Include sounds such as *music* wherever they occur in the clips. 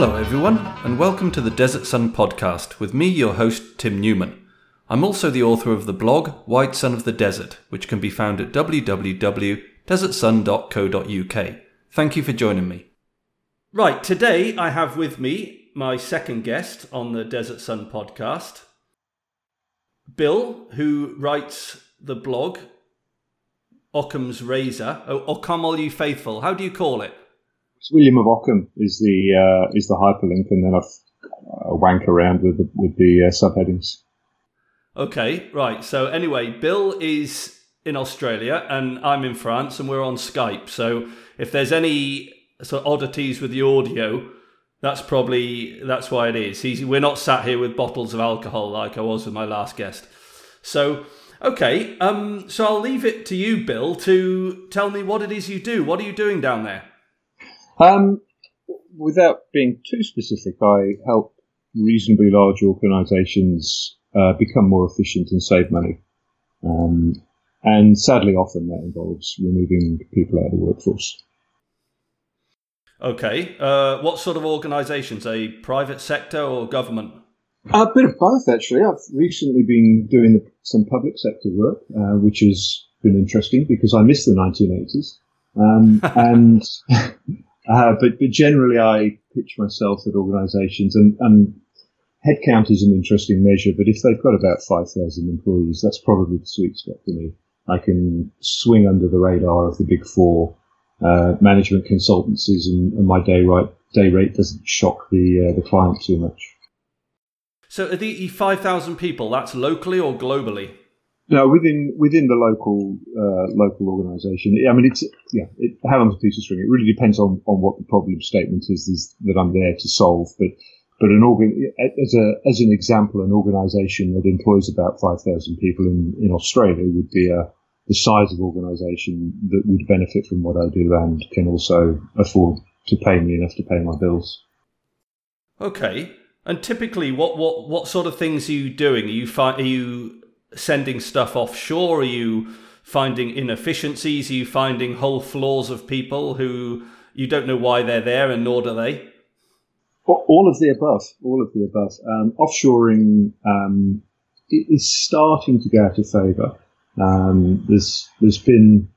Hello, everyone, and welcome to the Desert Sun podcast with me, your host, Tim Newman. I'm also the author of the blog White Sun of the Desert, which can be found at www.desertsun.co.uk. Thank you for joining me. Right, today I have with me my second guest on the Desert Sun podcast, Bill, who writes the blog Occam's Razor. Oh, Occam All You Faithful. How do you call it? It's William of Ockham is the uh, is the hyperlink, and then I've uh, wank around with the, with the uh, subheadings. Okay, right. So anyway, Bill is in Australia and I'm in France, and we're on Skype. So if there's any sort of oddities with the audio, that's probably that's why it is. He's, we're not sat here with bottles of alcohol like I was with my last guest. So okay, um, so I'll leave it to you, Bill, to tell me what it is you do. What are you doing down there? Um, without being too specific, I help reasonably large organisations uh, become more efficient and save money. Um, and sadly, often that involves removing people out of the workforce. Okay. Uh, what sort of organisations? A private sector or government? A bit of both, actually. I've recently been doing some public sector work, uh, which has been interesting because I miss the 1980s. Um, *laughs* and *laughs* uh, but, but generally, I pitch myself at organisations, and, and headcount is an interesting measure. But if they've got about five thousand employees, that's probably the sweet spot for me. I can swing under the radar of the big four uh, management consultancies, and, and, my day rate day rate doesn't shock the uh, the client too much. So, are the five thousand people that's locally or globally? No, within within the local uh, local organisation. I mean, it's yeah, it, how long's a piece of string? It really depends on, on what the problem statement is, is that I'm there to solve. But but an organ as a as an example, an organisation that employs about five thousand people in, in Australia would be a the size of organisation that would benefit from what I do and can also afford to pay me enough to pay my bills. Okay. And typically, what, what, what sort of things are you doing? Are you fi- are you sending stuff offshore? Are you finding inefficiencies? Are you finding whole floors of people who you don't know why they're there and nor do they? All of the above. All of the above. Um, offshoring um, is starting to go out of favour. Um, there's there's been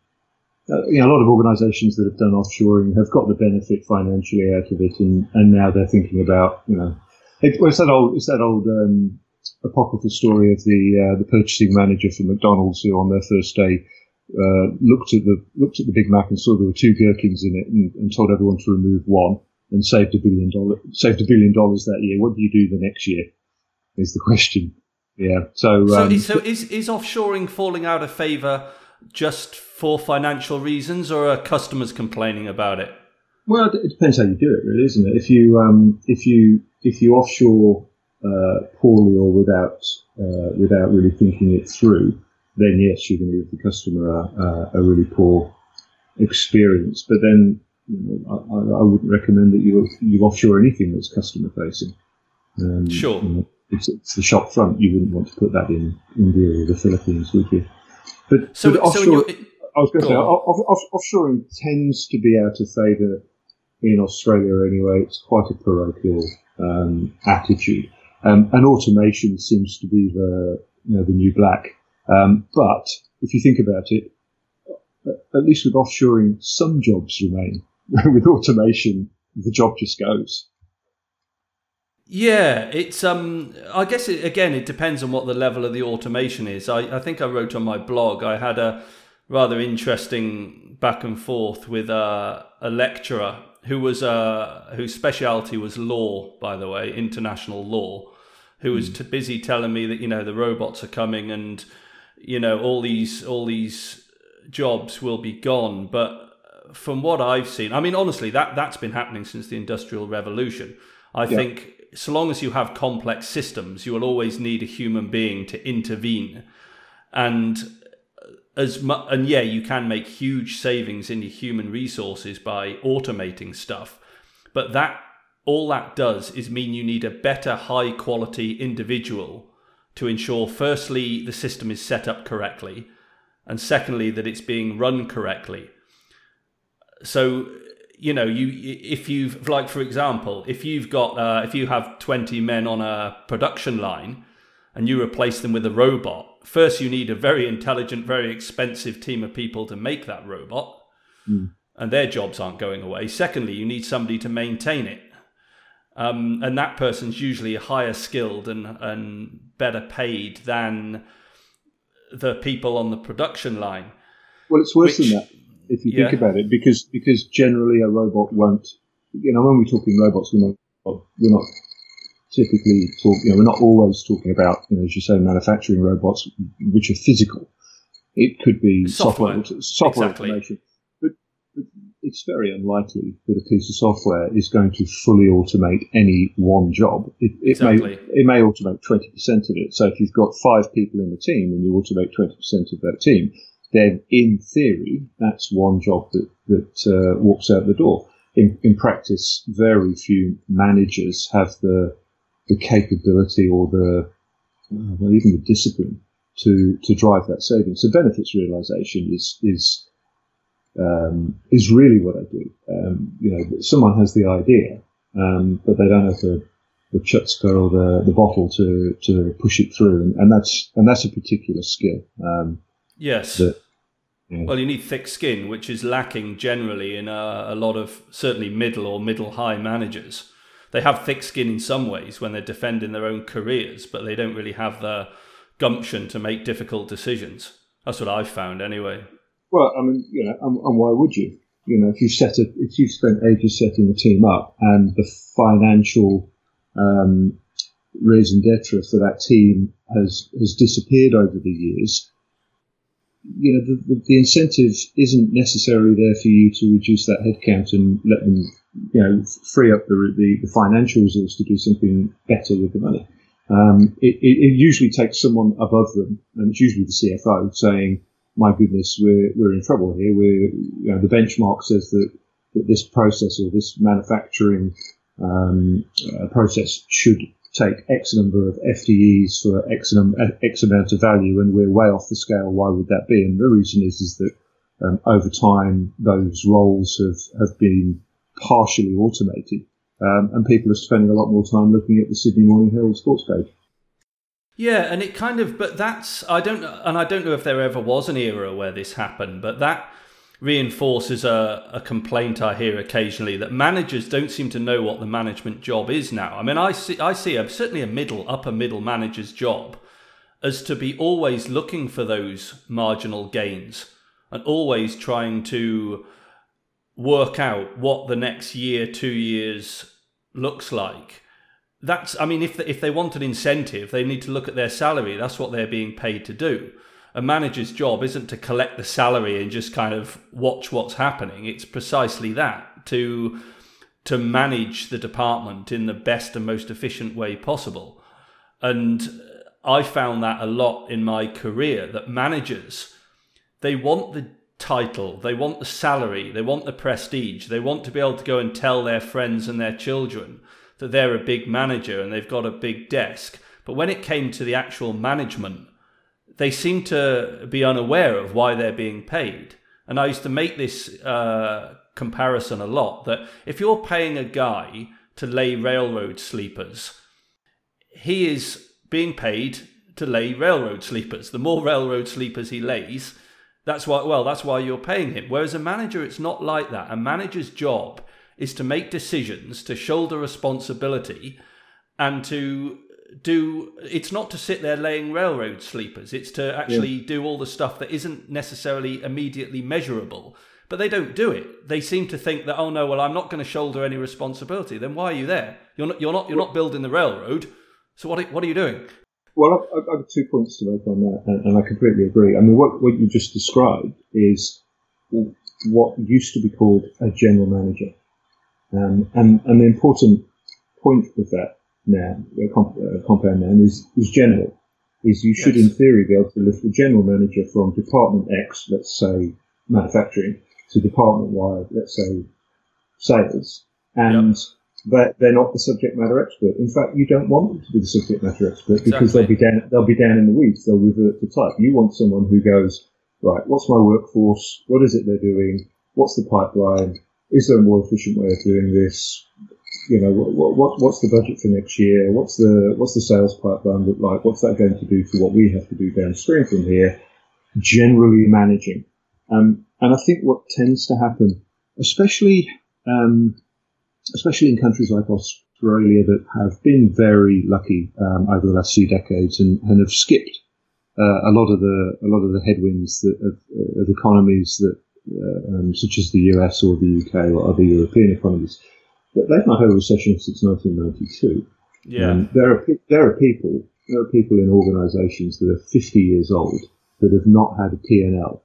uh, you know, a lot of organisations that have done offshoring have got the benefit financially out of it, and, and now they're thinking about you know it, well, it's that old it's that old um, apocryphal story of the uh, the purchasing manager for McDonald's who on their first day uh, looked at the looked at the Big Mac and saw there were two gherkins in it and, and told everyone to remove one and saved a billion dollar saved a billion dollars that year. What do you do the next year? Is the question. Yeah. So so, um, so is is offshoring falling out of favour just for financial reasons, or are customers complaining about it? Well, it depends how you do it, really, isn't it? If you um, if you if you offshore uh, poorly or without uh, without really thinking it through, then yes, you're going to give the customer a, a really poor experience. But then you know, I, I, wouldn't recommend that you you offshore anything that's customer facing. Um, sure. You know, it's, it's, the shop front. You wouldn't want to put that in India or the Philippines, would you? But, so, but offshore, so I was going to say, off, off, offshoring tends to be out of favour in Australia anyway. It's quite a parochial um, attitude. Um, and automation seems to be the you know, the new black. Um, but if you think about it, at least with offshoring, some jobs remain. *laughs* with automation, the job just goes. Yeah, it's um. I guess it, again, it depends on what the level of the automation is. I, I think I wrote on my blog. I had a rather interesting back and forth with a, a lecturer who was uh, whose specialty was law, by the way, international law, who was mm. t- busy telling me that you know the robots are coming and you know all these all these jobs will be gone. But from what I've seen, I mean, honestly, that that's been happening since the Industrial Revolution. I yeah. think so long as you have complex systems, you will always need a human being to intervene, and uh, as mu- and yeah, you can make huge savings in your human resources by automating stuff, but that all that does is mean you need a better high quality individual to ensure firstly the system is set up correctly and secondly that it's being run correctly. So you know you if you've like for example if you've got uh, if you have 20 men on a production line and you replace them with a robot first you need a very intelligent very expensive team of people to make that robot mm. and their jobs aren't going away secondly you need somebody to maintain it um, and that person's usually higher skilled and, and better paid than the people on the production line. Well, it's worse which, than that if you yeah. think about it, because because generally a robot won't. You know, when we're talking robots, we're not we're not typically talk. You know, we're not always talking about you know, as you say, manufacturing robots which are physical. It could be software, software, software exactly. information it's very unlikely that a piece of software is going to fully automate any one job. It, it exactly. may it may automate twenty percent of it. So if you've got five people in the team and you automate twenty percent of that team, then in theory that's one job that that uh, walks out the door. In, in practice, very few managers have the the capability or the well, even the discipline to to drive that savings. So benefits realization is is um, is really what I do. Um, you know, someone has the idea, um, but they don't have the, the chutzpah or the, the bottle to, to push it through, and, and that's and that's a particular skill. Um, yes. That, yeah. Well, you need thick skin, which is lacking generally in a, a lot of certainly middle or middle high managers. They have thick skin in some ways when they're defending their own careers, but they don't really have the gumption to make difficult decisions. That's what I've found anyway. Well, I mean, you know, and, and why would you? You know, if you set a, if you've spent ages setting the team up and the financial um, raison d'etre for that team has has disappeared over the years, you know, the, the, incentive isn't necessarily there for you to reduce that headcount and let them, you know, free up the, the, the financial resource to do something better with the money. Um, it, it, it, usually takes someone above them, and it's usually the CFO saying, my goodness, we're, we're in trouble here. We're, you know, the benchmark says that, that this process or this manufacturing um, uh, process should take X number of FTEs for X, num- X amount of value, and we're way off the scale. Why would that be? And the reason is is that um, over time those roles have, have been partially automated, um, and people are spending a lot more time looking at the Sydney Morning Herald sports page. Yeah, and it kind of, but that's I don't, and I don't know if there ever was an era where this happened, but that reinforces a, a complaint I hear occasionally that managers don't seem to know what the management job is now. I mean, I see, I see a, certainly a middle, upper middle manager's job as to be always looking for those marginal gains and always trying to work out what the next year, two years looks like. That's i mean if if they want an incentive they need to look at their salary. That's what they're being paid to do a manager's job isn't to collect the salary and just kind of watch what's happening it's precisely that to to manage the department in the best and most efficient way possible and i found that a lot in my career that managers they want the title they want the salary they want the prestige they want to be able to go and tell their friends and their children that they're a big manager and they've got a big desk. But when it came to the actual management, they seem to be unaware of why they're being paid. And I used to make this uh, comparison a lot that if you're paying a guy to lay railroad sleepers, he is being paid to lay railroad sleepers. The more railroad sleepers he lays, that's why well, that's why you're paying him. Whereas a manager, it's not like that. A manager's job is to make decisions, to shoulder responsibility, and to do it's not to sit there laying railroad sleepers it's to actually yeah. do all the stuff that isn't necessarily immediately measurable. But they don't do it. They seem to think that oh no well i'm not going to shoulder any responsibility. Then why are you there? You're not you're not you're not building the railroad. So what are, what are you doing? Well i've, I've two points to make on that and, and i completely agree. I mean what, what you just described is what used to be called a general manager. Um, and, and the important point with that now, comp, uh, compound noun, is, is general. Is you should, yes. in theory, be able to lift the general manager from department X, let's say manufacturing, to department Y, let's say sales, and yep. but they're not the subject matter expert. In fact, you don't want them to be the subject matter expert because they'll be down they'll be down in the weeds. They'll revert to type. You want someone who goes right. What's my workforce? What is it they're doing? What's the pipeline? Is there a more efficient way of doing this? You know, what, what, what's the budget for next year? What's the what's the sales pipeline look like? What's that going to do to what we have to do downstream from here? Generally managing, um, and I think what tends to happen, especially um, especially in countries like Australia that have been very lucky um, over the last few decades and, and have skipped uh, a lot of the a lot of the headwinds that, of, of economies that uh, um, such as the US or the UK or other European economies. But they've not had a recession since 1992. Yeah, um, there are there are people there are people in organisations that are 50 years old that have not had a P&L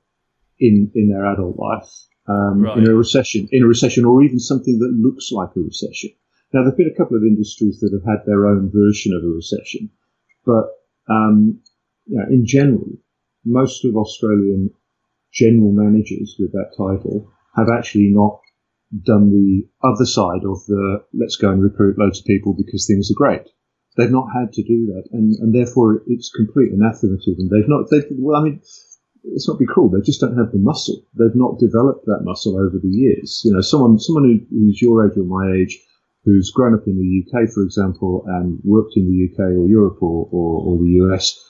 in in their adult life um, right. in a recession, in a recession, or even something that looks like a recession. Now, there've been a couple of industries that have had their own version of a recession, but um, you know, in general, most of Australian general managers with that title have actually not done the other side of the let's go and recruit loads of people because things are great. They've not had to do that, and, and therefore it's complete anathema to them. They've not. They've, well, I mean, let's not be cruel. They just don't have the muscle. They've not developed that muscle over the years. You know, someone someone who, who's your age or my age, who's grown up in the UK, for example, and worked in the UK or Europe or, or, or the US,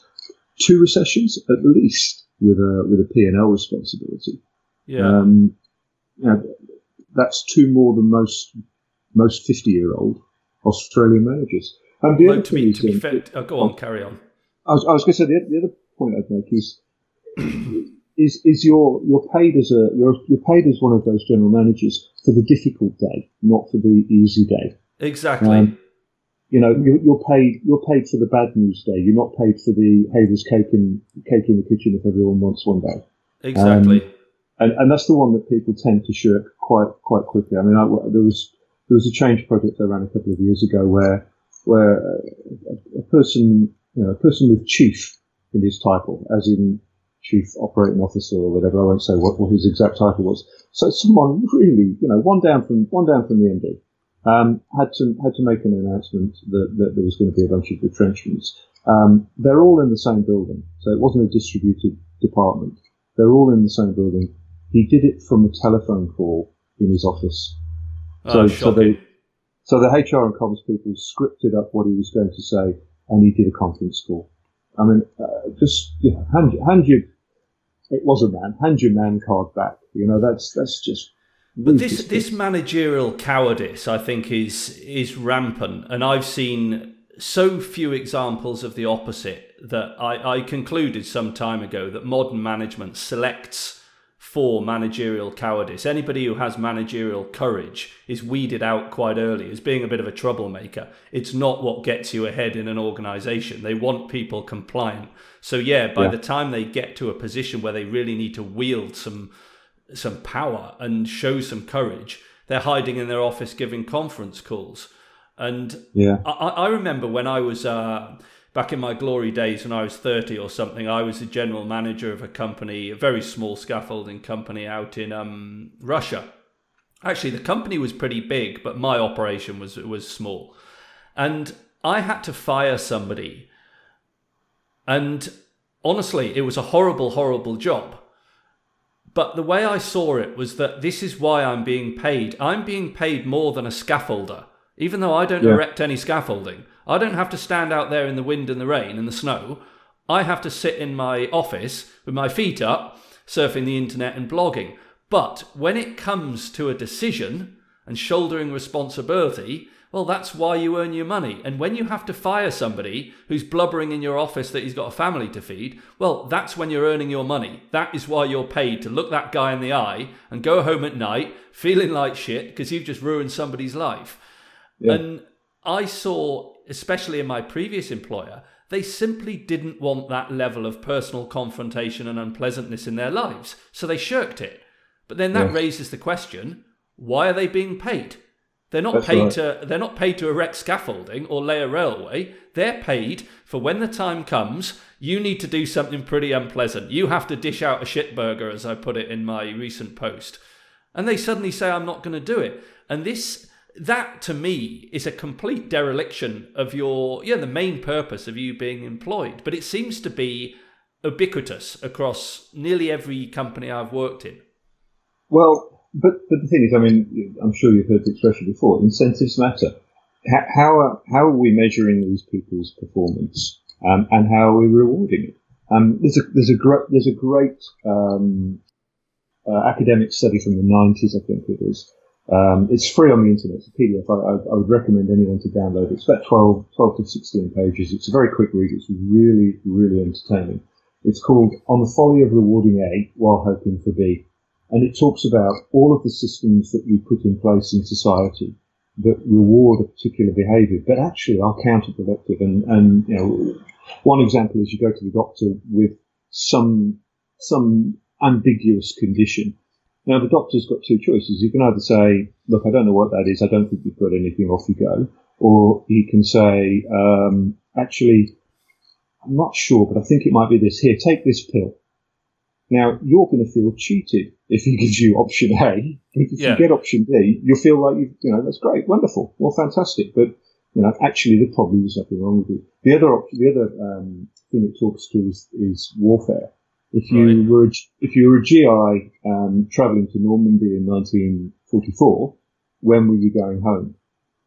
two recessions at least with a with a P and L responsibility. Yeah. Um, you know, that's two more than most most fifty year old Australian managers. And the other to be, to be fair, oh, go on, carry on. I was, I was going to say the, the other point I'd make is *clears throat* is is you're you're paid as a you're you're paid as one of those general managers for the difficult day, not for the easy day. Exactly. Um, you know, you're, you're, paid you're paid for the bad news day. You're not paid for the hey, there's cake in cake in the kitchen if everyone wants one day. Exactly. Um, and, and that's the one that people tend to shirk quite quite quickly. I mean, I, there was there was a change project I ran a couple of years ago where where a, a person you know a person with chief in his title, as in chief operating officer or whatever. I won't say what, what his exact title was. So someone really, you know, one down from one down from the MD, um, had to had to make an announcement that, that there was going to be a bunch of retrenchments. Um, they're all in the same building, so it wasn't a distributed department. They're all in the same building. He did it from a telephone call in his office. Oh, so, so they, so the HR and comms people scripted up what he was going to say, and he did a conference call. I mean, uh, just you know, hand, hand you it was a man. Hand your man card back. You know, that's that's just. But this this managerial cowardice, I think, is is rampant, and I've seen so few examples of the opposite that I, I concluded some time ago that modern management selects for managerial cowardice. Anybody who has managerial courage is weeded out quite early as being a bit of a troublemaker. It's not what gets you ahead in an organization. They want people compliant. So yeah, by yeah. the time they get to a position where they really need to wield some some power and show some courage, they're hiding in their office giving conference calls. And yeah. I, I remember when I was uh, back in my glory days when I was 30 or something, I was the general manager of a company, a very small scaffolding company out in um, Russia. Actually, the company was pretty big, but my operation was was small. And I had to fire somebody. And honestly, it was a horrible, horrible job. But the way I saw it was that this is why I'm being paid. I'm being paid more than a scaffolder, even though I don't yeah. erect any scaffolding. I don't have to stand out there in the wind and the rain and the snow. I have to sit in my office with my feet up, surfing the internet and blogging. But when it comes to a decision and shouldering responsibility, well, that's why you earn your money. And when you have to fire somebody who's blubbering in your office that he's got a family to feed, well, that's when you're earning your money. That is why you're paid to look that guy in the eye and go home at night feeling like shit because you've just ruined somebody's life. Yeah. And I saw especially in my previous employer, they simply didn't want that level of personal confrontation and unpleasantness in their lives, so they shirked it. But then that raises the question: Why are they being paid? They're not That's paid right. to they're not paid to erect scaffolding or lay a railway. They're paid for when the time comes, you need to do something pretty unpleasant. You have to dish out a shit burger, as I put it in my recent post. And they suddenly say, I'm not going to do it. And this that to me is a complete dereliction of your yeah the main purpose of you being employed. But it seems to be ubiquitous across nearly every company i've worked in. Well but but the thing is i mean i'm sure you've heard the expression before incentives matter. How are, how are we measuring these people's performance um, and how are we rewarding it? Um, there's a there's a great there's a great um, uh, academic study from the 90s i think it is um, it's free on the internet. It's a PDF. I, I, I, would recommend anyone to download it. It's about 12, 12 to 16 pages. It's a very quick read. It's really, really entertaining. It's called On the Folly of Rewarding A While Hoping for B. And it talks about all of the systems that we put in place in society that reward a particular behavior, but actually are counterproductive. And, and, you know, one example is you go to the doctor with some, some ambiguous condition now, the doctor's got two choices. He can either say, look, I don't know what that is. I don't think you've got anything. Off you go. Or he can say, um, actually, I'm not sure, but I think it might be this. Here, take this pill. Now, you're going to feel cheated if he gives you option A. If yeah. you get option B, you'll feel like you, you know, that's great, wonderful, well, fantastic. But, you know, actually, there probably is nothing wrong with it. The other option, the other um, thing it talks to is, is warfare. If you right. were a, if you were a GI um, travelling to Normandy in 1944, when were you going home?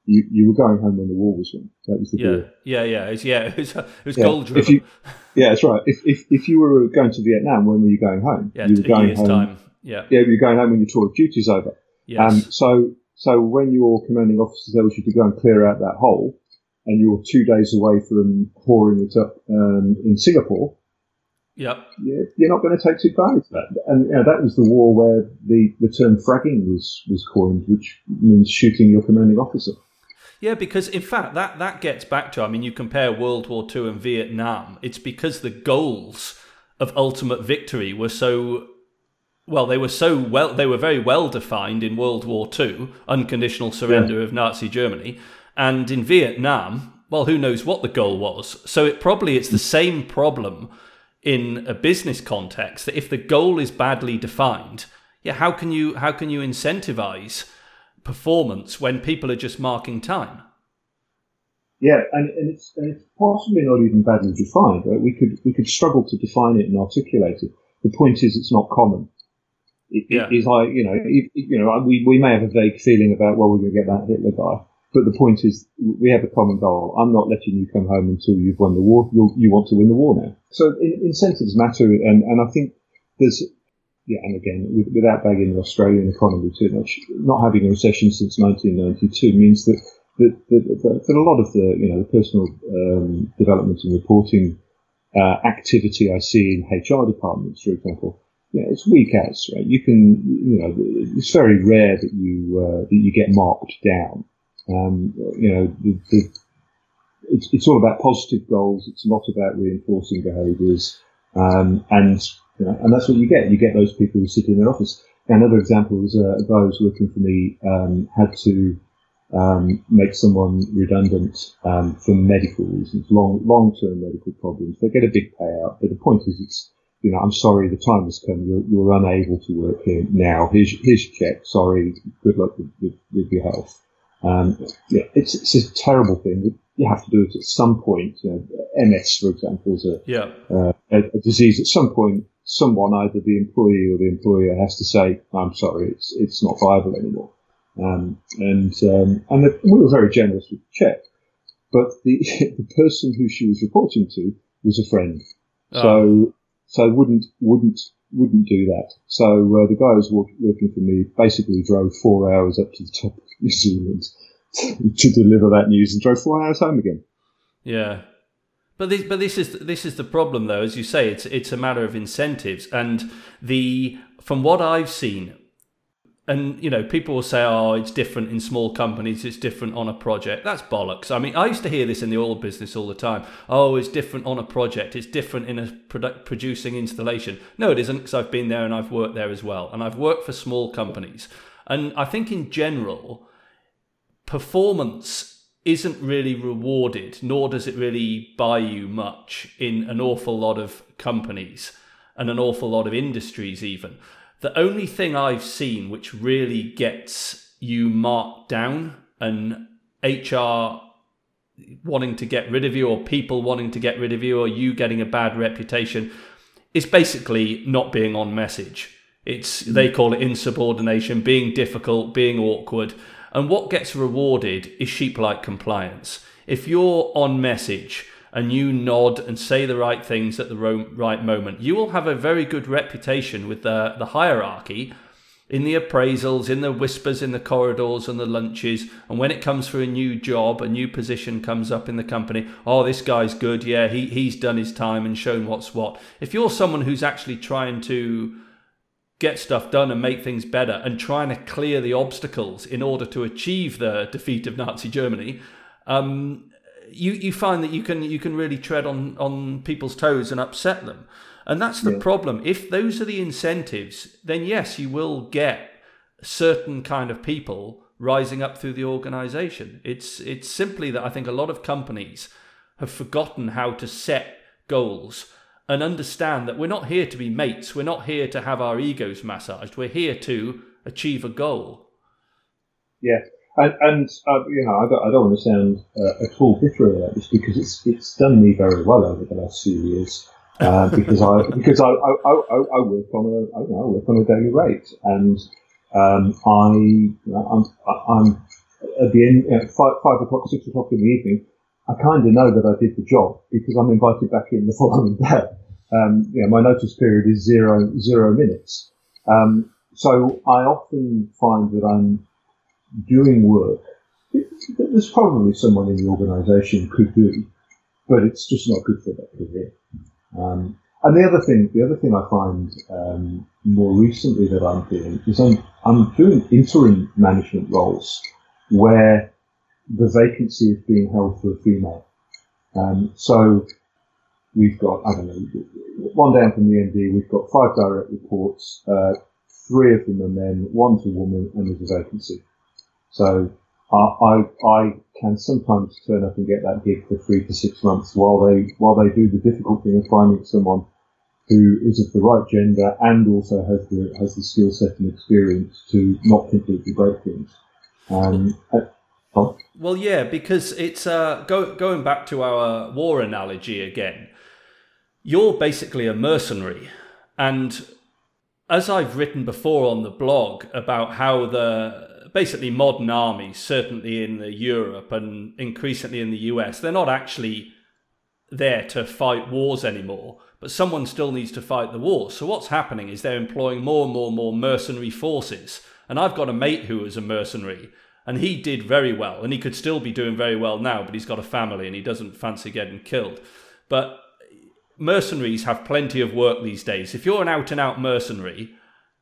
You, you were going home when the war was won. That was the yeah, deal. Yeah, yeah, it's, yeah. *laughs* It was, it was yeah. gold if you, *laughs* Yeah, that's right. If, if if you were going to Vietnam, when were you going home? Yeah, you were going home. Time. Yeah, yeah, you were going home when your tour of duty's over. Yes. Um, so so when your commanding officer tells you to go and clear out that hole, and you're two days away from pouring it up um, in Singapore, Yep. You're not going to take too kindly to that. And you know, that was the war where the, the term fragging was, was coined, which means shooting your commanding officer. Yeah, because in fact that, that gets back to I mean you compare World War II and Vietnam, it's because the goals of ultimate victory were so well, they were so well they were very well defined in World War II, unconditional surrender yeah. of Nazi Germany. And in Vietnam, well, who knows what the goal was. So it probably it's the same problem in a business context that if the goal is badly defined, yeah, how can you how can you incentivize performance when people are just marking time? Yeah, and, and it's and it's possibly not even badly defined. Right? We could we could struggle to define it and articulate it. The point is, it's not common. It, yeah. it is like you know, if, you know, we, we may have a vague feeling about well, we're going to get that Hitler guy, but the point is, we have a common goal. I'm not letting you come home until you've won the war. You're, you want to win the war now. So incentives matter, and, and I think there's, yeah, and again, without bagging the Australian economy too much, not having a recession since 1992 means that that, that, that, that a lot of the, you know, the personal um, development and reporting uh, activity I see in HR departments, for example, yeah, it's weak as right. You can, you know, it's very rare that you uh, that you get marked down. Um, you know, the, the, it's, it's all about positive goals. It's not about reinforcing behaviours. Um, and, you know, and that's what you get. You get those people who sit in their office. Another example was uh, a guy who was working for me um, had to um, make someone redundant um, for medical reasons, long long term medical problems. They get a big payout, but the point is, it's you know, I'm sorry, the time has come. You're, you're unable to work here now. Here's here's your check. Sorry. Good luck with, with, with your health. Um, yeah, it's, it's a terrible thing. You have to do it at some point. You know, MS, for example, is a, yeah. uh, a, a, disease. At some point, someone, either the employee or the employer, has to say, "I'm sorry, it's it's not viable anymore." Um, and um, and the, we were very generous with the check, but the *laughs* the person who she was reporting to was a friend, oh. so so wouldn't wouldn't wouldn't do that. So uh, the guy who was working for me basically drove four hours up to the top of New Zealand *laughs* to deliver that news and drove four hours home again. Yeah. But this, but this is this is the problem, though. As you say, it's it's a matter of incentives, and the from what I've seen, and you know, people will say, "Oh, it's different in small companies. It's different on a project." That's bollocks. I mean, I used to hear this in the oil business all the time. Oh, it's different on a project. It's different in a producing installation. No, it isn't, because I've been there and I've worked there as well, and I've worked for small companies. And I think in general, performance isn't really rewarded, nor does it really buy you much in an awful lot of companies and an awful lot of industries, even. The only thing I've seen which really gets you marked down and HR wanting to get rid of you or people wanting to get rid of you or you getting a bad reputation is basically not being on message. It's mm. they call it insubordination, being difficult, being awkward. And what gets rewarded is sheep like compliance. If you're on message and you nod and say the right things at the right moment, you will have a very good reputation with the, the hierarchy in the appraisals, in the whispers in the corridors and the lunches. And when it comes for a new job, a new position comes up in the company, oh, this guy's good. Yeah, he, he's done his time and shown what's what. If you're someone who's actually trying to get stuff done and make things better and trying to clear the obstacles in order to achieve the defeat of Nazi Germany, um, you, you find that you can you can really tread on, on people's toes and upset them. And that's the yeah. problem. If those are the incentives, then yes, you will get certain kind of people rising up through the organization. It's it's simply that I think a lot of companies have forgotten how to set goals and understand that we're not here to be mates. We're not here to have our egos massaged. We're here to achieve a goal. Yeah, and, and uh, you know, I don't, I don't want to sound uh, at all bitter about this because it's it's done me very well over the last few years. Uh, *laughs* because I because I, I, I, I, work on a I, know, I work on a daily rate, and um, I I'm, I'm at the end know, five, five o'clock six o'clock in the evening. I kind of know that I did the job because I'm invited back in the *laughs* following day. Um, you know, my notice period is zero zero minutes. Um, so I often find that I'm doing work that there's probably someone in the organisation could do, but it's just not good for their career. Um, and the other thing, the other thing I find um, more recently that I'm doing is I'm, I'm doing interim management roles where the vacancy is being held for a female. Um, so we've got, I don't know, one down from the MD, we've got five direct reports, uh, three of them are men, one's a woman, and there's a vacancy. So I, I can sometimes turn up and get that gig for three to six months while they while they do the difficult thing of finding someone who is of the right gender and also has the has the skill set and experience to not completely break things. Um, uh, well, yeah, because it's uh, go, going back to our war analogy again. You're basically a mercenary, and as I've written before on the blog about how the basically modern armies, certainly in the Europe and increasingly in the US, they're not actually there to fight wars anymore, but someone still needs to fight the war. So what's happening is they're employing more and more and more mercenary forces. And I've got a mate who was a mercenary, and he did very well, and he could still be doing very well now, but he's got a family and he doesn't fancy getting killed. But mercenaries have plenty of work these days. If you're an out and out mercenary,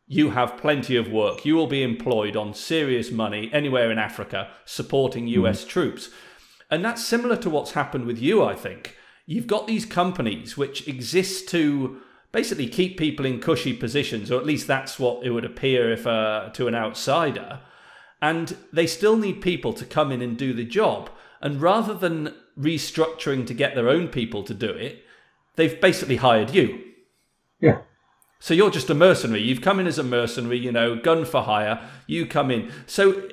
you have plenty of work. You will be employed on serious money anywhere in Africa supporting US mm. troops. And that's similar to what's happened with you, I think. You've got these companies which exist to basically keep people in cushy positions, or at least that's what it would appear if uh, to an outsider. And they still need people to come in and do the job. And rather than restructuring to get their own people to do it, they've basically hired you. Yeah. So you're just a mercenary. You've come in as a mercenary, you know, gun for hire. You come in. So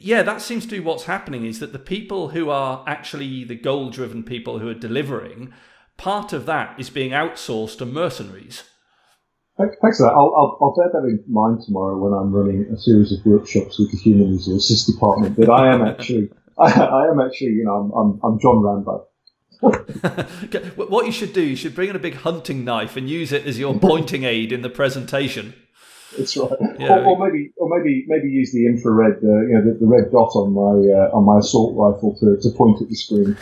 yeah, that seems to be what's happening is that the people who are actually the goal driven people who are delivering, part of that is being outsourced to mercenaries. Thanks for that. I'll, I'll, I'll, bear that in mind tomorrow when I'm running a series of workshops with the Human Resources Department. That I am actually, *laughs* I, I am actually, you know, I'm, I'm, I'm John Rambo. *laughs* what you should do, you should bring in a big hunting knife and use it as your pointing aid in the presentation. That's right. Yeah, or, or, maybe, or maybe, maybe use the infrared, uh, you know, the, the, red dot on my uh, on my assault rifle to, to point at the screen.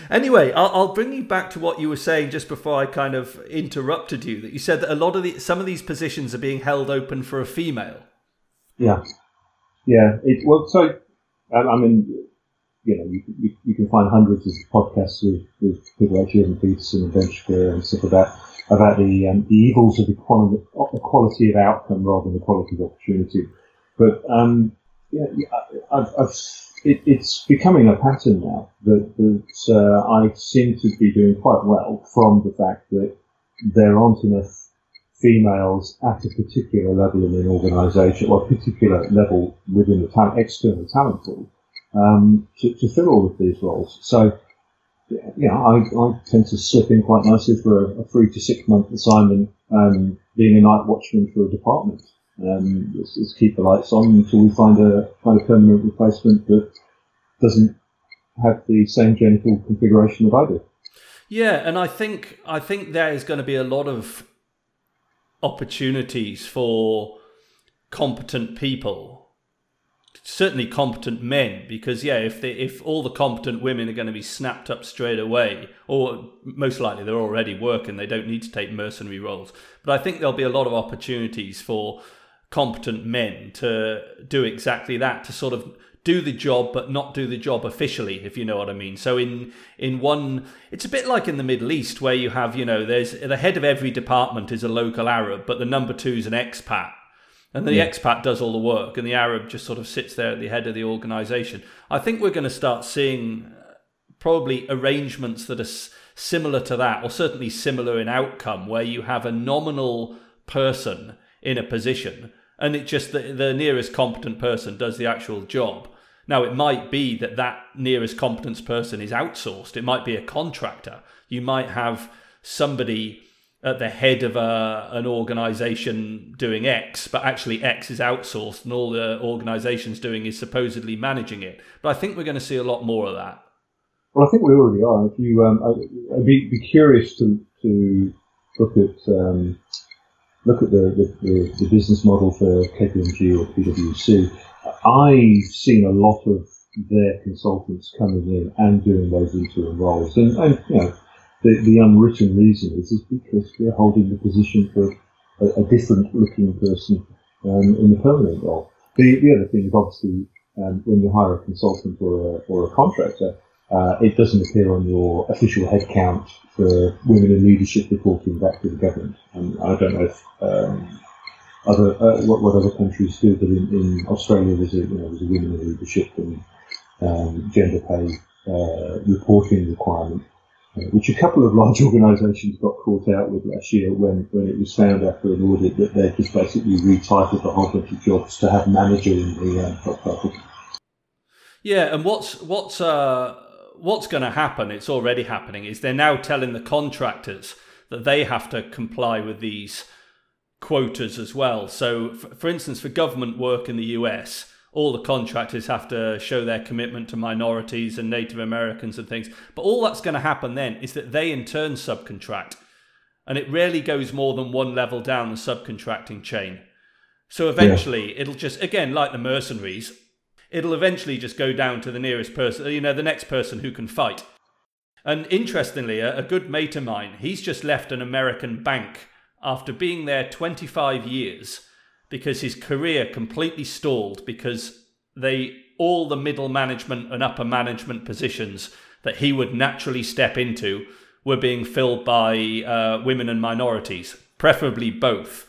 *laughs* anyway, I'll, I'll bring you back to what you were saying just before I kind of interrupted you. That you said that a lot of the some of these positions are being held open for a female. Yeah, yeah. It, well, so I mean, you know, you, you, you, can find hundreds of podcasts with, with people like Jordan Peterson and Ben Shapiro and stuff about about the um, the evils of the quality of outcome rather than the quality of opportunity. But um, yeah, I've, I've, it, it's becoming a pattern now that, that uh, I seem to be doing quite well from the fact that there aren't enough females at a particular level in an organisation or a particular level within the talent, external talent pool um, to, to, fill all of these roles. So, yeah, I, I tend to slip in quite nicely for a, a three to six month assignment, um, being a night watchman for a department. Um, let's, let's, keep the lights on until we find a find a permanent replacement that doesn't have the same genital configuration that I do. Yeah, and I think I think there is going to be a lot of opportunities for competent people certainly competent men because yeah if they, if all the competent women are going to be snapped up straight away or most likely they're already working they don't need to take mercenary roles. But i think there'll be a lot of opportunities for competent men to do exactly that to sort of do the job but not do the job officially if you know what i mean. So in in one it's a bit like in the middle east where you have you know there's the head of every department is a local arab but the number two is an expat and the yeah. expat does all the work and the arab just sort of sits there at the head of the organization i think we're going to start seeing uh, probably arrangements that are similar to that or certainly similar in outcome where you have a nominal person in a position and it just the, the nearest competent person does the actual job. Now, it might be that that nearest competence person is outsourced. It might be a contractor. You might have somebody at the head of a, an organization doing X, but actually X is outsourced and all the organization's doing is supposedly managing it. But I think we're going to see a lot more of that. Well, I think we already are. If you, um, I'd be, be curious to, to look at um, look at the, the, the, business model for KPMG or PwC, I've seen a lot of their consultants coming in and doing those interim roles. And, and you know, the, the unwritten reason is, is because we're holding the position for a, a different looking person um, in the permanent role. The, the other thing is obviously um, when you hire a consultant or a, or a contractor, uh, it doesn't appear on your official headcount for women in leadership reporting back to the government. I don't know if um, other uh, what, what, other countries do, but in, in, Australia there's a you know there's a women in leadership and um, gender pay uh, reporting requirement, which a couple of large *laughs* organisations got caught out with last year when, when it was found after an audit that they just basically retitled a whole bunch of jobs to have manager in the uh, top. Yeah, and what's what's uh, what's going to happen, it's already happening, is they're now telling the contractors that they have to comply with these quotas as well. So, for instance, for government work in the US, all the contractors have to show their commitment to minorities and Native Americans and things. But all that's going to happen then is that they in turn subcontract. And it rarely goes more than one level down the subcontracting chain. So eventually, yeah. it'll just, again, like the mercenaries, it'll eventually just go down to the nearest person, you know, the next person who can fight. And interestingly, a, a good mate of mine, he's just left an American bank after being there 25 years because his career completely stalled because they all the middle management and upper management positions that he would naturally step into were being filled by uh, women and minorities, preferably both.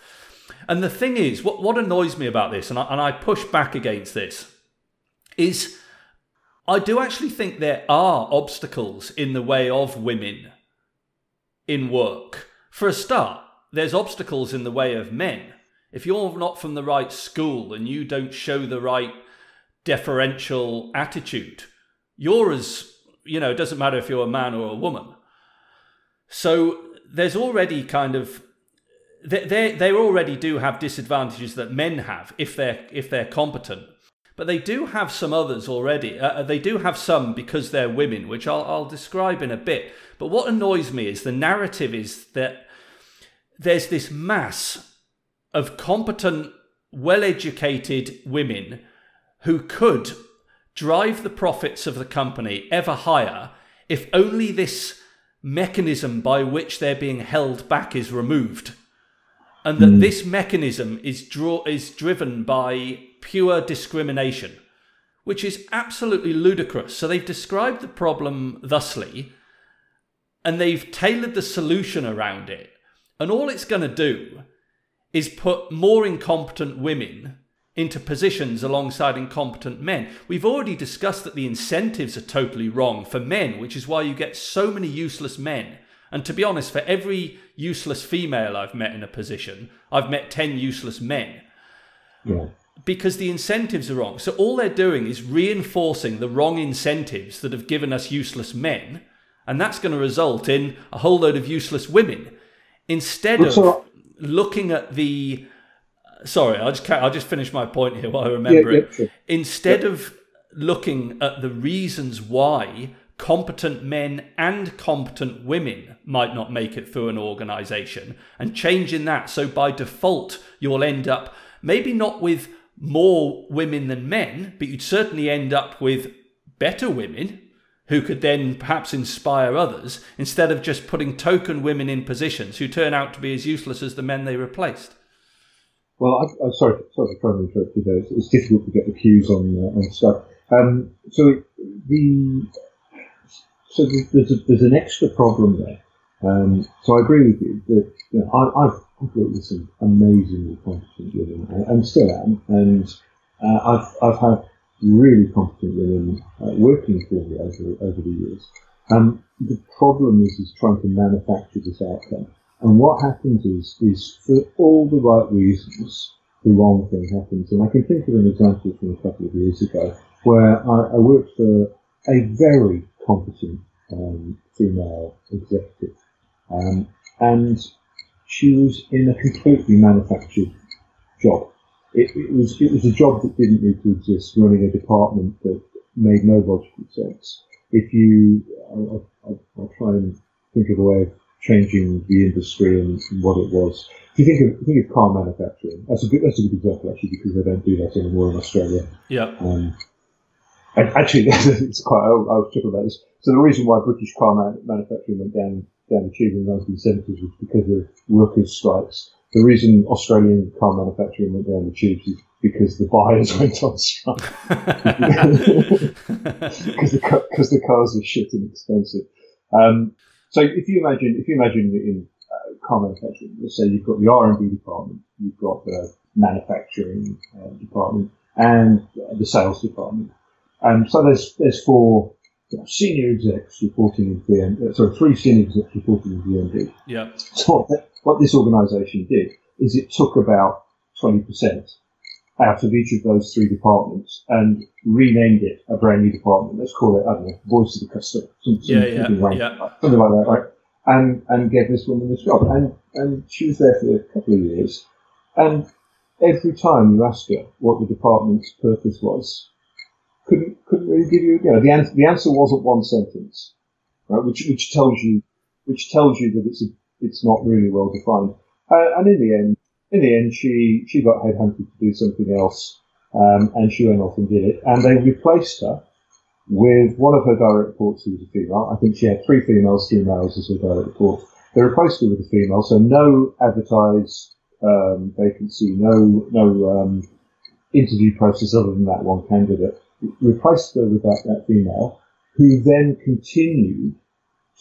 And the thing is, what, what annoys me about this, and I, and I push back against this, is I do actually think there are obstacles in the way of women in work. For a start, there's obstacles in the way of men. If you're not from the right school and you don't show the right deferential attitude, you're as, you know, it doesn't matter if you're a man or a woman. So there's already kind of they, they, they already do have disadvantages that men have if they're if they're competent but they do have some others already. Uh, uh, they do have some because they're women, which I'll, I'll describe in a bit. But what annoys me is the narrative is that there's this mass of competent, well educated women who could drive the profits of the company ever higher if only this mechanism by which they're being held back is removed. And that mm. this mechanism is draw is driven by pure discrimination, which is absolutely ludicrous. So they've described the problem thusly, and they've tailored the solution around it. And all it's going to do is put more incompetent women into positions alongside incompetent men. We've already discussed that the incentives are totally wrong for men, which is why you get so many useless men And to be honest, for every useless female I've met in a position, I've met 10 useless men. Yeah. Because the incentives are wrong. So all they're doing is reinforcing the wrong incentives that have given us useless men. And that's going to result in a whole load of useless women. Instead of looking at the. Sorry, I'll just, I'll just finish my point here while I remember yeah, it. Yeah, sure. Instead of looking at the reasons why competent men and competent women might not make it through an organization and changing that so by default you'll end up maybe not with more women than men but you'd certainly end up with better women who could then perhaps inspire others instead of just putting token women in positions who turn out to be as useless as the men they replaced well, I, am sorry, sorry for trying to interrupt you there. It's, it's, difficult to get the cues on uh, on stuff. Um, so the so there's, a, there's an extra problem there. Um, so I agree with you that you know, I, have I've worked with some amazingly competent women and, and still am, and uh, I've I've had really competent women uh, working for me over over the years. Um, the problem is is trying to manufacture this outcome, and what happens is is for all the right reasons, the wrong thing happens. And I can think of an example from a couple of years ago where I, I worked for a very competent um, female executive. Um, and she was in a completely manufactured job. It, it, was it was a job that didn't need to exist, running a department that made no logical sense. If you, I'll, I'll, I'll try and think of a way of changing the industry and what it was. If you think of think of car manufacturing, that's a good that's a good example actually because they don't do that anymore in Australia. Yeah. Um, actually, *laughs* it's quite. old. I was tripping about this. So the reason why British car man, manufacturing went down down the tube in the 1970s was because of workers' strikes. The reason Australian car manufacturing went down the tubes is because the buyers *laughs* went on strike. *laughs* Because the, cause the cars are shit and expensive. Um, so if you imagine, if you imagine in uh, car manufacturing, let's say you've got the R and D department, you've got the manufacturing uh, department, and the sales department. And so there's there's four senior execs reporting in the MD, uh, sorry, three senior execs reporting in the MD. Yeah. So what, this organisation did is it took about twenty percent out of each of those three departments and renamed it a brand new department. Let's call it, I don't know, voice of the customer. Some, some, yeah, yeah, something, yeah. Like, something like that, right? And, and gave this woman this job. And, and she was there for a couple of years. And every time you ask her what the department's purpose was, couldn't couldn't really give you. You know, the answer the answer wasn't one sentence, right? Which which tells you which tells you that it's a, it's not really well defined. Uh, and in the end, in the end, she she got headhunted to do something else, um, and she went off and did it. And they replaced her with one of her direct reports who was a female. I think she had three females, two males as her direct reports. They replaced her with a female, so no advertised um, vacancy, no no um, interview process other than that one candidate replaced her with that, that female, who then continued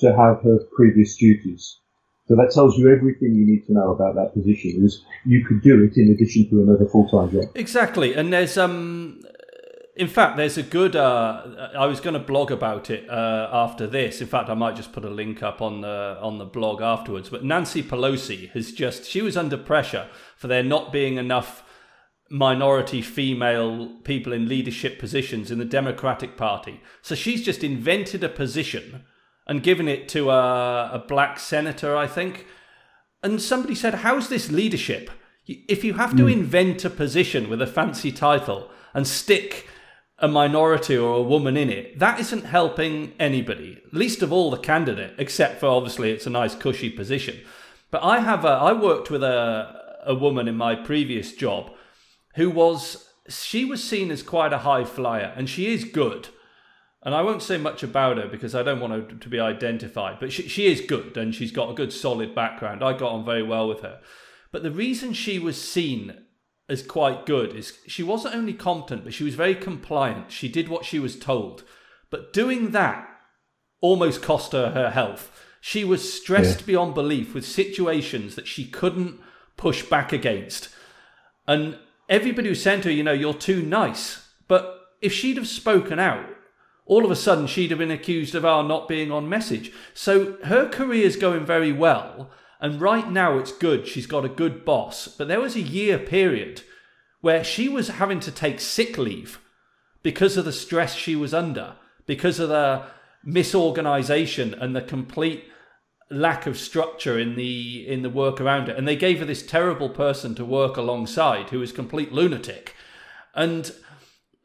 to have her previous duties. So that tells you everything you need to know about that position. Is you could do it in addition to another full time job. Exactly, and there's um, in fact, there's a good. Uh, I was going to blog about it uh, after this. In fact, I might just put a link up on the on the blog afterwards. But Nancy Pelosi has just she was under pressure for there not being enough minority female people in leadership positions in the Democratic Party. So she's just invented a position and given it to a, a black senator, I think. And somebody said, How's this leadership? If you have to mm. invent a position with a fancy title and stick a minority or a woman in it, that isn't helping anybody, least of all the candidate, except for obviously it's a nice cushy position. But I have a, I worked with a, a woman in my previous job who was she was seen as quite a high flyer, and she is good. And I won't say much about her because I don't want her to be identified, but she, she is good and she's got a good solid background. I got on very well with her. But the reason she was seen as quite good is she wasn't only competent, but she was very compliant. She did what she was told. But doing that almost cost her her health. She was stressed yeah. beyond belief with situations that she couldn't push back against. And everybody who sent her, you know, you're too nice. But if she'd have spoken out, all of a sudden she'd have been accused of our not being on message. So her career's going very well, and right now it's good. She's got a good boss. But there was a year period where she was having to take sick leave because of the stress she was under, because of the misorganization and the complete lack of structure in the in the work around it. And they gave her this terrible person to work alongside who is complete lunatic. And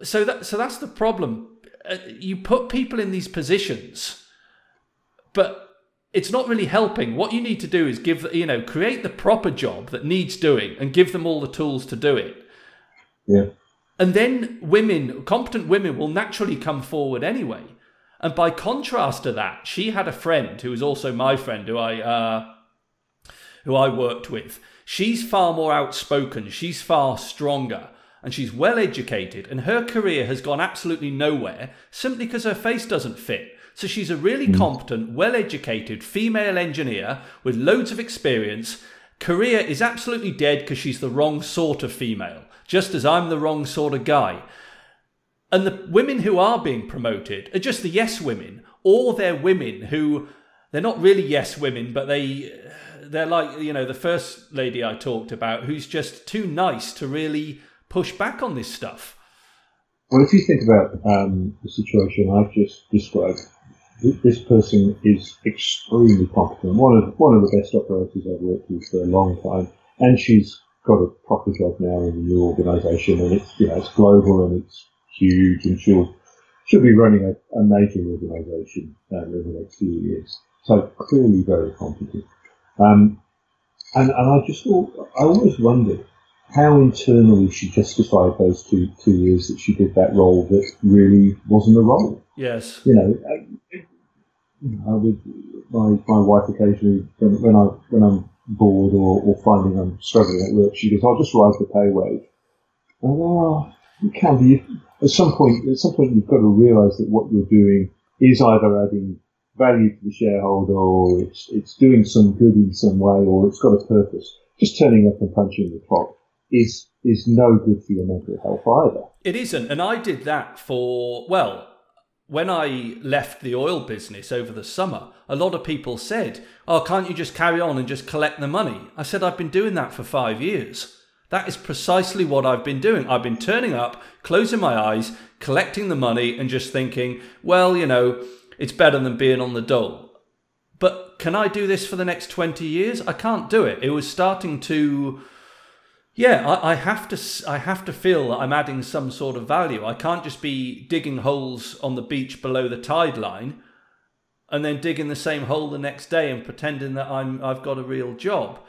so that so that's the problem. Uh, you put people in these positions but it's not really helping. What you need to do is give you know create the proper job that needs doing and give them all the tools to do it. Yeah. And then women competent women will naturally come forward anyway and by contrast to that, she had a friend who was also my friend, who I uh, who I worked with. She's far more outspoken. She's far stronger, and she's well educated. And her career has gone absolutely nowhere simply because her face doesn't fit. So she's a really mm. competent, well educated female engineer with loads of experience. Career is absolutely dead because she's the wrong sort of female, just as I'm the wrong sort of guy. And the women who are being promoted are just the yes women, or they're women who they're not really yes women, but they they're like you know the first lady I talked about, who's just too nice to really push back on this stuff. Well, if you think about um, the situation I've just described, this person is extremely competent. One of one of the best operators I've worked with for a long time, and she's got a proper job now in a new organisation, and it's you know it's global and it's huge, and she'll she'll be running a, a major organisation um, in the next few years. So clearly very competent. Um, and, and I just thought, I always wondered how internally she justified those two two years that she did that role that really wasn't a role. Yes. You know, I, would, my my wife occasionally when, when I when I'm bored or, or finding I'm struggling at work, she goes, "I'll just ride the pay wave." And, oh, you can at some point, at some point, you've got to realise that what you're doing is either adding value to the shareholder, or it's it's doing some good in some way, or it's got a purpose. Just turning up and punching the clock is is no good for your mental health either. It isn't, and I did that for well. When I left the oil business over the summer, a lot of people said, Oh, can't you just carry on and just collect the money? I said, I've been doing that for five years. That is precisely what I've been doing. I've been turning up, closing my eyes, collecting the money, and just thinking, well, you know, it's better than being on the dole. But can I do this for the next 20 years? I can't do it. It was starting to. Yeah, I, I have to. I have to feel that I'm adding some sort of value. I can't just be digging holes on the beach below the tide line, and then digging the same hole the next day and pretending that I'm. I've got a real job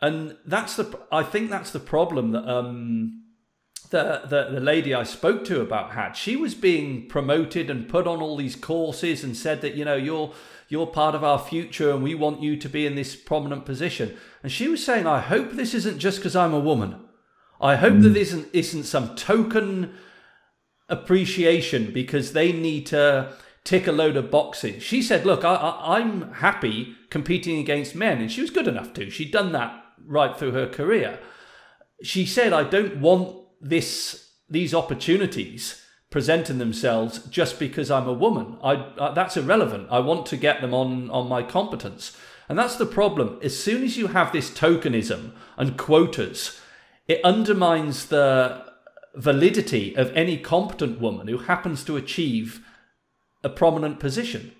and that's the I think that's the problem that um, the, the the lady I spoke to about had. She was being promoted and put on all these courses and said that you know you're you're part of our future and we want you to be in this prominent position. And she was saying, I hope this isn't just because I'm a woman. I hope mm. that this isn't, isn't some token appreciation because they need to tick a load of boxes. She said, Look, I, I, I'm happy competing against men. And she was good enough to. She'd done that right through her career. She said, I don't want this these opportunities presenting themselves just because I'm a woman. I, uh, that's irrelevant. I want to get them on on my competence. And that's the problem. As soon as you have this tokenism and quotas, it undermines the validity of any competent woman who happens to achieve a prominent position.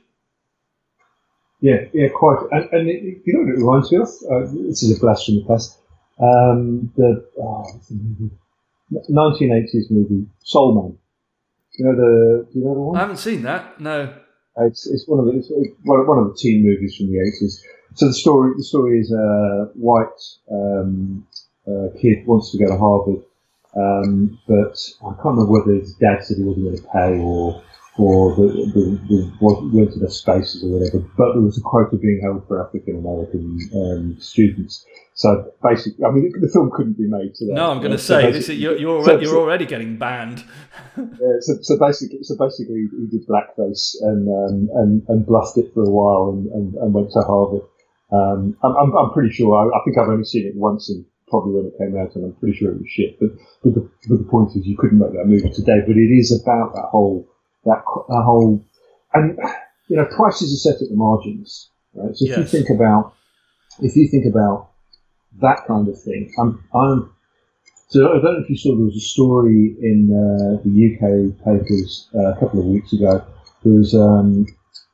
Yeah, yeah, quite. And, and it, you know what it reminds me of? Uh, this is a blast from the past. Um, the, oh, the 1980s movie Soul Man. You know the? Do you know the one? I haven't seen that. No. It's, it's one of the it's one of the teen movies from the 80s. So the story the story is a white um, uh, kid wants to go to Harvard, um, but I can't remember whether his dad said he wasn't going to pay or for the, the, the went to the spaces or whatever, but there was a quota being held for African American um, students. So basically, I mean, the film couldn't be made today. No, I'm going to so say this, you're you're, so, you're already getting banned. *laughs* yeah, so, so basically, so basically, he did blackface and um, and and bluffed it for a while and, and, and went to Harvard. Um, I'm, I'm, I'm pretty sure. I, I think I've only seen it once and probably when it came out, and I'm pretty sure it was shit. But, but, the, but the point is, you couldn't make that movie today. But it is about that whole that, that whole, and you know, prices are set at the margins, right? So if yes. you think about, if you think about that kind of thing, I'm, I'm, so I don't know if you saw there was a story in uh, the UK papers uh, a couple of weeks ago. There was um,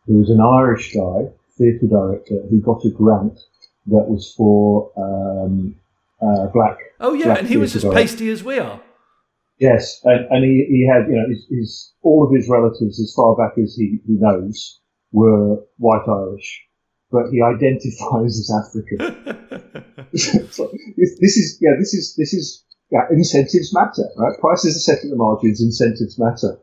there was an Irish guy, theatre director, who got a grant that was for um, uh, black. Oh yeah, black and he was as pasty as we are. Yes, and, and he, he had you know his, his, all of his relatives as far back as he, he knows were white Irish, but he *laughs* identifies as African. *laughs* *laughs* so this, is yeah this is this is yeah, incentives matter, right? Prices are set at the margins, incentives matter.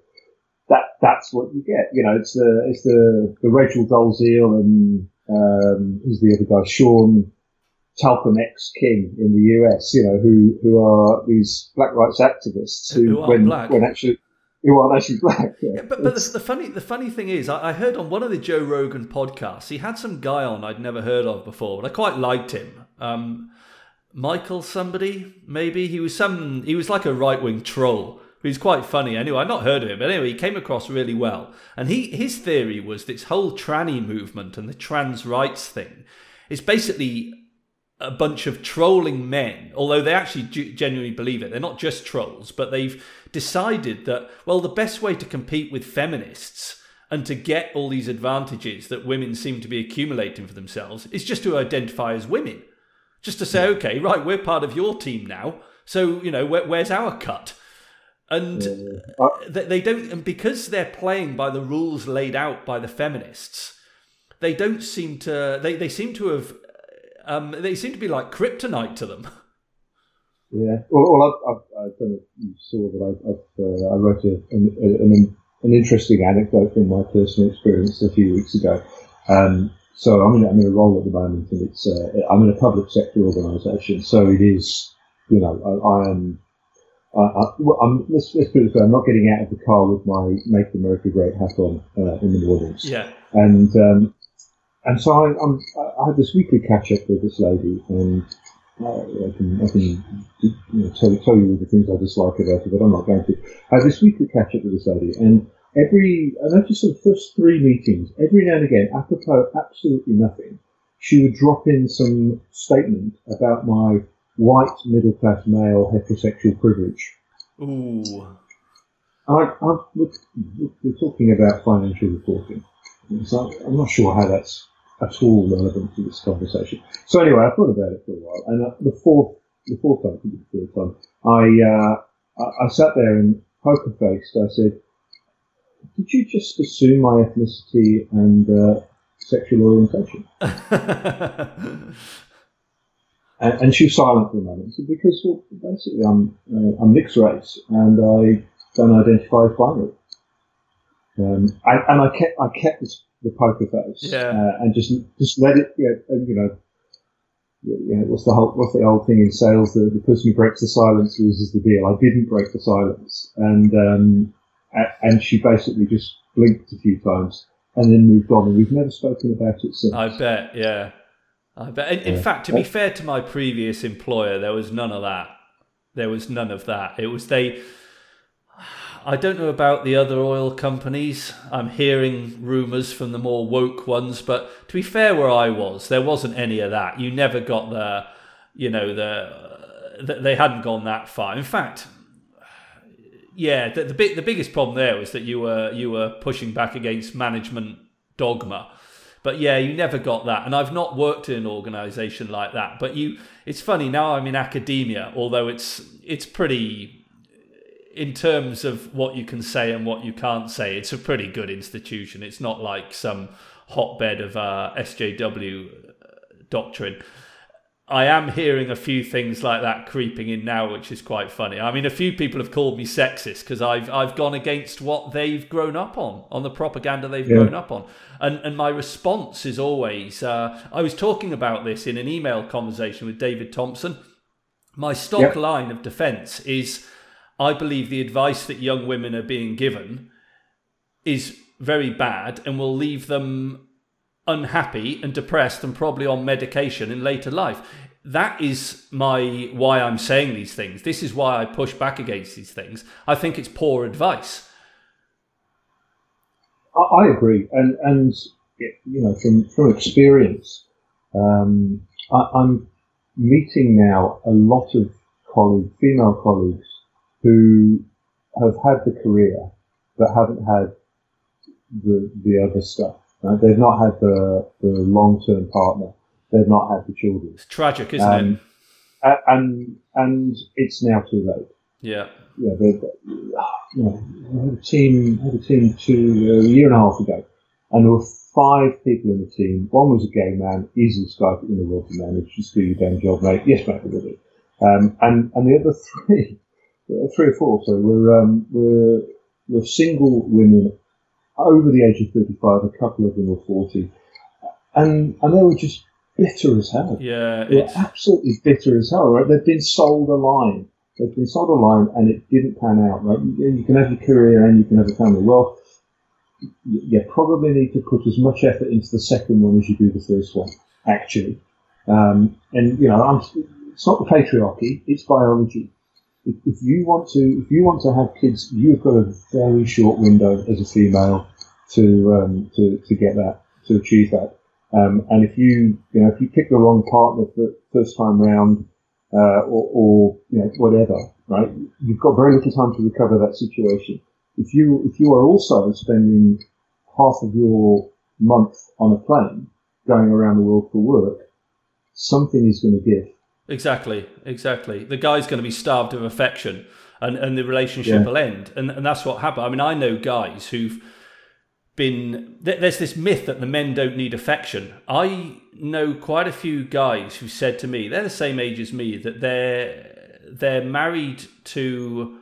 That that's what you get. You know, it's the it's the the Rachel Dolezal and um, who's the other guy, Sean Talcum X King in the US, you know, who, who are these black rights activists who, who when, black. when actually who aren't actually *laughs* black. Yeah. Yeah, but but the, the, funny the funny thing is, I, I, heard on one of the Joe Rogan podcasts, he had some guy on I'd never heard of before, but I quite liked him. Um, Michael somebody maybe he was some he was like a right wing troll. He's quite funny anyway. I'd not heard of him, but anyway, he came across really well. And he his theory was this whole tranny movement and the trans rights thing is basically a bunch of trolling men, although they actually genuinely believe it. They're not just trolls, but they've decided that, well, the best way to compete with feminists and to get all these advantages that women seem to be accumulating for themselves is just to identify as women. Just to say, okay, right, we're part of your team now. So, you know, where, where's our cut? And uh, they don't, and because they're playing by the rules laid out by the feminists, they don't seem to, they, they seem to have um, they seem to be like kryptonite to them. *laughs* Yeah. Well, well I've, I've, I don't know if you saw that I, uh, I wrote a, an, an, an, interesting anecdote from my personal experience a few weeks ago. Um, so I'm in, I'm in a role at the moment, and it's uh, I'm in a public sector organisation. So it is, you know, I, I am. I, am let's, let's put it this way: I'm not getting out of the car with my "Make America Great" hat on uh, in the mornings. Yeah. And um, and so I, I'm, I had this weekly catch up with this lady, and uh, I can, I can you know, tell, tell you all the things I dislike about her, but I'm not going to. I had this weekly catch up with this lady, and every, I noticed in the first three meetings, every now and again, apropos absolutely nothing, she would drop in some statement about my white middle class male heterosexual privilege. Ooh. I, I, we're, we're talking about financial reporting. So I'm not sure how that's at all relevant to this conversation. So anyway, I thought about it for a while, and uh, the fourth, the fourth time, the third time, I, uh, I, I sat there and poker faced. I said, "Did you just assume my ethnicity and uh, sexual orientation?" *laughs* and, and, she was silent for a moment. So because well, basically I'm uh, I'm mixed race and I don't identify as binary. Um, and, and I kept I kept this the poker face, yeah. uh, and just just let it, you know, you know, you know, what's the whole what's the old thing in sales? The, the person who breaks the silence loses the deal. I didn't break the silence, and um, and she basically just blinked a few times and then moved on, and we've never spoken about it since. I bet, yeah, I bet. In, in yeah. fact, to be fair to my previous employer, there was none of that. There was none of that. It was they I don't know about the other oil companies. I'm hearing rumours from the more woke ones, but to be fair, where I was, there wasn't any of that. You never got the, you know, the, the they hadn't gone that far. In fact, yeah, the, the big the biggest problem there was that you were you were pushing back against management dogma. But yeah, you never got that, and I've not worked in an organisation like that. But you, it's funny now. I'm in academia, although it's it's pretty in terms of what you can say and what you can't say, it's a pretty good institution. It's not like some hotbed of uh, SJW doctrine. I am hearing a few things like that creeping in now, which is quite funny. I mean, a few people have called me sexist because I've I've gone against what they've grown up on, on the propaganda they've yeah. grown up on, and and my response is always. Uh, I was talking about this in an email conversation with David Thompson. My stock yeah. line of defence is I believe the advice that young women are being given is very bad and will leave them unhappy and depressed and probably on medication in later life. That is my why I'm saying these things. This is why I push back against these things. I think it's poor advice. I, agree, and and you know from from experience, um, I, I'm meeting now a lot of colleagues, female colleagues, who have had the career but haven't had the the other stuff. Right? They've not had the the long term partner. They've not had the children. It's tragic, isn't um, it? And and it's now too late. Yeah. Yeah, they, you know, I had a team, had a team two, a year and a half ago, and there were five people in the team. One was a gay man, easiest guy in the world to manage. Just do your damn job, mate. Yes, mate, we will do. Um, and and the other *laughs* three, three or four, sorry, were um, were were single women over the age of thirty-five. A couple of them were forty, and and they were just bitter as hell. Yeah, they were absolutely bitter as hell. Right? They've been sold a line. They've been sold a line, and it didn't pan out. Right? You, you can have your career and you can have a family. Well, you probably need to put as much effort into the second one as you do the first one. Actually, um, and you know, I'm it's not the patriarchy; it's biology. If, if, you want to, if you want to have kids, you've got a very short window as a female to um, to to get that, to achieve that. Um, and if you, you know, if you pick the wrong partner for first time round, uh, or, or you know whatever, right? You've got very little time to recover that situation. If you if you are also spending half of your month on a plane going around the world for work, something is going to give. Exactly, exactly. The guy's going to be starved of affection, and, and the relationship yeah. will end. And and that's what happened. I mean, I know guys who've been there's this myth that the men don't need affection. I know quite a few guys who said to me they're the same age as me that they're they're married to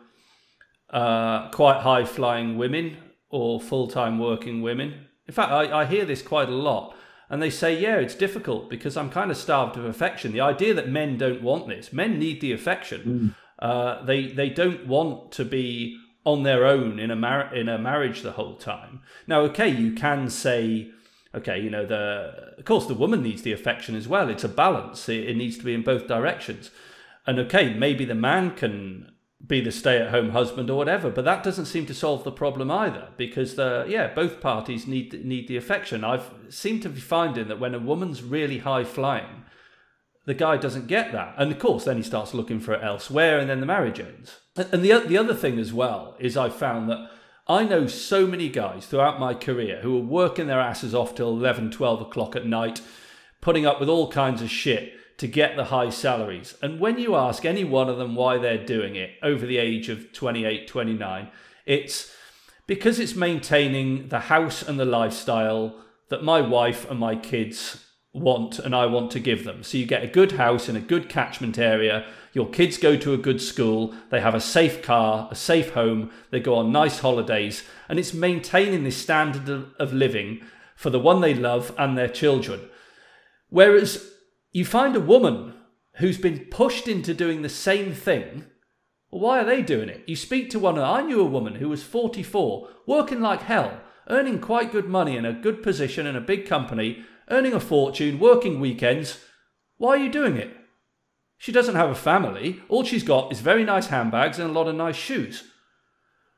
uh, quite high flying women or full time working women. In fact, I, I hear this quite a lot and they say, yeah, it's difficult because I'm kind of starved of affection. The idea that men don't want this, men need the affection. Mm. Uh, they they don't want to be on their own in a mar- in a marriage the whole time. Now, okay, you can say, okay, you know, the of course the woman needs the affection as well. It's a balance. It, it needs to be in both directions. And okay, maybe the man can be the stay-at-home husband or whatever. But that doesn't seem to solve the problem either, because the yeah, both parties need need the affection. I've seemed to be finding that when a woman's really high flying, the guy doesn't get that, and of course, then he starts looking for it elsewhere, and then the marriage ends. And the the other thing as well is I found that. I know so many guys throughout my career who are working their asses off till 11, 12 o'clock at night, putting up with all kinds of shit to get the high salaries. And when you ask any one of them why they're doing it over the age of 28, 29, it's because it's maintaining the house and the lifestyle that my wife and my kids want and I want to give them. So you get a good house in a good catchment area, your kids go to a good school, they have a safe car, a safe home, they go on nice holidays, and it's maintaining this standard of living for the one they love and their children. Whereas you find a woman who's been pushed into doing the same thing. Well, why are they doing it? You speak to one, I knew a woman who was 44, working like hell, earning quite good money in a good position in a big company, earning a fortune, working weekends. Why are you doing it? She doesn't have a family. All she's got is very nice handbags and a lot of nice shoes.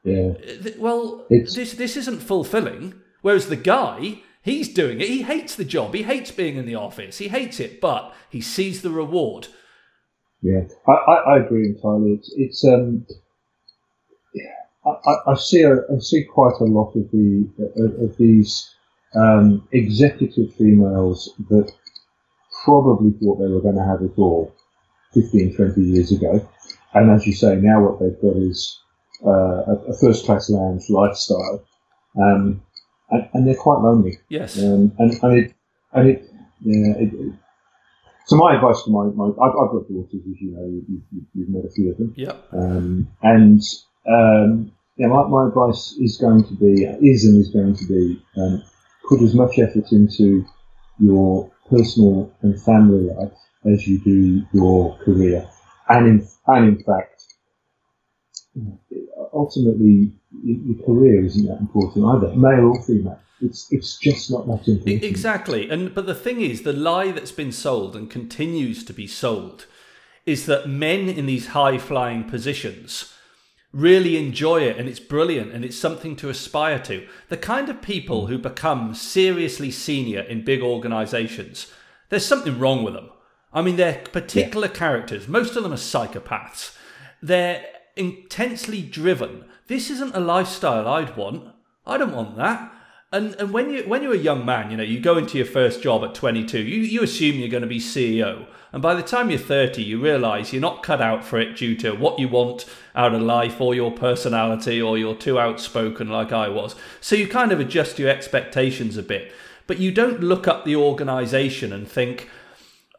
Yeah. Uh, well, it's... this this isn't fulfilling. Whereas the guy, He's doing it. He hates the job. He hates being in the office. He hates it, but he sees the reward. Yeah, I, I, I agree entirely. It's, it's um, I, I, see a, I see quite a lot of the of, of these um, executive females that probably thought they were going to have it all 15, 20 years ago. And as you say, now what they've got is uh, a, a first class lounge lifestyle. Um, and, and they're quite lonely. Yes. Um, and and it and it yeah. It, it, so my advice to my, my I've, I've got daughters, as you know, you, you, met a few of them. Yeah. Um, and um, yeah, my, my advice is going to be is and is going to be um, put as much effort into your personal and family life as you do your career, and in and in fact, ultimately your career isn't that important either, male or female. It's it's just not that important. Exactly, and but the thing is, the lie that's been sold and continues to be sold is that men in these high flying positions really enjoy it and it's brilliant and it's something to aspire to. The kind of people who become seriously senior in big organizations, there's something wrong with them. I mean, they're particular yeah. characters. Most of them are psychopaths. They're intensely driven. This isn't a lifestyle I'd want. I don't want that. And and when you when you're a young man, you know, you go into your first job at 22, you you assume you're going to be CEO. And by the time you're 30, you realize you're not cut out for it due to what you want out of life or your personality or you're too outspoken like I was. So you kind of adjust your expectations a bit. But you don't look up the organization and think,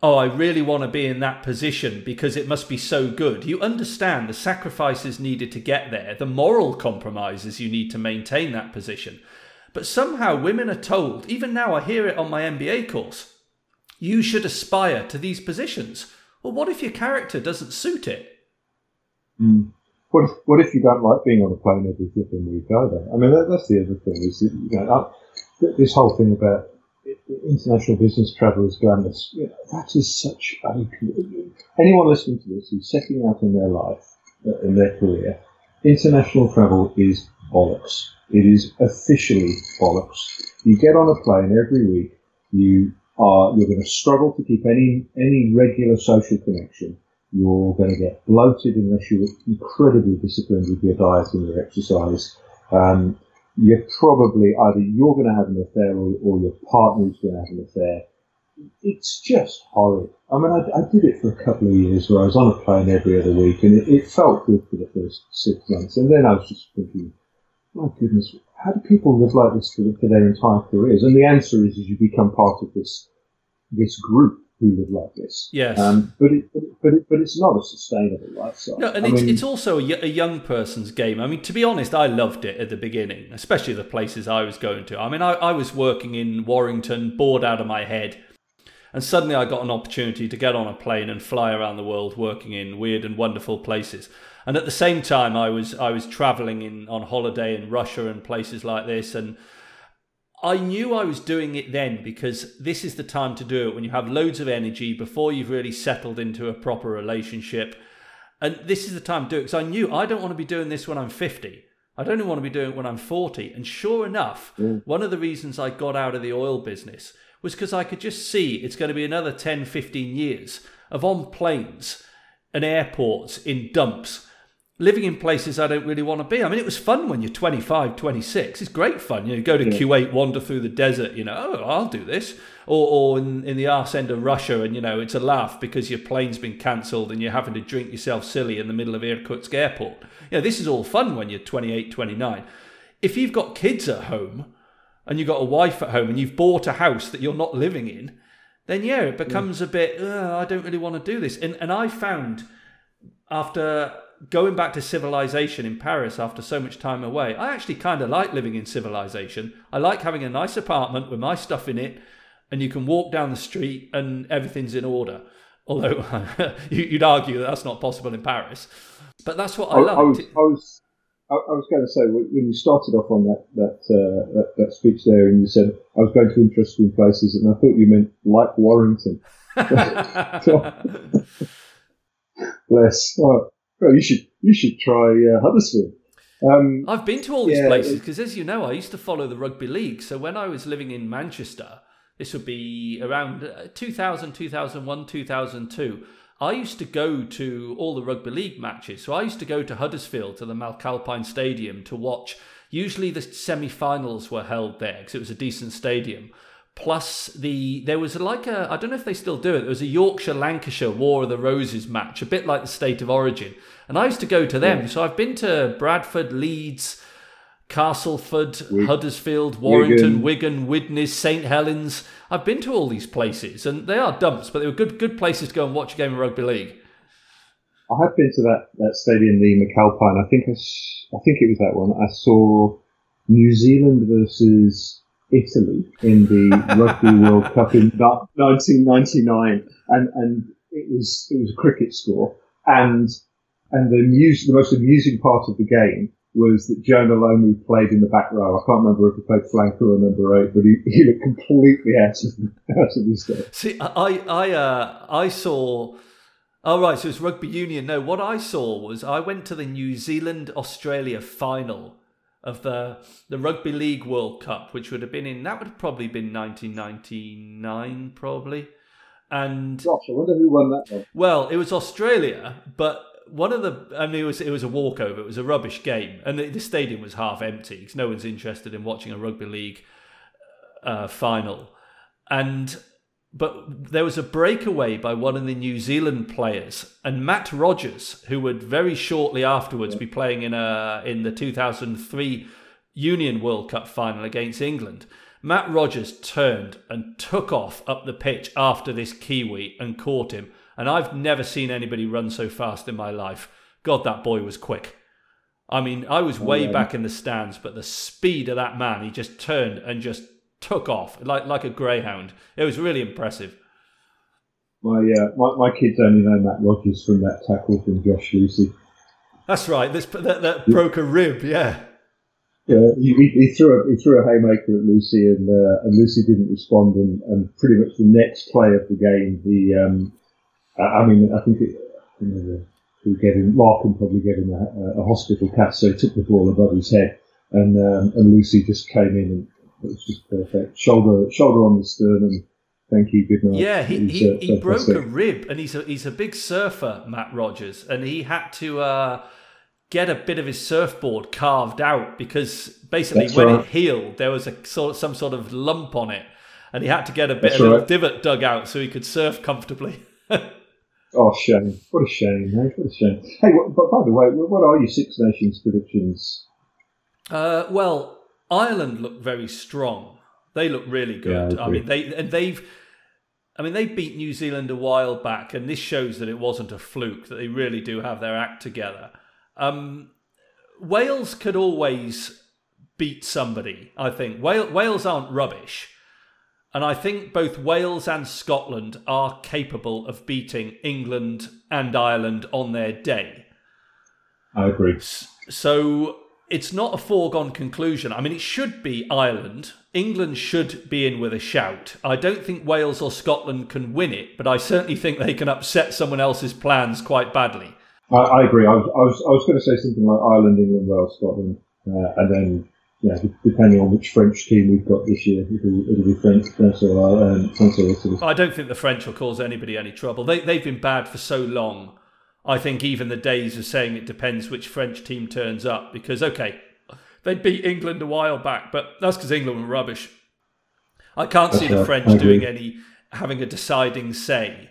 oh, I really want to be in that position because it must be so good. You understand the sacrifices needed to get there, the moral compromises you need to maintain that position. But somehow women are told, even now I hear it on my MBA course, you should aspire to these positions. Well, what if your character doesn't suit it? Mm. What if, what if you don't like being on a plane every flipping week either? I mean, that, that's the other thing is, that, you know, this whole thing about international business travel is glamorous. You know, that is such a. Anyone listening to this who's setting out in their life, uh, in their career, international travel is bollocks. It is officially bollocks. You get on a plane every week, you are you're going to struggle to keep any any regular social connection. You're going to get bloated unless you're incredibly disciplined with your diet and your exercise. Um, you're probably either you're going to have an affair or, or your partner is going to have an affair. It's just horrid. I mean, I, I, did it for a couple of years where I was on a plane every other week, and it, it felt good for the first six months, and then I was just thinking, my goodness, how do people live like this for, for their entire careers? And the answer is, is you become part of this this group who live like this. Yes. Um, but, it, but, it, but it's not a sustainable lifestyle. No, and it's, mean, it's also a, a, young person's game. I mean, to be honest, I loved it at the beginning, especially the places I was going to. I mean, I, I was working in Warrington, bored out of my head. And suddenly I got an opportunity to get on a plane and fly around the world working in weird and wonderful places. And at the same time, I was I was traveling in on holiday in Russia and places like this, and I knew I was doing it then because this is the time to do it when you have loads of energy before you've really settled into a proper relationship. And this is the time to do it because I knew I don't want to be doing this when I'm 50. I don't even want to be doing it when I'm 40. And sure enough, mm. one of the reasons I got out of the oil business was because I could just see it's going to be another 10, 15 years of on planes and airports in dumps living in places I don't really want to be. I mean, it was fun when you're 25, 26. It's great fun. You know, go to yeah. Kuwait, wander through the desert, you know, oh, I'll do this. Or, or in, in the arse end of Russia, and, you know, it's a laugh because your plane's been cancelled and you're having to drink yourself silly in the middle of Irkutsk airport. You know, this is all fun when you're 28, 29. If you've got kids at home and you've got a wife at home and you've bought a house that you're not living in, then yeah, it becomes yeah. a bit, I don't really want to do this. And, and I found after going back to civilization in Paris after so much time away, I actually kind of like living in civilization. I like having a nice apartment with my stuff in it, and you can walk down the street and everything's in order. *laughs* Although *laughs* you'd argue that that's not possible in Paris, but that's what I, I, I, was, I was, I was going to say when you started off on that that, uh, that, that speech there, and you said I was going to interesting places, and I thought you meant like Warrington. *laughs* Bless. Oh, well, you should you should try uh, Huddersfield. Um, I've been to all these yeah, places because, as you know, I used to follow the rugby league. So when I was living in Manchester, this would be around uh, 2000, 2001, 2002. I used to go to all the rugby league matches. So I used to go to Huddersfield to the McAlpine Stadium to watch. Usually the semi-finals were held there because it was a decent stadium plus the there was like a I don't know if they still do it. There was a Yorkshire Lancashire War of the Roses match, a bit like the State of Origin, and I used to go to them. Yeah. So I've been to Bradford, Leeds, Castleford, Huddersfield, Warrington, Wigan, Wigan Widnes, St Helens. I've been to all these places, and they are dumps, but they were good good places to go and watch a game of rugby league. I have been to that, that stadium, the McAlpine. I think I, I think it was that one. I saw New Zealand versus Italy in the Rugby World Cup in 1999, and and it was it was a cricket score, and and the music, the most amusing part of the game was that Jonah Lomu played in the back row. I can't remember if he played flanker or number eight, but he, he looked completely out of out of his depth. See, I I uh, I saw Oh right, so it's rugby union. No, what I saw was I went to the New Zealand Australia final of the the Rugby League World Cup, which would have been in that would have probably been 1999, probably. And Gosh, I wonder who won that one. well, it was Australia, but one of the I mean it was it was a walkover. It was a rubbish game, and the, the stadium was half empty because no one's interested in watching a rugby league uh, final. And but there was a breakaway by one of the New Zealand players, and Matt Rogers, who would very shortly afterwards be playing in a in the 2003 Union World Cup final against England. Matt Rogers turned and took off up the pitch after this Kiwi and caught him. And I've never seen anybody run so fast in my life. God, that boy was quick. I mean, I was oh, way yeah. back in the stands, but the speed of that man, he just turned and just took off like like a greyhound. It was really impressive. My, uh, my my kids only know Matt Rogers from that tackle from Josh Lewsey. That's right. This that, that broke a rib. Yeah. Yeah, he, he, threw a he threw a haymaker at Lewsey, and uh, and Lewsey didn't respond, and, and pretty much the next play of the game, he um, I mean, I think it, you know, get him, Larkham probably gave him a, a hospital cast, so he took the ball above his head, and um, and Lewsey just came in, and it was just perfect. Shoulder shoulder on the sternum. Thank you. Good night. Yeah, he, he, uh, he broke a rib, and he's a he's a big surfer, Matt Rogers, and he had to uh, get a bit of his surfboard carved out because basically That's when right. it healed, there was a sort some sort of lump on it, and he had to get a bit That's a little right. divot dug out so he could surf comfortably. *laughs* Oh, shame! What a shame, mate! What a shame. Hey, what, but by the way, what are your Six Nations predictions? Uh, well, Ireland look very strong. They look really good. Yeah, I I, mean, they and they've. I mean, they beat New Zealand a while back, and this shows that it wasn't a fluke. That they really do have their act together. Um, Wales could always beat somebody. I think Wales, Wales aren't rubbish, and I think both Wales and Scotland are capable of beating England and Ireland on their day. I agree. So it's not a foregone conclusion. I mean, it should be Ireland. England should be in with a shout. I don't think Wales or Scotland can win it, but I certainly think they can upset someone else's plans quite badly. I, I agree. I was, I was, I was going to say something like Ireland, England, Wales, Scotland, uh, and then yeah, depending on which French team we've got this year, it'll, it'll be French, France or um, France or Italy. I don't think the French will cause anybody any trouble. They, they've been bad for so long. I think even the days of saying it depends which French team turns up because, okay, they beat England a while back, but that's because England were rubbish. I can't see the. French doing any, having a deciding say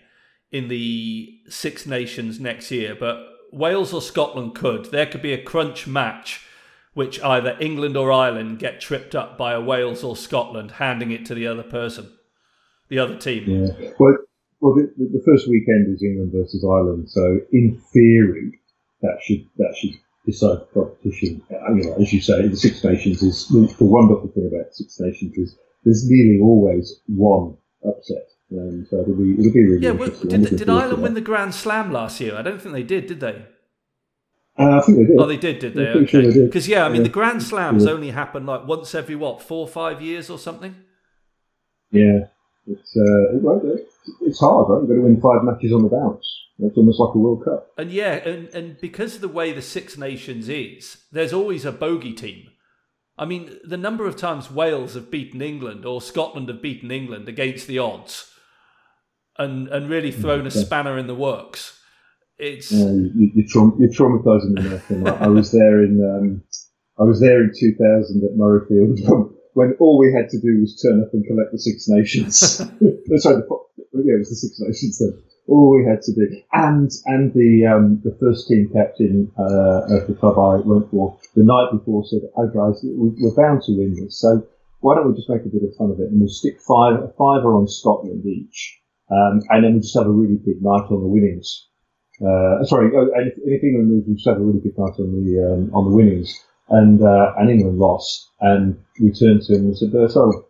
in the Six Nations next year, but Wales or Scotland could. There could be a crunch match which either England or Ireland get tripped up by a Wales or Scotland handing it to the other person, the other team. Yeah. Well, well, the, the first weekend is England versus Ireland, so in theory, that should that should decide the competition. Uh, You know, as you say, the Six Nations is the, the wonderful thing about Six Nations is there's nearly always one upset, um, so it'll be it'll be really Yeah, well, did, did Ireland win the Grand Slam last year? I don't think they did, did they? Uh, I think they did. Oh, they did, did they? I'm sure Okay. they. Because yeah, I mean, Yeah. the Grand Slams Yeah. only happen like once every what four or five years or something. Yeah, it's uh, it- well, it's hard, right? You've got to win five matches on the bounce. It's almost like a World Cup. And yeah, and, and because of the way the Six Nations is, there's always a bogey team. I mean, the number of times Wales have beaten England or Scotland have beaten England against the odds and, and really thrown a spanner in the works. It's Yeah, you, you, traum- you're traumatising me, I, I was there in um, I was there in 2000 at Murrayfield *laughs* when all we had to do was turn up and collect the Six Nations. *laughs* Sorry, the, yeah, it was the Six Nations then. All we had to do, and and the um, the first team captain uh, of the club I went for the night before said, "Oh guys, we, we're bound to win this, so why don't we just make a bit of fun of it and we'll stick five a fiver on Scotland each, um, and then we'll just have a really big night on the winnings." Uh, sorry, oh, and if, if England lose, we just have a really big night on the um, on the winnings, and uh, and England lost, and we turned to him and said, "So,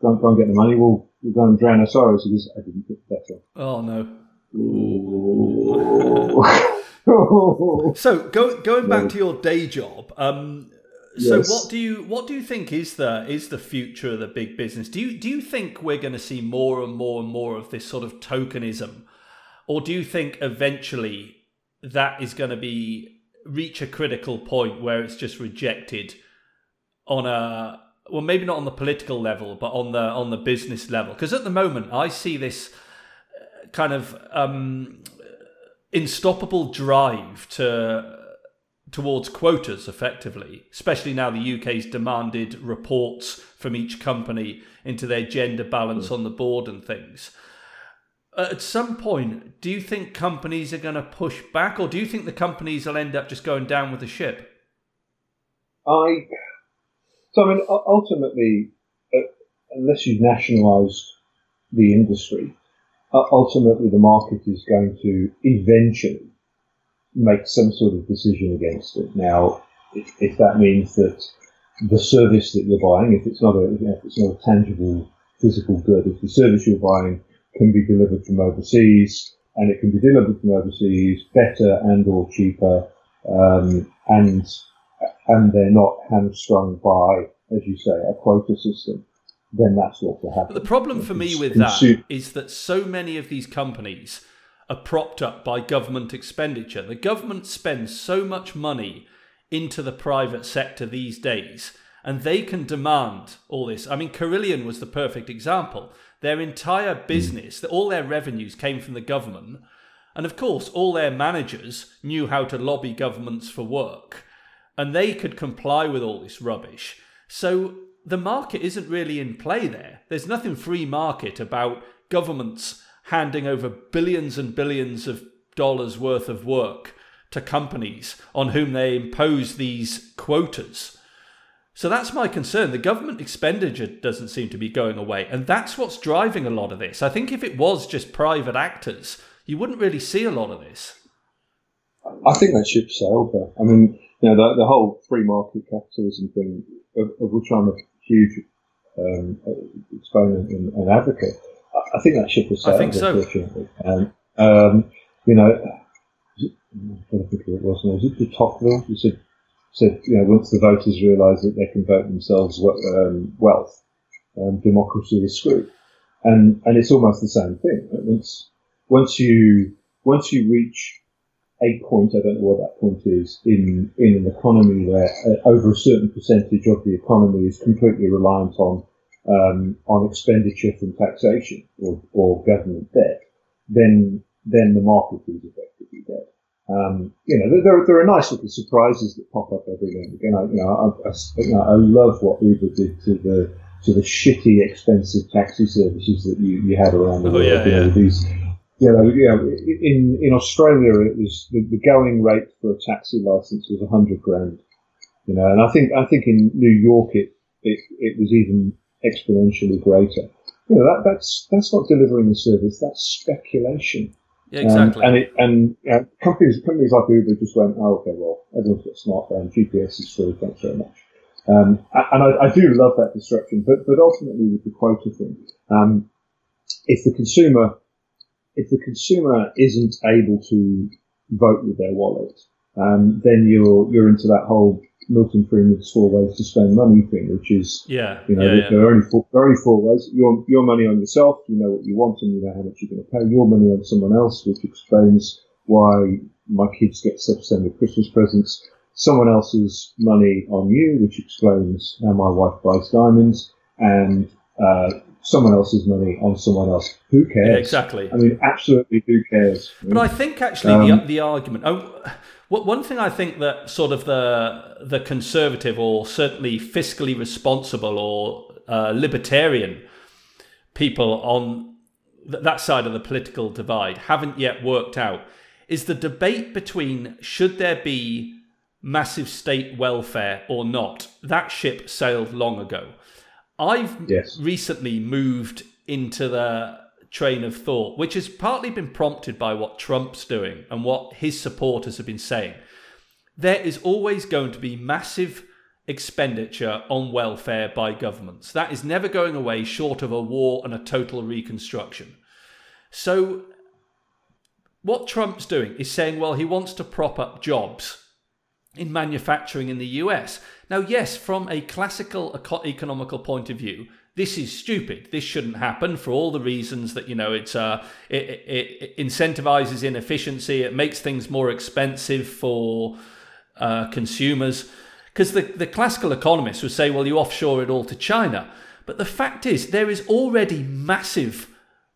go, and- go and get the money. We'll, we'll go and drown our sorrows." He goes, "I didn't put that on." oh no. *laughs* So go, going back to your day job, um, so Yes. what do you what do you think is the is the future of the big business? Do you do you think we're going to see more and more and more of this sort of tokenism, or do you think eventually that is going to be reach a critical point where it's just rejected on a well maybe not on the political level but on the on the business level. Because at the moment i see this uh, kind of um unstoppable drive to towards quotas effectively especially now the UK's demanded reports from each company into their gender balance on the board and things at some point do you think companies are going to push back or do you think the companies will end up just going down with the ship i so i mean ultimately uh, unless you've nationalized the industry ultimately the market is going to eventually make some sort of decision against it. Now, if, if that means that the service that you're buying, if it's not a if it's not a tangible physical good, if the service you're buying can be delivered from overseas and it can be delivered from overseas better and or cheaper, um, and and they're not hamstrung by, as you say, a quota system, then that's what will happen. But the problem for me with that is that so many of these companies are propped up by government expenditure. The government spends so much money into the private sector these days, and they can demand all this. I mean, Carillion was the perfect example. Their entire business, all their revenues came from the government. And of course, all their managers knew how to lobby governments for work, and they could comply with all this rubbish. So the market isn't really in play there. There's nothing free market about governments handing over billions and billions of dollars worth of work to companies on whom they impose these quotas. So that's my concern. The government expenditure doesn't seem to be going away. And that's what's driving a lot of this. I think if it was just private actors, you wouldn't really see a lot of this. I think that ship sailed there. I mean, you know, the, the whole free market capitalism thing, of, of which I'm a huge um, exponent and, and, advocate. I think that ship has sailed. I think so. Um, um, you know, I don't think it was. Was it de Tocqueville? He said, said, you know, once the voters realise that they can vote themselves um, wealth, um, democracy is screwed. And and it's almost the same thing. Once once you once you reach a point, I don't know what that point is, in, in an economy where uh, over a certain percentage of the economy is completely reliant on um, on expenditure from taxation or, or government debt, then then the market is effectively dead. Um, you know, there, there are nice little surprises that pop up every now and again. I, you know, I, I, you know, I love what Uber did to the to the shitty, expensive taxi services that you, you had around the oh, world. Yeah, you know, yeah. these you know, you know, in in Australia, it was the, the going rate for a taxi license was a hundred grand. You know, and I think I think in New York it it, it was even exponentially greater. You know, that, that's that's not delivering the service. That's speculation. Yeah, exactly. Um, and it, and know, companies companies like Uber just went, oh, okay, well, everyone's got a smartphone. GPS is free. Thanks very much. Um, and I, I, do love that disruption, but but ultimately with the quota thing, um, if the consumer if the consumer isn't able to vote with their wallet, um, then you're you're into that whole Milton Friedman's four ways to spend money thing, which is yeah, you know yeah, there, yeah. are only four, very four ways. Your your money on yourself, you know what you want and you know how much you're going to pay. Your money on someone else, which explains why my kids get substandard Christmas presents. Someone else's money on you, which explains how my wife buys diamonds, and uh, someone else's money on someone else. Who cares? Yeah, exactly. I mean, absolutely, who cares? But I think actually um, the the argument. Oh, one thing I think that sort of the the conservative or certainly fiscally responsible or uh, libertarian people on th- that side of the political divide haven't yet worked out is the debate between should there be massive state welfare or not. That ship sailed long ago. I've yes. recently moved into the train of thought, which has partly been prompted by what Trump's doing and what his supporters have been saying. There is always going to be massive expenditure on welfare by governments. That is never going away short of a war and a total reconstruction. So, what Trump's doing is saying, well, he wants to prop up jobs in manufacturing in the US. Now, yes, from a classical economical point of view, this is stupid. This shouldn't happen for all the reasons that you know it's uh, it, it, it incentivizes inefficiency. It makes things more expensive for uh, consumers. Because the, the classical economists would say, well, you offshore it all to China. But the fact is, there is already massive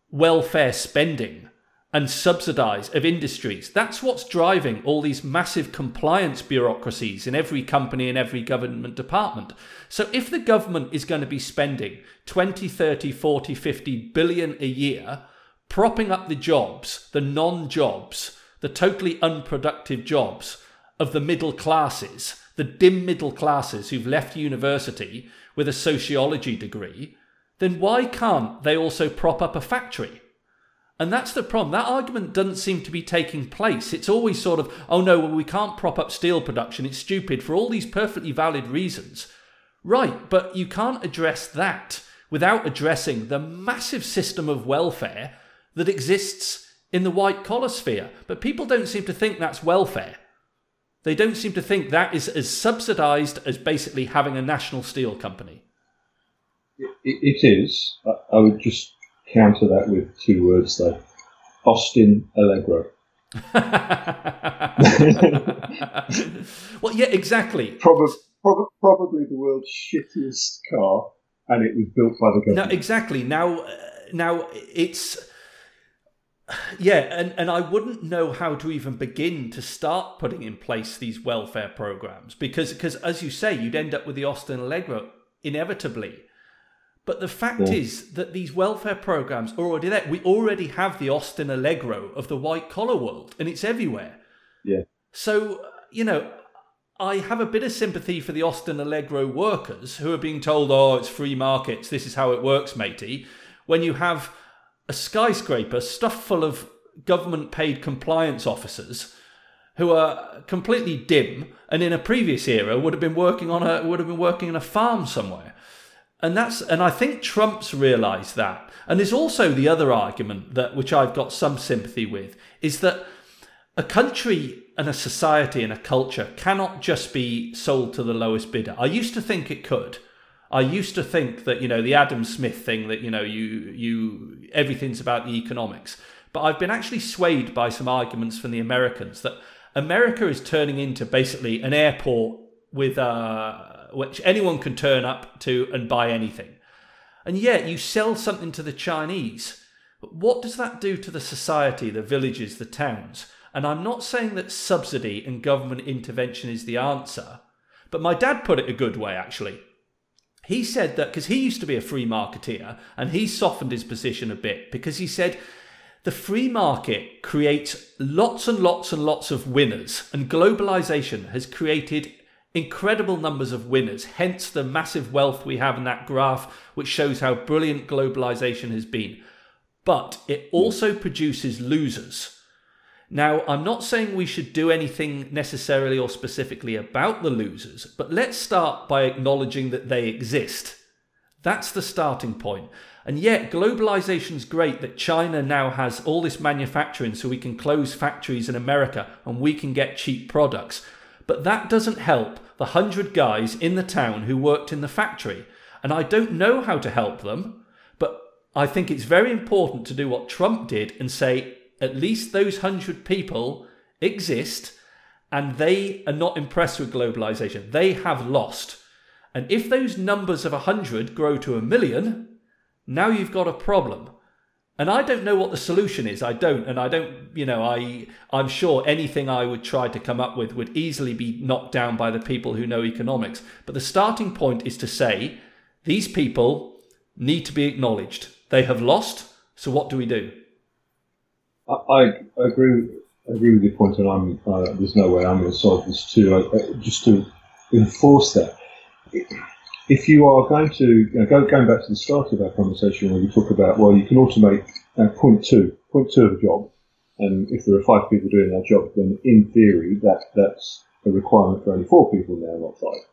welfare spending and subsidize of industries. That's what's driving all these massive compliance bureaucracies in every company and every government department. So if the government is going to be spending 20, 30, 40, 50 billion a year propping up the jobs, the non-jobs, the totally unproductive jobs of the middle classes, the dim middle classes who've left university with a sociology degree, then why can't they also prop up a factory? And that's the problem. That argument doesn't seem to be taking place. It's always sort of, oh no, well, we can't prop up steel production. It's stupid for all these perfectly valid reasons. Right, but you can't address that without addressing the massive system of welfare that exists in the white collar sphere. But people don't seem to think that's welfare. They don't seem to think that is as subsidized as basically having a national steel company. it, it is. I would just counter that with two words though Austin Allegro. *laughs* well, yeah, exactly. Probably, probably, probably the world's shittiest car, and it was built by the government. No, exactly. Now, uh, now it's yeah, and, and I wouldn't know how to even begin to start putting in place these welfare programs because because as you say, you'd end up with the Austin Allegro inevitably. But the fact yeah. is that these welfare programs are already there. We already have the Austin Allegro of the white collar world, and it's everywhere. Yeah. So, you know, I have a bit of sympathy for the Austin Allegro workers who are being told, oh, it's free markets, this is how it works, matey. When you have a skyscraper stuffed full of government paid compliance officers who are completely dim and in a previous era would have been working on a would have been working in a farm somewhere and that's and I think Trump's realized that. And there's also the other argument that which I've got some sympathy with is that a country and a society and a culture cannot just be sold to the lowest bidder. I used to think it could. I used to think that you know the Adam Smith thing that you know you you everything's about the economics. But I've been actually swayed by some arguments from the Americans that America is turning into basically an airport with uh which anyone can turn up to and buy anything. And yet you sell something to the Chinese. But what does that do to the society, the villages, the towns? And I'm not saying that subsidy and government intervention is the answer, but my dad put it a good way actually. He said that because he used to be a free marketeer and he softened his position a bit because he said the free market creates lots and lots and lots of winners, and globalization has created incredible numbers of winners, hence the massive wealth we have in that graph, which shows how brilliant globalization has been. But it also produces losers. Now, I'm not saying we should do anything necessarily or specifically about the losers, but let's start by acknowledging that they exist. That's the starting point. And yet, globalization's great that China now has all this manufacturing so we can close factories in America and we can get cheap products. But that doesn't help the hundred guys in the town who worked in the factory. And I don't know how to help them, but I think it's very important to do what Trump did and say at least those hundred people exist and they are not impressed with globalization. They have lost. And if those numbers of 100 grow to a million, now you've got a problem. And I don't know what the solution is. I don't, and I don't, you know, I I'm sure anything I would try to come up with would easily be knocked down by the people who know economics. But the starting point is to say these people need to be acknowledged. They have lost. So what do we do? I, I agree. I agree with your point, and I'm. Uh, there's no way I'm going to solve this too. Uh, just to enforce that if you are going to you know, go, going back to the start of our conversation where we talk about well you can automate uh, point two point two of a job. And if there are five people doing that job then in theory that that's a requirement for only four people now not five.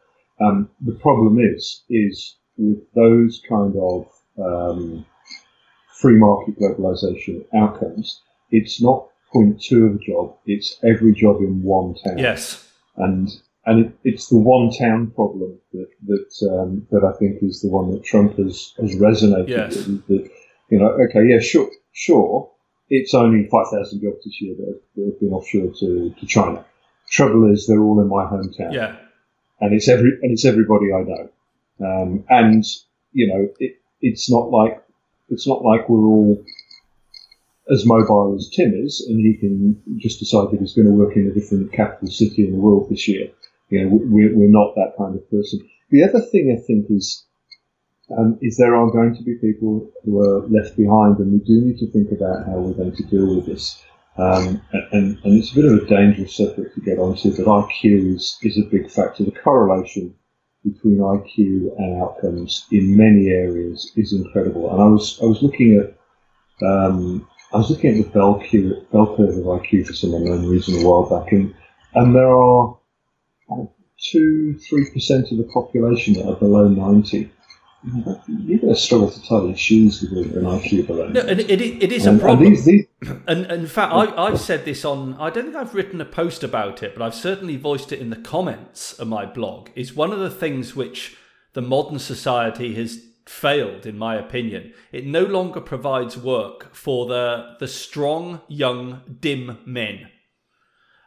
Um, the problem is is with those kind of um, free market globalization outcomes it's not point two of a job it's every job in one town. Yes. And and it, it's the one town problem that that um, that I think is the one that Trump has has resonated Yes. with. That you know, okay, yeah, sure, sure, it's only five thousand jobs this year that have, that have been offshore to, to China. Trouble is, they're all in my hometown, Yeah. and it's every and it's everybody I know, um, and you know, it, it's not like it's not like we're all as mobile as Tim is, and he can just decide that he's going to work in a different capital city in the world this year. You know, we're, we're not that kind of person. The other thing I think is, um, is there are going to be people who are left behind, and we do need to think about how we're going to deal with this. Um, and, and it's a bit of a dangerous subject to get onto, but IQ is, is a big factor. The correlation between IQ and outcomes in many areas is incredible. And I was I was looking at um, I was looking at the bell curve, bell curve of IQ for some unknown reason a while back, and and there are two three percent of the population that are below ninety. You're going to struggle to tie your shoes with an IQ below. No, and it, it, is a And- and problem. these, these, And, and in fact, I, I've said this on. I don't think I've written a post about it, but I've certainly voiced it in the comments of my blog. Is one of the things which the modern society has failed, in my opinion. It no longer provides work for the the strong, young, dim men.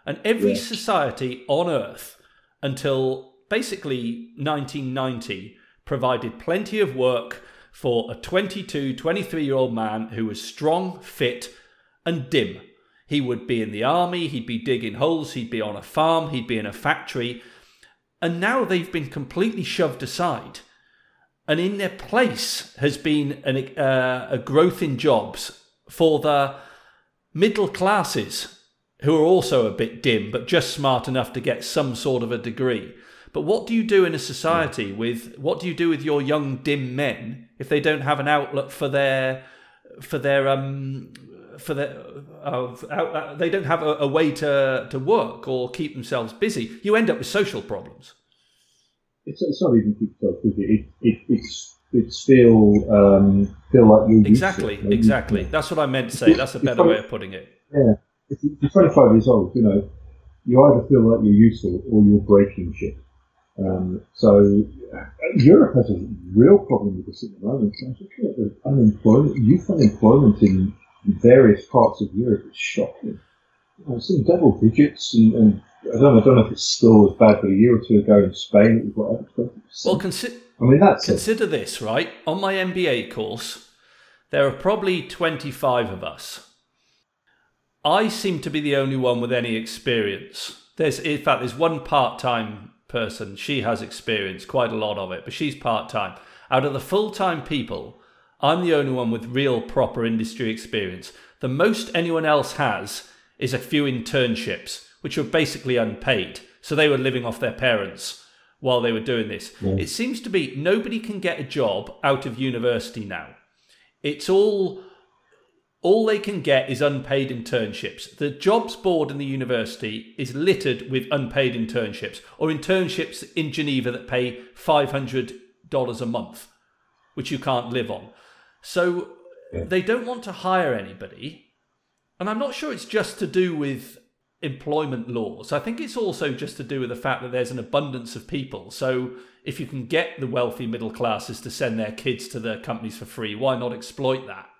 And every Yeah. society on Earth until basically 1990 provided plenty of work for a 22, 23 year old man who was strong, fit, and dim. He would be in the army, he'd be digging holes, he'd be on a farm, he'd be in a factory. And now they've been completely shoved aside. And in their place has been an, uh, a growth in jobs for the middle classes who are also a bit dim, but just smart enough to get some sort of a degree. But what do you do in a society with what do you do with your young dim men if they don't have an outlet for their for their um for their uh, uh, they don't have a, a way to to work or keep themselves busy? You end up with social problems. it's, it's not even keep yourself busy. It, it, it's it's feel um, feel like to Exactly, exactly. That's what I meant to say. That's a better way of putting it. Yeah, if you're 25 years old, you know, you either feel like you're useful or you're breaking shit. Um, so Europe has a real problem with this at the moment. I was looking at the unemployment, youth unemployment in various parts of Europe is shocking. I've seen double digits, and, and I, don't, I don't know if it's still as bad, but a year or two ago in Spain it was whatever, 20%. Well, consider. I mean, that's Consider this, right? On my MBA course, there are probably 25 of us. I seem to be the only one with any experience. There's, in fact, there's one part time person. She has experience, quite a lot of it, but she's part time. Out of the full time people, I'm the only one with real proper industry experience. The most anyone else has is a few internships, which were basically unpaid. So they were living off their parents while they were doing this. It seems to be nobody can get a job out of university now. It's all all they can get is unpaid internships. The jobs board in the university is littered with unpaid internships or internships in Geneva that pay $500 a month, which you can't live on. So they don't want to hire anybody. And I'm not sure it's just to do with employment laws. I think it's also just to do with the fact that there's an abundance of people. So if you can get the wealthy middle classes to send their kids to the companies for free, why not exploit that?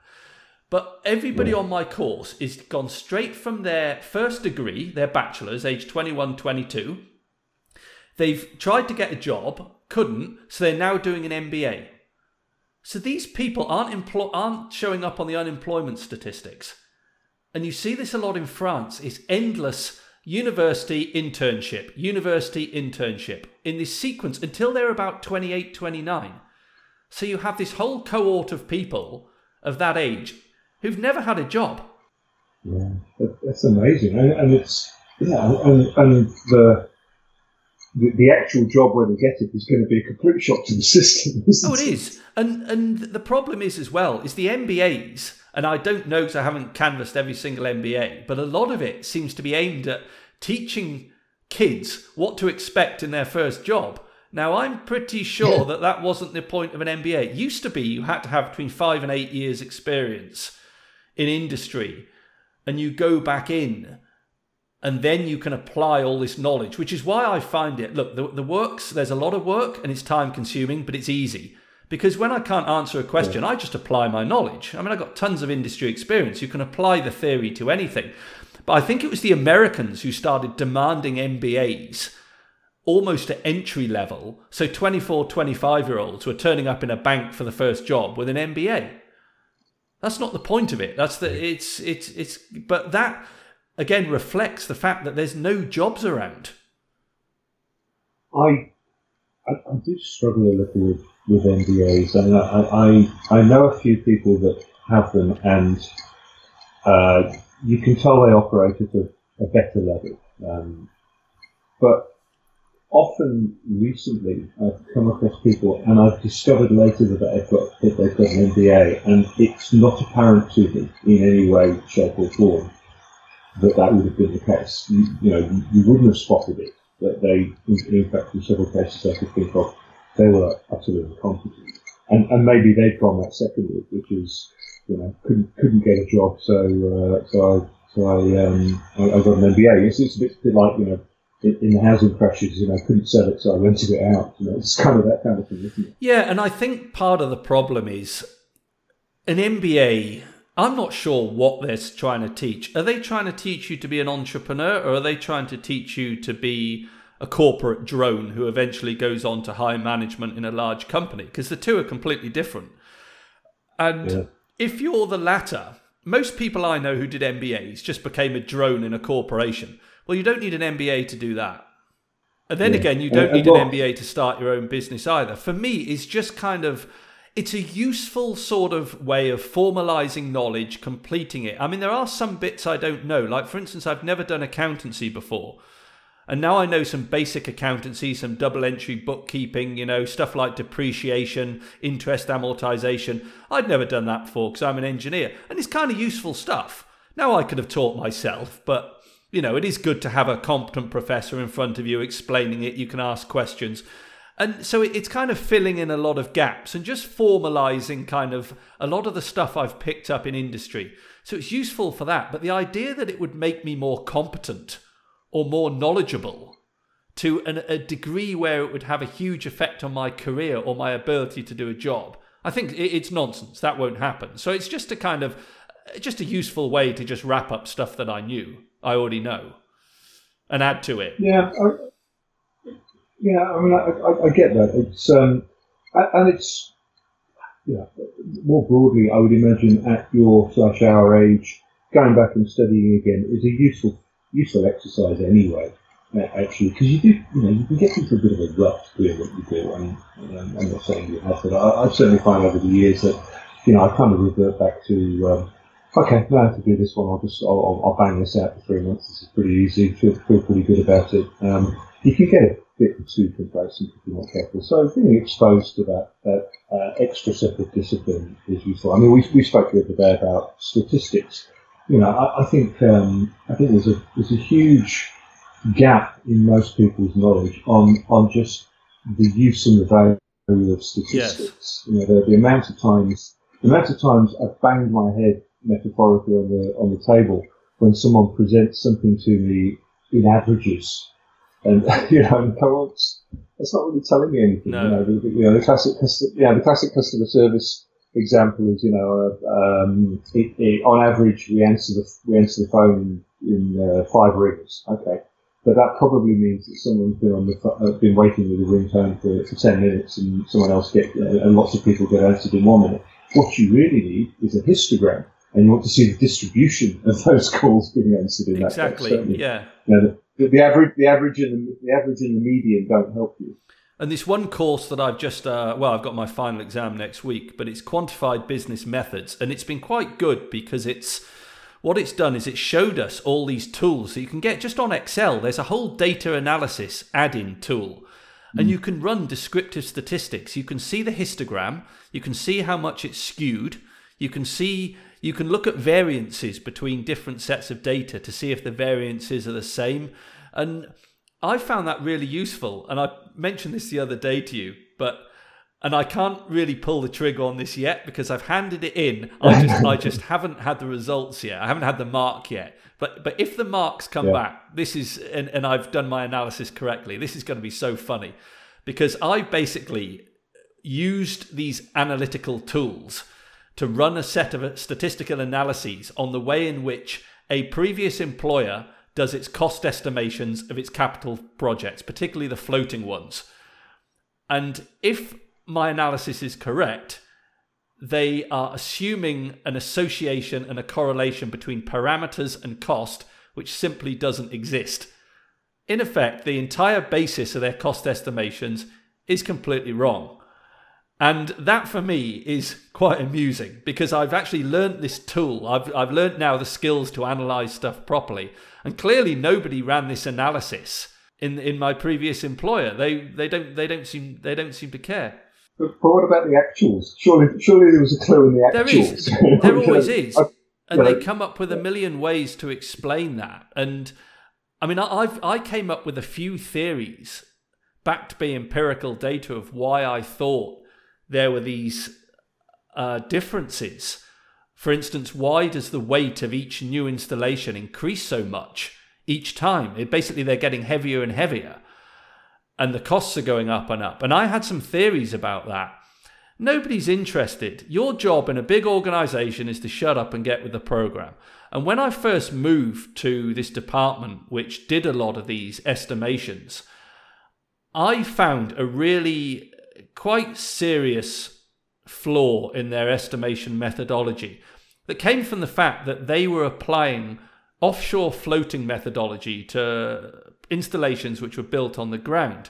But everybody on my course is gone straight from their first degree, their bachelor's, age 21, 22. They've tried to get a job, couldn't, so they're now doing an MBA. So these people aren't emplo- aren't showing up on the unemployment statistics. And you see this a lot in France. It's endless university internship, university internship in this sequence until they're about 28, 29. So you have this whole cohort of people of that age who've never had a job. Yeah, that's amazing, and, and it's yeah, and, and the, the the actual job where they get it is going to be a complete shock to the *laughs* system. Oh, it is, and and the problem is as well is the MBAs, and I don't know because I haven't canvassed every single MBA, but a lot of it seems to be aimed at teaching kids what to expect in their first job. Now, I'm pretty sure Yeah. that that wasn't the point of an MBA. It used to be you had to have between five and eight years' experience in industry, and you go back in and then you can apply all this knowledge, which is why I find it. Look, the, the works, there's a lot of work and it's time consuming, but it's easy. Because when I can't answer a question, yeah. I just apply my knowledge. I mean, I've got tons of industry experience. You can apply the theory to anything. But I think it was the Americans who started demanding MBAs almost at entry level. So 24, 25 year olds were turning up in a bank for the first job with an MBA. That's not the point of it. That's the it's it's it's but that again reflects the fact that there's no jobs around. I I, I do struggle a little with, with MBAs. I, mean, I, I I know a few people that have them, and uh, you can tell they operate at a, a better level. Um, but often recently I've come across people and I've discovered later that they've got that they've got an MBA and it's not apparent to them in any way, shape or form that that would have been the case. You, you know, you, wouldn't have spotted it. That they, in, in, fact, in several cases I could think of, they were utterly incompetent. And, and maybe they'd gone that second route, which is, you know, couldn't couldn't get a job, so uh, so I so I, um, I, I got an MBA. It's, it's a bit like you know in, the housing crashes, you know, couldn't sell it, so I rented it out. You know, it's kind of that kind of thing, isn't it? Yeah, and I think part of the problem is an MBA. I'm not sure what they're trying to teach. Are they trying to teach you to be an entrepreneur, or are they trying to teach you to be a corporate drone who eventually goes on to high management in a large company? Because the two are completely different. And yeah. if you're the latter, most people I know who did MBAs just became a drone in a corporation well, you don't need an MBA to do that. And then yeah. again, you don't need an MBA to start your own business either. For me, it's just kind of it's a useful sort of way of formalizing knowledge, completing it. I mean, there are some bits I don't know. Like, for instance, I've never done accountancy before. And now I know some basic accountancy, some double entry bookkeeping, you know, stuff like depreciation, interest amortization. I'd never done that before because I'm an engineer. And it's kind of useful stuff. Now I could have taught myself, but you know, it is good to have a competent professor in front of you explaining it. You can ask questions. And so it's kind of filling in a lot of gaps and just formalizing kind of a lot of the stuff I've picked up in industry. So it's useful for that. But the idea that it would make me more competent or more knowledgeable to an, a degree where it would have a huge effect on my career or my ability to do a job, I think it's nonsense. That won't happen. So it's just a kind of just a useful way to just wrap up stuff that I knew. I already know, and add to it. Yeah, I, yeah. I mean, I, I, I get that. It's um, and it's yeah. More broadly, I would imagine at your slash our age, going back and studying again is a useful useful exercise anyway. Actually, because you do, you know, you can get into a bit of a rut doing what you do. I mean, I'm not saying you have, but I, I certainly find over the years that, you know, I kind of revert back to um, okay, now I have to do this one. I'll just I'll, I'll, bang this out for three months. This is pretty easy. Feel feel pretty good about it. Um, you can get a bit too complacent if you're not careful. So being exposed to that that uh, extra separate discipline is useful. I mean, we we spoke the other day about statistics. You know, I, I think um, I think there's a there's a huge gap in most people's knowledge on on just the use and the value of statistics. Yes. You know, the, the amount of times the amount of times I've banged my head metaphorically on the on the table when someone presents something to me in averages, and *laughs* you know, and that's not really telling me anything. No. You know, the, you know, the classic, yeah, the classic customer service example is, you know, uh, um, it, it, on average we answer the we answer the phone in, in uh, five rings. Okay, but that probably means that someone's been on the uh, been waiting with a ringtone for, for ten minutes, and someone else get uh, and lots of people get answered in one minute. What you really need is a histogram and you want to see the distribution of those calls being answered in exactly, that Exactly. Yeah. You know, the, the, average, the average, and the, the average and the median don't help you. And this one course that I've just, uh, well, I've got my final exam next week, but it's quantified business methods, and it's been quite good because it's what it's done is it showed us all these tools that you can get just on Excel. There's a whole data analysis add-in tool. And mm. you can run descriptive statistics. You can see the histogram. You can see how much it's skewed. You can see you can look at variances between different sets of data to see if the variances are the same. And I found that really useful. And I mentioned this the other day to you, but and I can't really pull the trigger on this yet because I've handed it in. I *laughs* just I just haven't had the results yet. I haven't had the mark yet. But but if the marks come yeah. back, this is and, and I've done my analysis correctly. This is going to be so funny because I basically used these analytical tools to run a set of statistical analyses on the way in which a previous employer does its cost estimations of its capital projects, particularly the floating ones. And if my analysis is correct, they are assuming an association and a correlation between parameters and cost, which simply doesn't exist. In effect, the entire basis of their cost estimations is completely wrong. And that for me is quite amusing because I've actually learned this tool. I've, I've learned now the skills to analyze stuff properly. And clearly nobody ran this analysis in, in my previous employer. They, they, don't, they, don't seem, they don't seem to care. But, what about the actuals? Surely, surely there was a clue in the actuals. There is. There *laughs* always is. And they come up with a million ways to explain that. And I mean, I've I came up with a few theories backed by empirical data of why I thought there were these uh, differences. For instance, why does the weight of each new installation increase so much each time? It, basically, they're getting heavier and heavier and the costs are going up and up. And I had some theories about that. Nobody's interested. Your job in a big organization is to shut up and get with the program. And when I first moved to this department, which did a lot of these estimations, I found a really quite serious flaw in their estimation methodology that came from the fact that they were applying offshore floating methodology to installations which were built on the ground,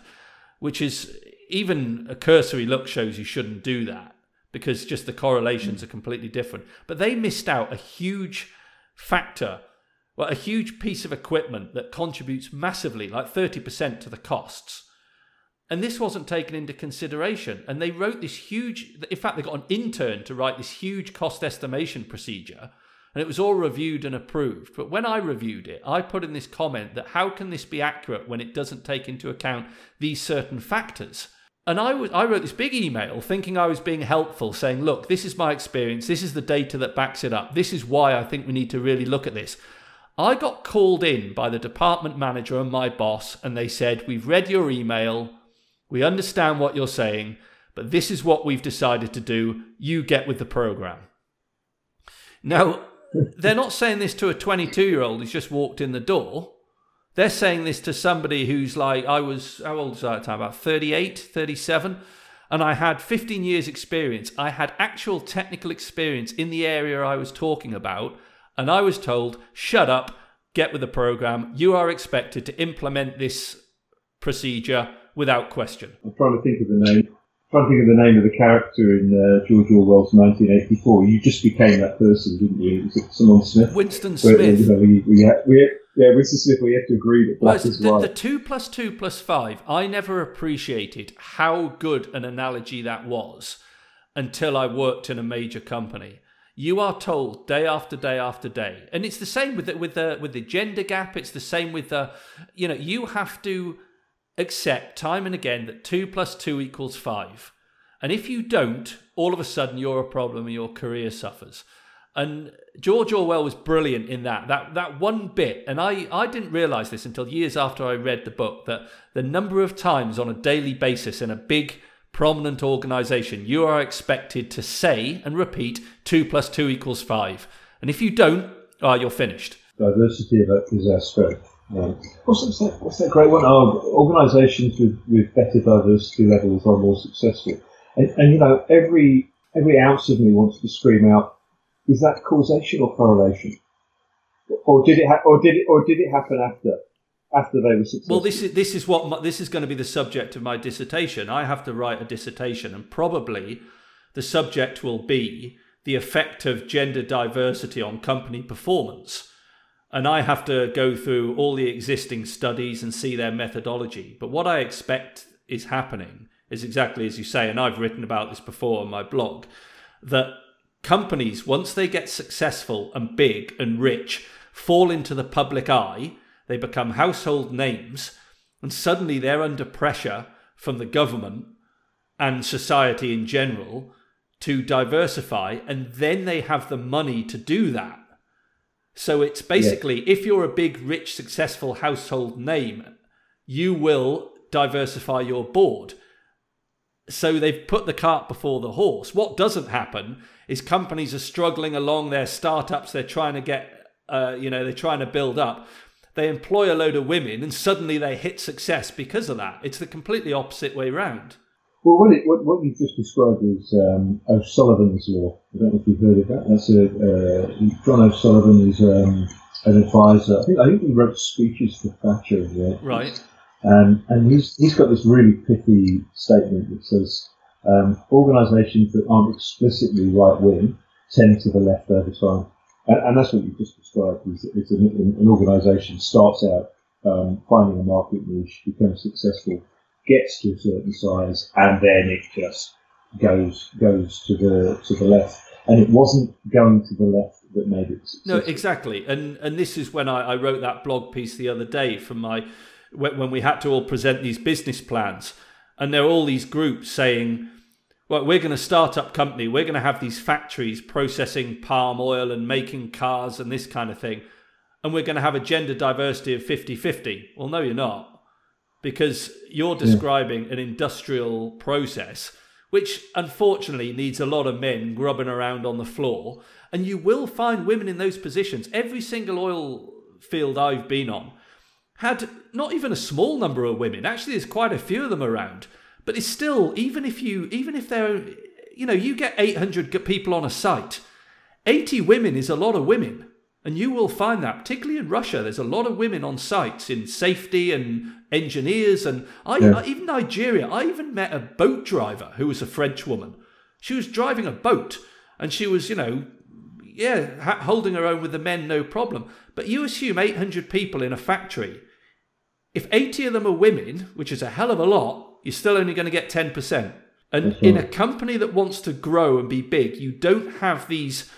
which is even a cursory look shows you shouldn't do that because just the correlations are completely different. But they missed out a huge factor, well, a huge piece of equipment that contributes massively, like 30% to the costs. And this wasn't taken into consideration. And they wrote this huge, in fact, they got an intern to write this huge cost estimation procedure and it was all reviewed and approved. But when I reviewed it, I put in this comment that how can this be accurate when it doesn't take into account these certain factors? And I, was, I wrote this big email thinking I was being helpful, saying, look, this is my experience. This is the data that backs it up. This is why I think we need to really look at this. I got called in by the department manager and my boss, and they said, We've read your email. We understand what you're saying, but this is what we've decided to do. You get with the program. Now, they're not saying this to a 22 year old who's just walked in the door. They're saying this to somebody who's like, I was, how old was I at the time? About 38, 37. And I had 15 years' experience. I had actual technical experience in the area I was talking about. And I was told, shut up, get with the program. You are expected to implement this procedure without question. I'm trying to think of the name I'm trying to think of the name of the character in uh, George Orwell's 1984. You just became that person, didn't you? Was it someone Smith? Winston Smith. Where, you know, we, we, we, yeah, Winston Smith. We have to agree that black well, is the, white. The two plus two plus five. I never appreciated how good an analogy that was until I worked in a major company. You are told day after day after day, and it's the same with the, with the with the gender gap. It's the same with the, you know, you have to accept time and again that 2 plus 2 equals 5. And if you don't, all of a sudden you're a problem and your career suffers. And George Orwell was brilliant in that. That that one bit, and I, I didn't realize this until years after I read the book, that the number of times on a daily basis in a big prominent organization you are expected to say and repeat two plus two equals five. And if you don't, oh, you're finished. Diversity is our strength. Yeah. What's, what's, that, what's that great one? Oh, organisations with, with better diversity levels are more successful. And, and, you know, every every ounce of me wants to scream out, is that causation or correlation? Or did it ha- or did it or did it happen after after they were successful? Well, this is this is what my, this is going to be the subject of my dissertation. I have to write a dissertation, and probably the subject will be the effect of gender diversity on company performance and I have to go through all the existing studies and see their methodology. But what I expect is happening is exactly as you say, and I've written about this before on my blog, that companies, once they get successful and big and rich, fall into the public eye, they become household names, and suddenly they're under pressure from the government and society in general to diversify, and then they have the money to do that. So it's basically yeah. if you're a big, rich, successful household name, you will diversify your board. So they've put the cart before the horse. What doesn't happen is companies are struggling along their startups. They're trying to get, uh, you know, they're trying to build up. They employ a load of women, and suddenly they hit success because of that. It's the completely opposite way round. Well, what, it, what, what you've just described is um, O'Sullivan's law. I don't know if you've heard of that. That's a uh, John O'Sullivan is um, an advisor. I think I think he wrote speeches for Thatcher. Yeah. Right. Um, and he's he's got this really pithy statement that says um, organisations that aren't explicitly right wing tend to the left over time. And, and that's what you've just described. Is it's an, an organisation starts out um, finding a market niche, becomes successful gets to a certain size, and then it just goes goes to the to the left. And it wasn't going to the left that made it. Successful. No, exactly. And and this is when I, I wrote that blog piece the other day from my when we had to all present these business plans, and there are all these groups saying. Well, we're going to start up company. We're going to have these factories processing palm oil and making cars and this kind of thing. And we're going to have a gender diversity of 50 50. Well, no, you're not because you're describing yeah. an industrial process which unfortunately needs a lot of men grubbing around on the floor. And you will find women in those positions. Every single oil field I've been on had not even a small number of women. Actually, there's quite a few of them around. But it's still, even if you, even if they're, you know, you get 800 people on a site, 80 women is a lot of women. And you will find that, particularly in Russia, there's a lot of women on sites in safety and engineers. And I, yeah. I, even Nigeria, I even met a boat driver who was a French woman. She was driving a boat and she was, you know, yeah, ha- holding her own with the men, no problem. But you assume 800 people in a factory. If 80 of them are women, which is a hell of a lot, you're still only going to get 10%. And in a company that wants to grow and be big, you don't have these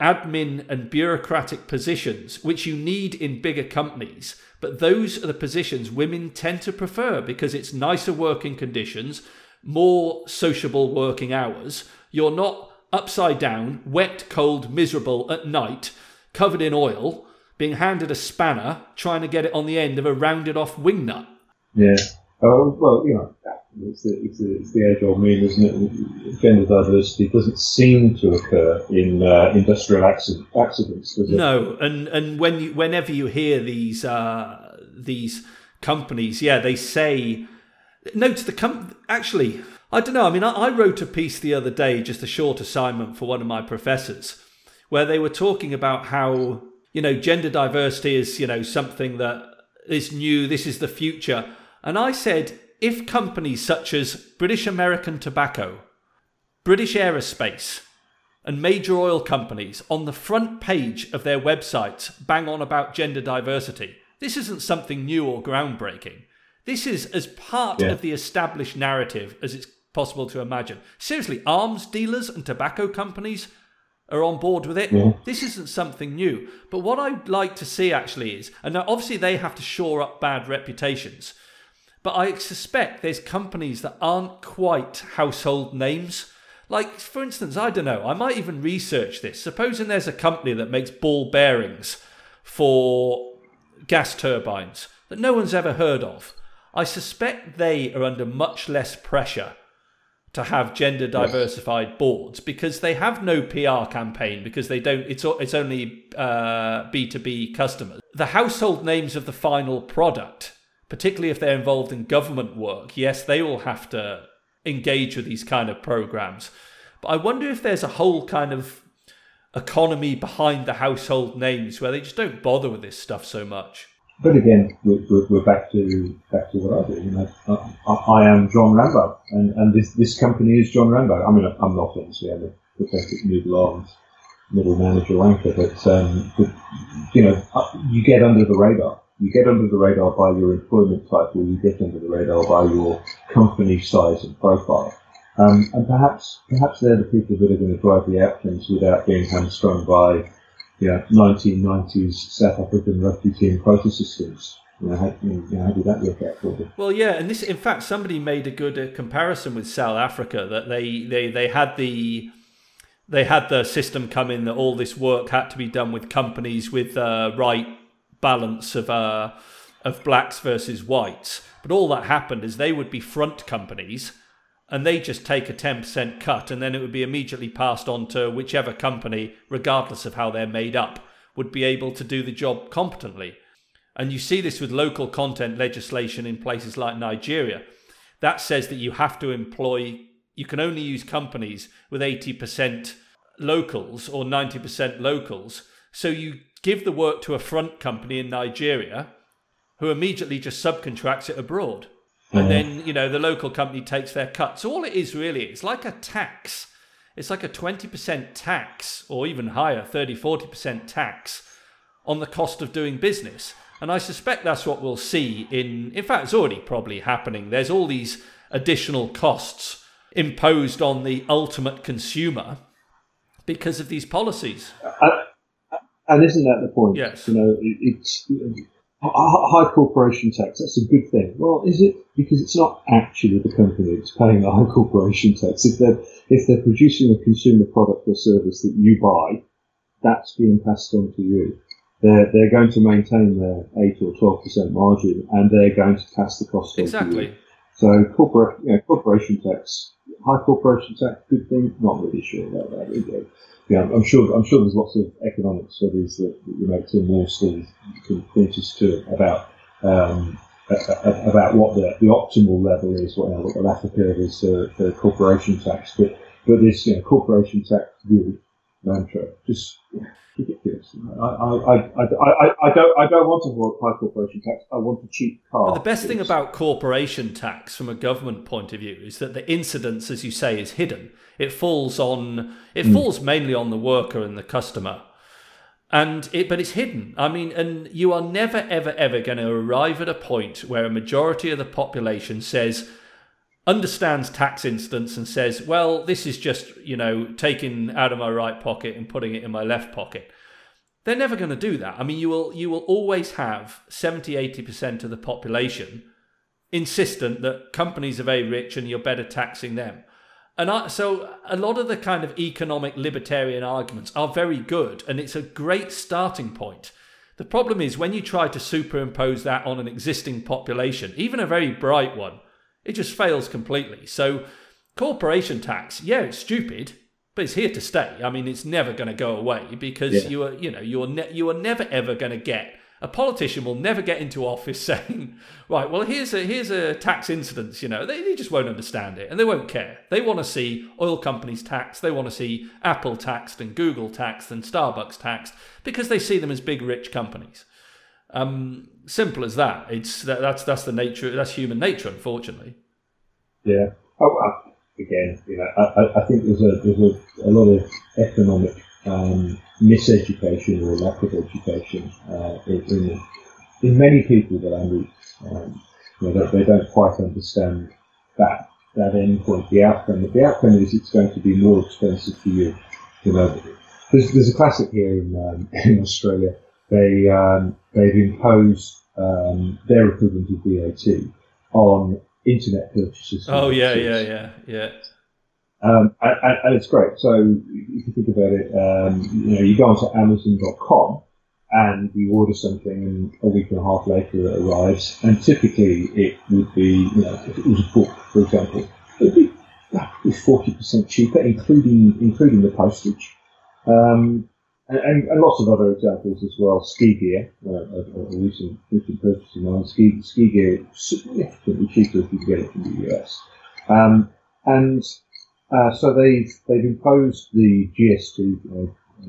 admin and bureaucratic positions, which you need in bigger companies. But those are the positions women tend to prefer because it's nicer working conditions, more sociable working hours. You're not upside down, wet, cold, miserable at night, covered in oil, being handed a spanner, trying to get it on the end of a rounded off wing nut. Yeah. Oh, well, you know, it's the, it's the, it's the age old meme, isn't it? Gender diversity doesn't seem to occur in uh, industrial accident, accidents, does it? No, and and when you, whenever you hear these uh, these companies, yeah, they say no to the com- actually. I don't know. I mean, I, I wrote a piece the other day, just a short assignment for one of my professors, where they were talking about how you know gender diversity is you know something that is new. This is the future, and I said if companies such as British American Tobacco, British Aerospace, and major oil companies on the front page of their websites bang on about gender diversity, this isn't something new or groundbreaking. This is as part yeah. of the established narrative as it's possible to imagine. Seriously, arms dealers and tobacco companies are on board with it. Yeah. This isn't something new. But what I'd like to see actually is, and now obviously they have to shore up bad reputations. But I suspect there's companies that aren't quite household names. Like, for instance, I don't know, I might even research this. Supposing there's a company that makes ball bearings for gas turbines that no one's ever heard of. I suspect they are under much less pressure to have gender diversified boards because they have no PR campaign because they don't it's it's only uh, B2B customers. The household names of the final product particularly if they're involved in government work, yes, they will have to engage with these kind of programs. But I wonder if there's a whole kind of economy behind the household names where they just don't bother with this stuff so much. But again, we're, we're back to back to what I do. You know, I, I am John Rambo, and, and this this company is John Rambo. I mean, I'm not obviously a pathetic middle arms middle manager wanker, but, um, but you know, you get under the radar you get under the radar by your employment title, you get under the radar by your company size and profile. Um, and perhaps, perhaps they're the people that are going to drive the outcomes without being hamstrung by, you know, 1990s South African rugby team quota systems. You know, how, you know, how did that work out for them? Well, yeah, and this, in fact, somebody made a good uh, comparison with South Africa that they, they, they had the they had the system come in that all this work had to be done with companies with uh, right balance of uh, of blacks versus whites. But all that happened is they would be front companies and they just take a 10% cut and then it would be immediately passed on to whichever company, regardless of how they're made up, would be able to do the job competently. And you see this with local content legislation in places like Nigeria. That says that you have to employ, you can only use companies with 80% locals or 90% locals. So you give the work to a front company in Nigeria who immediately just subcontracts it abroad. And mm-hmm. then, you know, the local company takes their cut. So all it is really, it's like a tax. It's like a 20% tax or even higher, 30, 40% tax on the cost of doing business. And I suspect that's what we'll see in, in fact, it's already probably happening. There's all these additional costs imposed on the ultimate consumer because of these policies. And isn't that the point? Yes. You know, it, it's uh, high corporation tax. That's a good thing. Well, is it? Because it's not actually the company that's paying the high corporation tax. If they're if they're producing a consumer product or service that you buy, that's being passed on to you they're, they're going to maintain their 8 or 12% margin and they're going to pass the cost on to you. Exactly. So corporate, you know, corporation tax, high corporation tax, good thing. Not really sure about that. Either. Yeah, I'm sure. I'm sure there's lots of economic studies that, that you make Tim Worstall can point to about um, about what the, the optimal level is, what, you the Laffer curve is for, for corporation tax. But but this you know, corporation tax really mantra just ridiculous. I, I, I, I, I, don't, I don't want to high corporation tax. I want a cheap car. But the best thing about corporation tax from a government point of view is that the incidence, as you say, is hidden. It falls on, it mm. falls mainly on the worker and the customer. And it, but it's hidden. I mean, and you are never, ever, ever going to arrive at a point where a majority of the population says, understands tax incidence and says, well, this is just, you know, taking out of my right pocket and putting it in my left pocket. They're never going to do that. I mean, you will you will always have 70, 80% of the population insistent that companies are very rich and you're better taxing them. And I, so a lot of the kind of economic libertarian arguments are very good and it's a great starting point. The problem is when you try to superimpose that on an existing population, even a very bright one, it just fails completely. So, corporation tax, yeah, it's stupid, but it's here to stay. I mean, it's never going to go away because yeah. you are, you know, you are ne- you are never ever going to get a politician will never get into office *laughs* saying, right, well, here's a here's a tax incidence. You know, they, they just won't understand it and they won't care. They want to see oil companies taxed. They want to see Apple taxed and Google taxed and Starbucks taxed because they see them as big rich companies. Um, simple as that. It's that, that's that's the nature. That's human nature, unfortunately. Yeah. Oh, well, again, you know, I, I think there's a there's a, a lot of economic um, miseducation or lack of education uh, in, in many people that I meet. Um, you know, they, they don't quite understand that that end point, the outcome. The outcome is it's going to be more expensive for you. You know, there's, there's a classic here in um, *laughs* in Australia they um, they've imposed um, their equivalent of VAT on internet purchases. Oh yeah, yeah, yeah, yeah. Um, and, and, it's great. So if you think about it, um, you know, you go onto Amazon.com and you order something, and a week and a half later it arrives. And typically, it would be, you know, if it was a book, for example, it would be forty percent cheaper, including including the postage. Um, and, and, lots of other examples as well. Ski gear, uh, a, a recent, recent purchase of mine. Ski, ski gear significantly cheaper if you get it from the US. Um, and uh, so they've they've imposed the GST,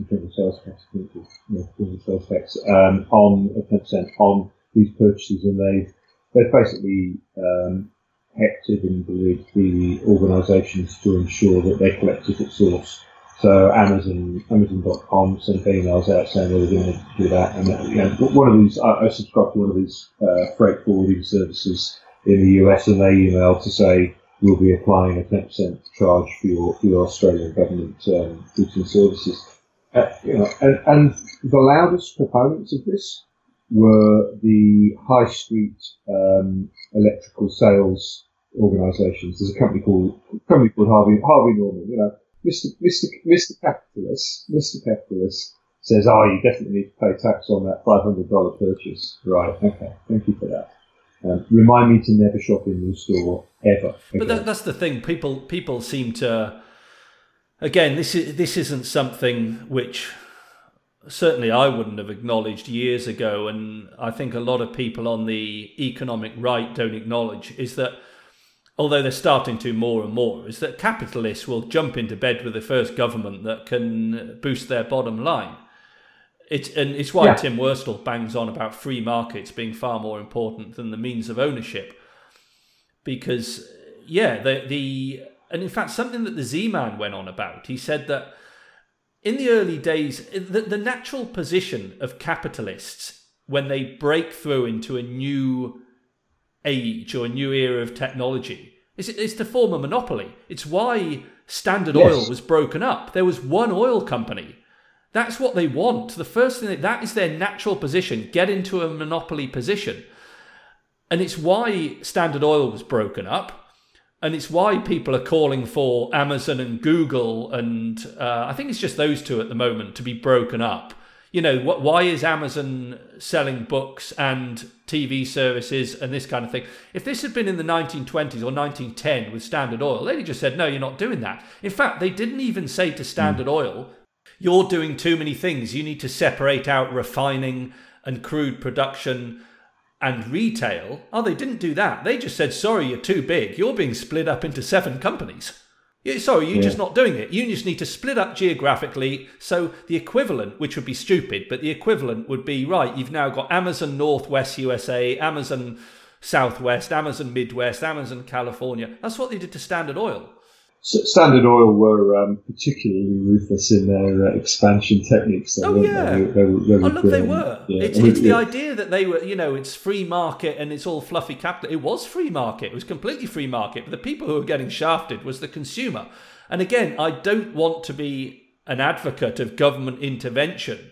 general sales tax, you know, sales tax, um, on ten percent on these purchases, and they've they've basically um, hectored and bullied the organisations to ensure that they collect it at source. So Amazon, Amazon.com sent emails out saying they were going to do that. And you know, one of these, I, I subscribe to one of these uh, freight forwarding services in the US, and they emailed to say we'll be applying a 10% charge for your, for your Australian government um, goods and services. Uh, you know, and, and the loudest proponents of this were the high street um, electrical sales organisations. There's a company called company called Harvey Harvey Norman. You know, Mr. Mr. Mr. Capitalist, Mr. Capitalist says, "Oh, you definitely need to pay tax on that five hundred dollar purchase." Right? Okay, thank you for that. Um, remind me to never shop in your store ever. But that, that's the thing. People people seem to. Again, this is this isn't something which certainly I wouldn't have acknowledged years ago, and I think a lot of people on the economic right don't acknowledge is that although they're starting to more and more, is that capitalists will jump into bed with the first government that can boost their bottom line. It's and it's why yeah. Tim Worstall bangs on about free markets being far more important than the means of ownership. Because yeah, the the and in fact something that the Z Man went on about, he said that in the early days, the, the natural position of capitalists when they break through into a new age or a new era of technology is, is to form a monopoly. It's why Standard yes. Oil was broken up. There was one oil company that's what they want. The first thing that, that is their natural position. Get into a monopoly position, and it's why Standard Oil was broken up. And it's why people are calling for Amazon and Google, and uh, I think it's just those two at the moment to be broken up. You know, what, why is Amazon selling books and TV services and this kind of thing? If this had been in the 1920s or 1910 with Standard Oil, they'd just said, no, you're not doing that. In fact, they didn't even say to Standard mm. Oil, you're doing too many things. You need to separate out refining and crude production and retail. Oh, they didn't do that. They just said, sorry, you're too big. You're being split up into seven companies. Sorry, you're yeah. just not doing it. You just need to split up geographically. So the equivalent, which would be stupid, but the equivalent would be right, you've now got Amazon Northwest USA, Amazon Southwest, Amazon Midwest, Amazon California. That's what they did to Standard Oil. Standard Oil were um, particularly ruthless in their uh, expansion techniques. Though, oh yeah, they, they, they, oh look, they were. Yeah. It's, it's the idea that they were, you know, it's free market and it's all fluffy capital. It was free market. It was completely free market. But the people who were getting shafted was the consumer. And again, I don't want to be an advocate of government intervention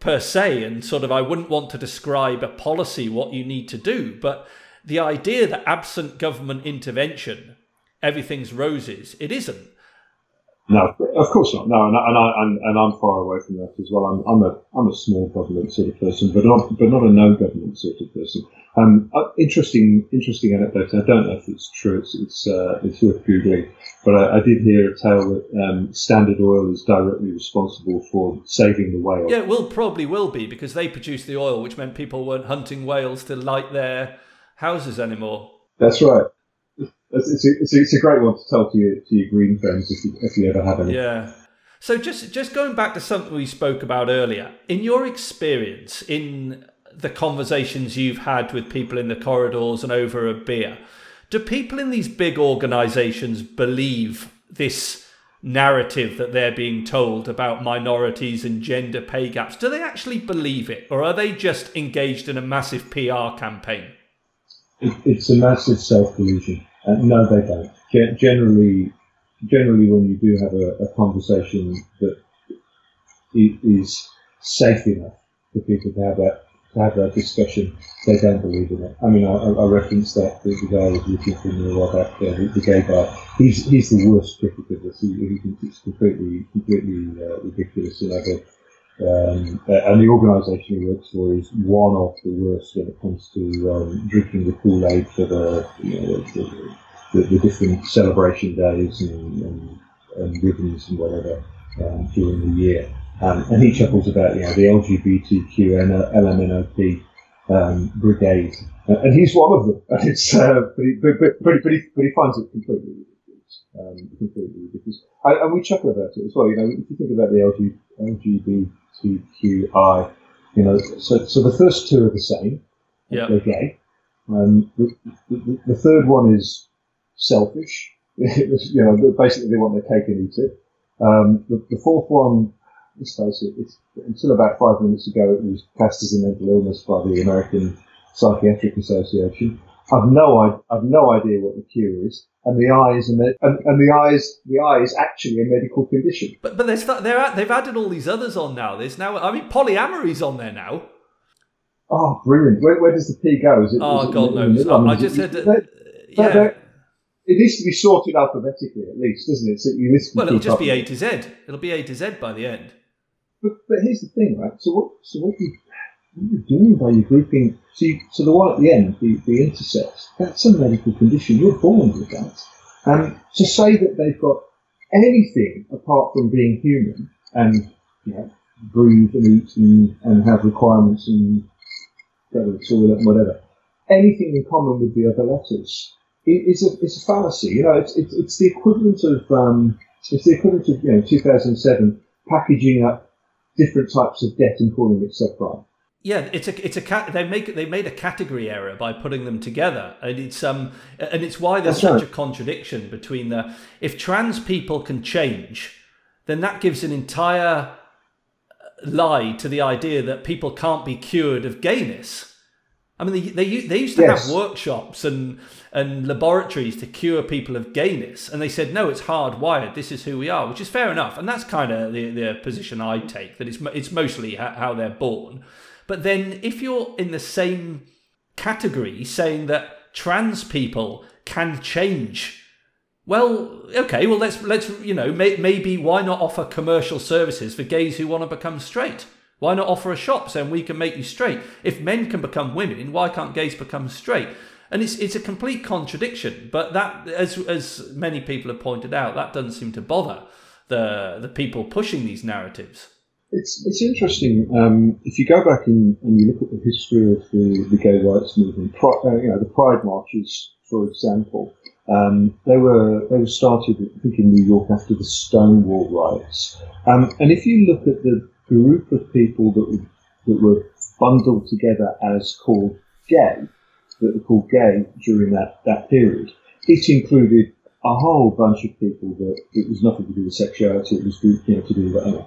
per se, and sort of I wouldn't want to describe a policy what you need to do, but the idea that absent government intervention everything's roses. It isn't. No, of course not. No, and, and I and, and, I'm far away from that as well. I'm, I'm a I'm a small government sort of person, but not but not a no government sort of person. Um, uh, interesting interesting anecdote. I don't know if it's true. It's it's, uh, it's worth googling. But I, I, did hear a tale that um, Standard Oil is directly responsible for saving the whale. Yeah, it will probably will be because they produced the oil, which meant people weren't hunting whales to light their houses anymore. That's right. It's, it's, a, it's, a, it's, a, great one to tell to your, to your green friends if you, if you ever have any. Yeah. So just just going back to something we spoke about earlier, in your experience, in the conversations you've had with people in the corridors and over a beer, do people in these big organisations believe this narrative that they're being told about minorities and gender pay gaps? Do they actually believe it, or are they just engaged in a massive PR campaign? It's a massive self delusion. Uh, no, they don't. Ge- generally, generally, when you do have a, a conversation that is safe enough for people to have that to have that discussion, they don't believe in it. I mean, I, I referenced that the, the guy was looking for me a while back there, the, the, gay guy. He's he's the worst critic of this. He, he thinks it's completely completely uh, ridiculous and I've um, and the organisation he works for is one of the worst when it comes to um, drinking the Kool Aid for the, you know, the, the, the, different celebration days and, and, and ribbons and whatever um, during the year. Um, and he chuckles about you know the LGBTQ and LMNOP um, brigade, uh, and he's one of them. *laughs* And it's uh, but, he, but, but, he, finds it completely ridiculous, um, completely ridiculous. I, and we chuckle about it as well. You know, if you think about the LG, LGBT LGBTQI. You know, so so the first two are the same. Yeah. They're gay. Um, the, the, the, third one is selfish. *laughs* you know, basically they want their cake and eat it. Um, the, the, fourth one, let's face it, until about five minutes ago, it was cast as a mental illness by the American Psychiatric Association. I've no, I've no idea what the cure is and the eye is a med- and, and, the eyes the eye is actually a medical condition. But but they're they're they've added all these others on now. There's now I mean polyamory's on there now. Oh, brilliant! Where, where does the P go? Is it, oh, is God it knows. I, I just said that. yeah. it needs to be sorted alphabetically, at least, doesn't it? So you well, it'll just be A to Z. It'll be A to Z by the end. But, but here's the thing, right? So what? So what you what are you doing by your grouping? So, you, so the one at the end, the, the intersex, that's a medical condition. You're born with that. And to say that they've got anything apart from being human and you know, breathe and eat and, and have requirements and go to the toilet and whatever, anything in common with the other letters is a, it's a fallacy. You know, it's, it's, it's the equivalent of um, it's the equivalent of you know 2007 packaging up different types of debt and calling it subprime. Yeah, it's a it's a cat. They make they made a category error by putting them together, and it's um and it's why there's That's such right. a contradiction between the if trans people can change, then that gives an entire lie to the idea that people can't be cured of gayness. I mean, they they, they used to yes. have workshops and and laboratories to cure people of gayness, and they said no, it's hardwired. This is who we are, which is fair enough, and that's kind of the the position I take that it's it's mostly how they're born. But then if you're in the same category saying that trans people can change well, okay, well let's let's you know may, maybe why not offer commercial services for gays who want to become straight? Why not offer a shop saying we can make you straight? If men can become women, why can't gays become straight? And it's it's a complete contradiction. But that, as as many people have pointed out, that doesn't seem to bother the the people pushing these narratives. It's it's interesting um, if you go back and, and, you look at the history of the, the gay rights movement. uh, you know, the Pride marches, for example, um, they were they were started, I think, in New York after the Stonewall riots. Um, and if you look at the group of people that were, that were bundled together as called gay, that were called gay during that, that period, it included a whole bunch of people that it was nothing to do with sexuality. It was you know, to do with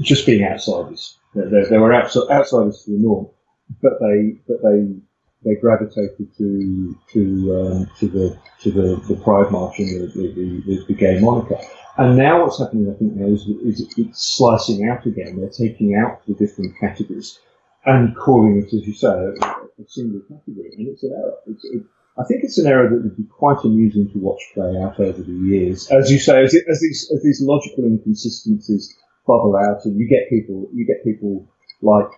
just being outsiders. They, they were outsiders to the norm, but they but they they gravitated to to um, to the to the, the Pride March and the the, the, the gay moniker. And now what's happening, I think, now is, is it's slicing out again. They're taking out the different categories and calling it, as you say, a, a single category. And it's an error. It's, it, I think it's an error that would be quite amusing to watch play out over the years. As you say, as, it, as these as these logical inconsistencies bubble out, and you get people you get people like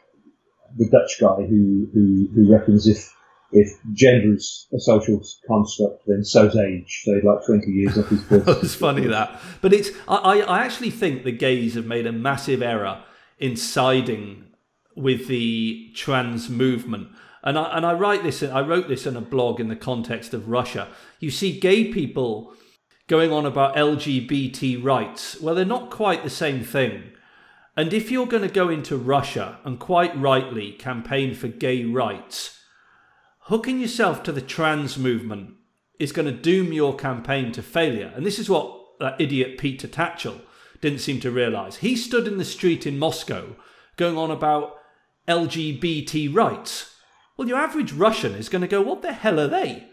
the Dutch guy who who, who reckons if if gender is a social construct, then so's age. So like twenty years off his birth. *laughs* it's funny that, but it's I I actually think the gays have made a massive error in siding with the trans movement. And I, and I write this, I wrote this in a blog in the context of Russia. You see gay people going on about LGBT rights. Well, they're not quite the same thing. And if you're going to go into Russia and quite rightly campaign for gay rights, hooking yourself to the trans movement is going to doom your campaign to failure. And this is what that idiot Peter Tatchell didn't seem to realise. He stood in the street in Moscow going on about LGBT rights. Well, your average Russian is going to go, What the hell are they?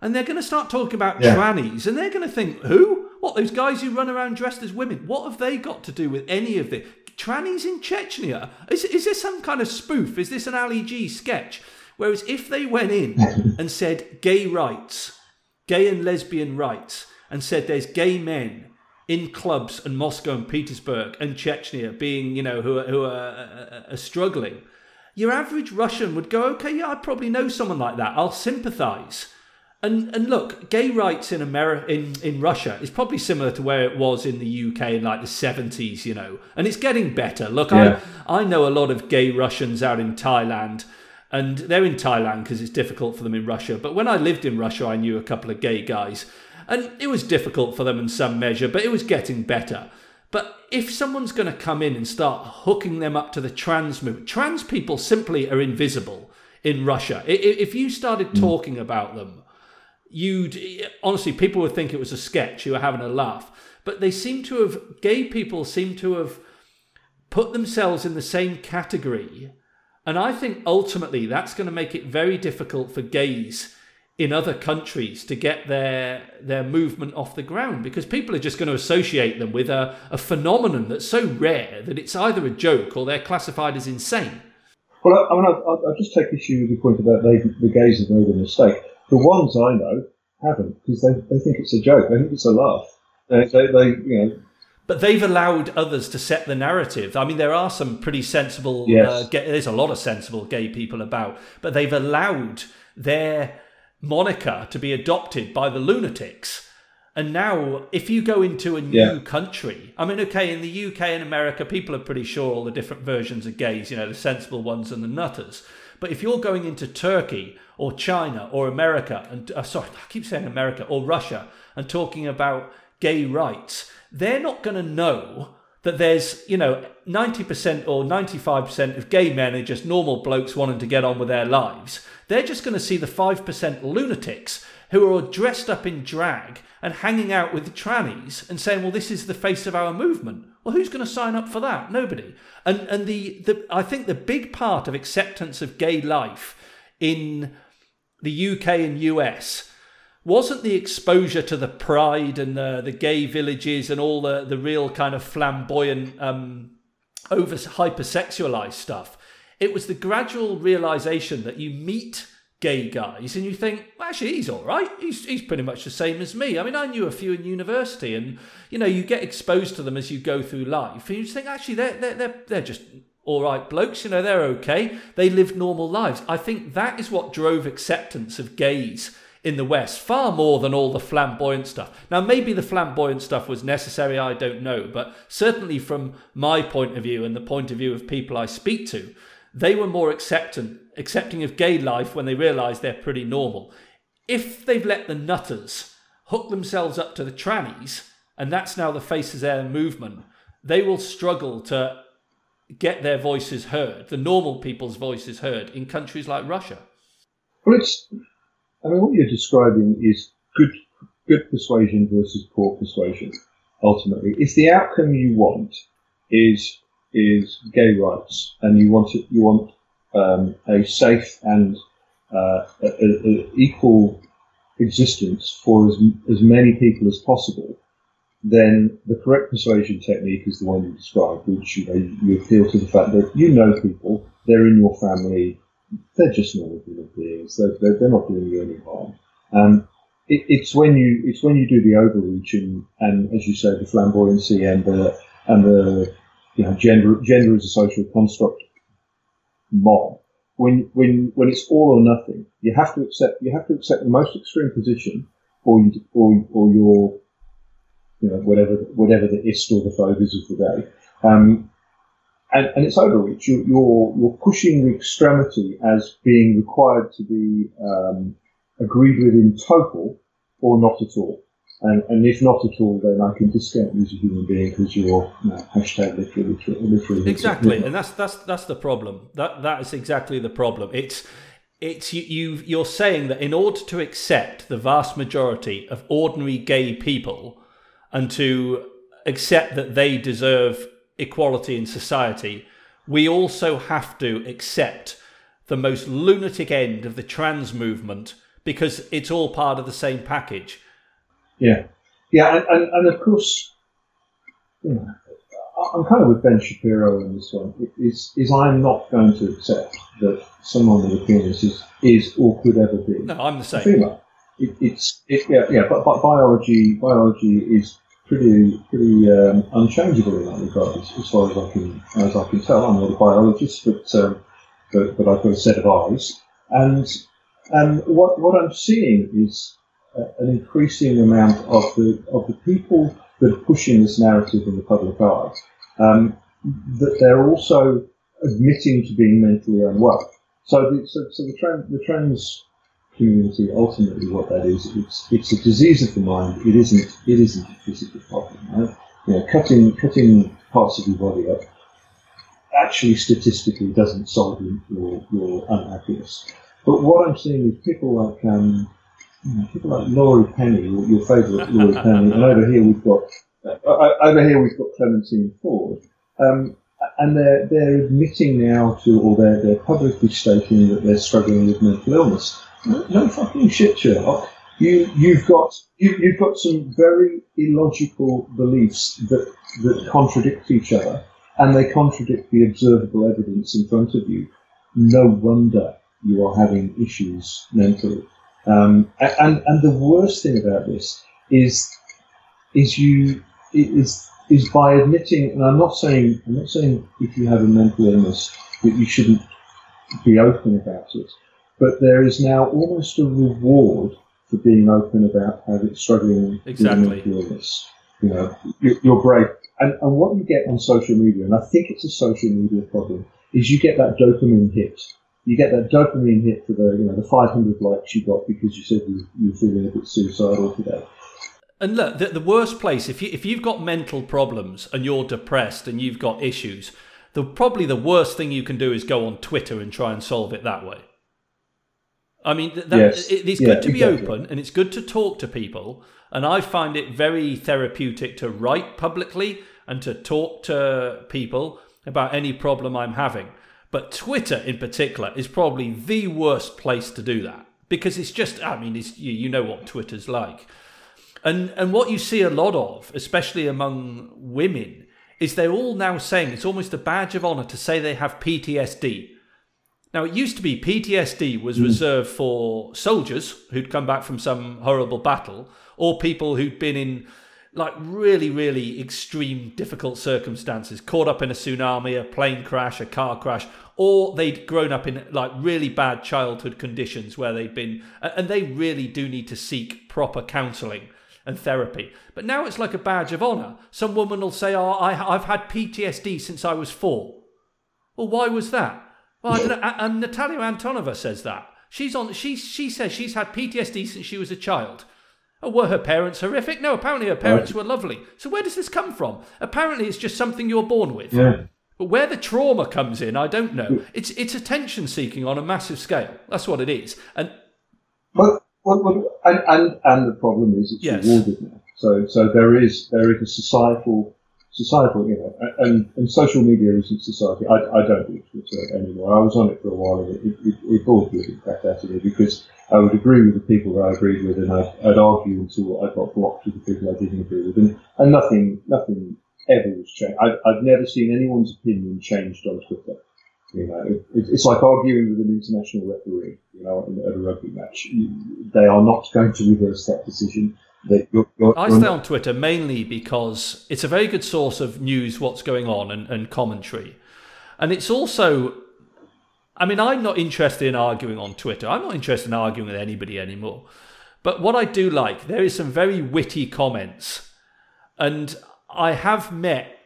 And they're going to start talking about yeah. trannies, and they're going to think, who? What, those guys who run around dressed as women? What have they got to do with any of this? Trannies in Chechnya? Is, is this some kind of spoof? Is this an Ali G sketch? Whereas if they went in *laughs* and said gay rights, gay and lesbian rights, and said there's gay men in clubs in Moscow and Petersburg and Chechnya being, you know, who are, who are, are, are struggling, your average Russian would go, okay, yeah, I probably know someone like that. I'll sympathise. And and look, gay rights in America in, in Russia is probably similar to where it was in the UK in like the seventies, you know. And it's getting better. Look, yeah. I I know a lot of gay Russians out in Thailand, and they're in Thailand because it's difficult for them in Russia. But when I lived in Russia, I knew a couple of gay guys, and it was difficult for them in some measure, but it was getting better. But if someone's going to come in and start hooking them up to the trans movement, trans people simply are invisible in Russia. If you started hmm. talking about them you'd honestly people would think it was a sketch you were having a laugh. But they seem to have gay people seem to have put themselves in the same category. And i think ultimately that's going to make it very difficult for gays in other countries to get their their movement off the ground because people are just going to associate them with a, a phenomenon that's so rare that it's either a joke or they're classified as insane. Well, I, I mean, I'll, I'll, just take issue with your point about they, the gays have made a mistake. The ones I know haven't because they, they think it's a joke. They think it's a laugh. They, they, they you know. But they've allowed others to set the narrative. I mean, there are some pretty sensible. Yes. Uh, gay, there's a lot of sensible gay people about, but they've allowed their moniker to be adopted by the lunatics. And now, if you go into a new Yeah. country, I mean, okay, in the UK and America, people are pretty sure all the different versions of gays, you know, the sensible ones and the nutters. But if you're going into Turkey or China or America, and uh, sorry, I keep saying America or Russia, and talking about gay rights, they're not going to know that there's, you know, 90% or 95% of gay men are just normal blokes wanting to get on with their lives. They're just going to see the 5% lunatics who are dressed up in drag and hanging out with the trannies and saying, well, this is the face of our movement. Well, who's going to sign up for that? Nobody. And, and the, the, I think the big part of acceptance of gay life in the UK and US wasn't the exposure to the pride and the, the gay villages and all the, the real kind of flamboyant, um, over hypersexualized stuff. It was the gradual realization that you meet gay guys and you think, well, actually, he's all right. He's, he's pretty much the same as me. I mean, I knew a few in university and, you know, you get exposed to them as you go through life and you think, actually, they're, they're, they're, they're just all right blokes, you know, they're okay. They live normal lives. I think that is what drove acceptance of gays in the West far more than all the flamboyant stuff. Now, maybe the flamboyant stuff was necessary, I don't know, but certainly from my point of view and the point of view of people I speak to, they were more acceptant, accepting of gay life when they realised they're pretty normal. If they've let the nutters hook themselves up to the trannies, and that's now the Faces their movement, they will struggle to get their voices heard, the normal people's voices heard in countries like Russia. Well, it's. I mean, what you're describing is good, good persuasion versus poor persuasion. Ultimately, if the outcome you want is is gay rights, and you want it, you want um, a safe and uh, a, a, a equal existence for as, as many people as possible, then the correct persuasion technique is the one you described, which you, know, you appeal to the fact that you know people, they're in your family, they're just normal human beings, they're, they're, not doing you any harm. Um, it, it's when you it's when you do the overreach and, and as you say, the flamboyancy and the and the you know gender gender as a social construct mob. When when when it's all or nothing, you have to accept you have to accept the most extreme position, or you or or your you know, whatever whatever the ist or the phobe is of the day. Um, and, and it's overreach. You're, you're, you're pushing the extremity as being required to be um, agreed with in total or not at all. And, and if not at all, then I can discount you as a human being because you're you know, hashtag literally, literally, literally. Exactly, and that's that's that's the problem. That that is exactly the problem. It's it's you, you you're saying that in order to accept the vast majority of ordinary gay people and to accept that they deserve equality in society, we also have to accept the most lunatic end of the trans movement because it's all part of the same package. Yeah, yeah, and, and, and of course, you know, I'm kind of with Ben Shapiro in this one. Is is I'm not going to accept that someone with a penis is, is or could ever be No, I'm the same. female. It, it's it, yeah, yeah, but, but biology biology is pretty pretty um, unchangeable in that regard, as, as far as I can as I can tell. I'm not a biologist, but um, but, but I've got a set of eyes, and and what what I'm seeing is a, an increasing amount of the of the people that are pushing this narrative in the public eye, um, that they're also admitting to being mentally unwell. So the, so, so the, trans, the trans community ultimately what that is it's it's a disease of the mind it isn't it isn't a physical problem right? you know cutting cutting parts of your body up actually statistically doesn't solve your, your unhappiness but what I'm seeing is people like um, you know, people like Laurie Penny your, your favourite Laurie *laughs* Penny and over here we've got uh, over here we've got Clementine Ford um, and they're they're admitting now to, or they're they're publicly stating that they're struggling with mental illness. No, fucking shit, Sherlock. You you've got you, you've got some very illogical beliefs that that contradict each other, and they contradict the observable evidence in front of you. no wonder you are having issues mentally. Um, and and the worst thing about this is is you is is by admitting, and I'm not saying I'm not saying if you have a mental illness that you shouldn't be open about it, but there is now almost a reward for being open about having struggling exactly. with mental illness. You know, you're, brave, and, and what you get on social media, and I think it's a social media problem, is you get that dopamine hit. You get that dopamine hit for the you know the 500 likes you got because you said you, you were feeling a bit suicidal today. And look, the, the worst place if you if you've got mental problems and you're depressed and you've got issues, the probably the worst thing you can do is go on Twitter and try and solve it that way. I mean, that, yes. it, it's yeah, good to be exactly. open and it's good to talk to people. And I find it very therapeutic to write publicly and to talk to people about any problem I'm having. But Twitter in particular is probably the worst place to do that because it's just, I mean, it's, you, you know what Twitter's like. And, and what you see a lot of, especially among women, is they're all now saying it's almost a badge of honor to say they have PTSD. Now, it used to be PTSD was mm. reserved for soldiers who'd come back from some horrible battle or people who'd been in like really, really extreme, difficult circumstances, caught up in a tsunami, a plane crash, a car crash, or they'd grown up in like really bad childhood conditions where they'd been, and they really do need to seek proper counselling and therapy. But now it's like a badge of honour. Some woman will say, Oh, I, I've had PTSD since I was four. Well, why was that? Well, I don't know. And Natalia Antonova says that. She's on. She she says she's had PTSD since she was a child. Oh, were her parents horrific? No, apparently her parents were lovely. So where does this come from? Apparently it's just something you're born with. Yeah. But where the trauma comes in, I don't know. It's it's attention seeking on a massive scale. That's what it is. And well, well, well and, and and the problem is it's yes. rewarded now. So so there is there is a societal societal, you know, and, and social media isn't society. I, I don't use Twitter anymore. I was on it for a while and it, it, it bored the crap out of me because I would agree with the people that I agreed with and I'd, I'd argue until I got blocked with the people I didn't agree with. And, and nothing, nothing ever was changed. I, I've never seen anyone's opinion changed on Twitter. You know, it, it's like arguing with an international referee, you know, at a rugby match. They are not going to reverse that decision. You're, you're, I stay on Twitter mainly because it's a very good source of news, what's going on, and, and commentary. And it's also, I mean, I'm not interested in arguing on Twitter. I'm not interested in arguing with anybody anymore. But what I do like, there is some very witty comments. And I have met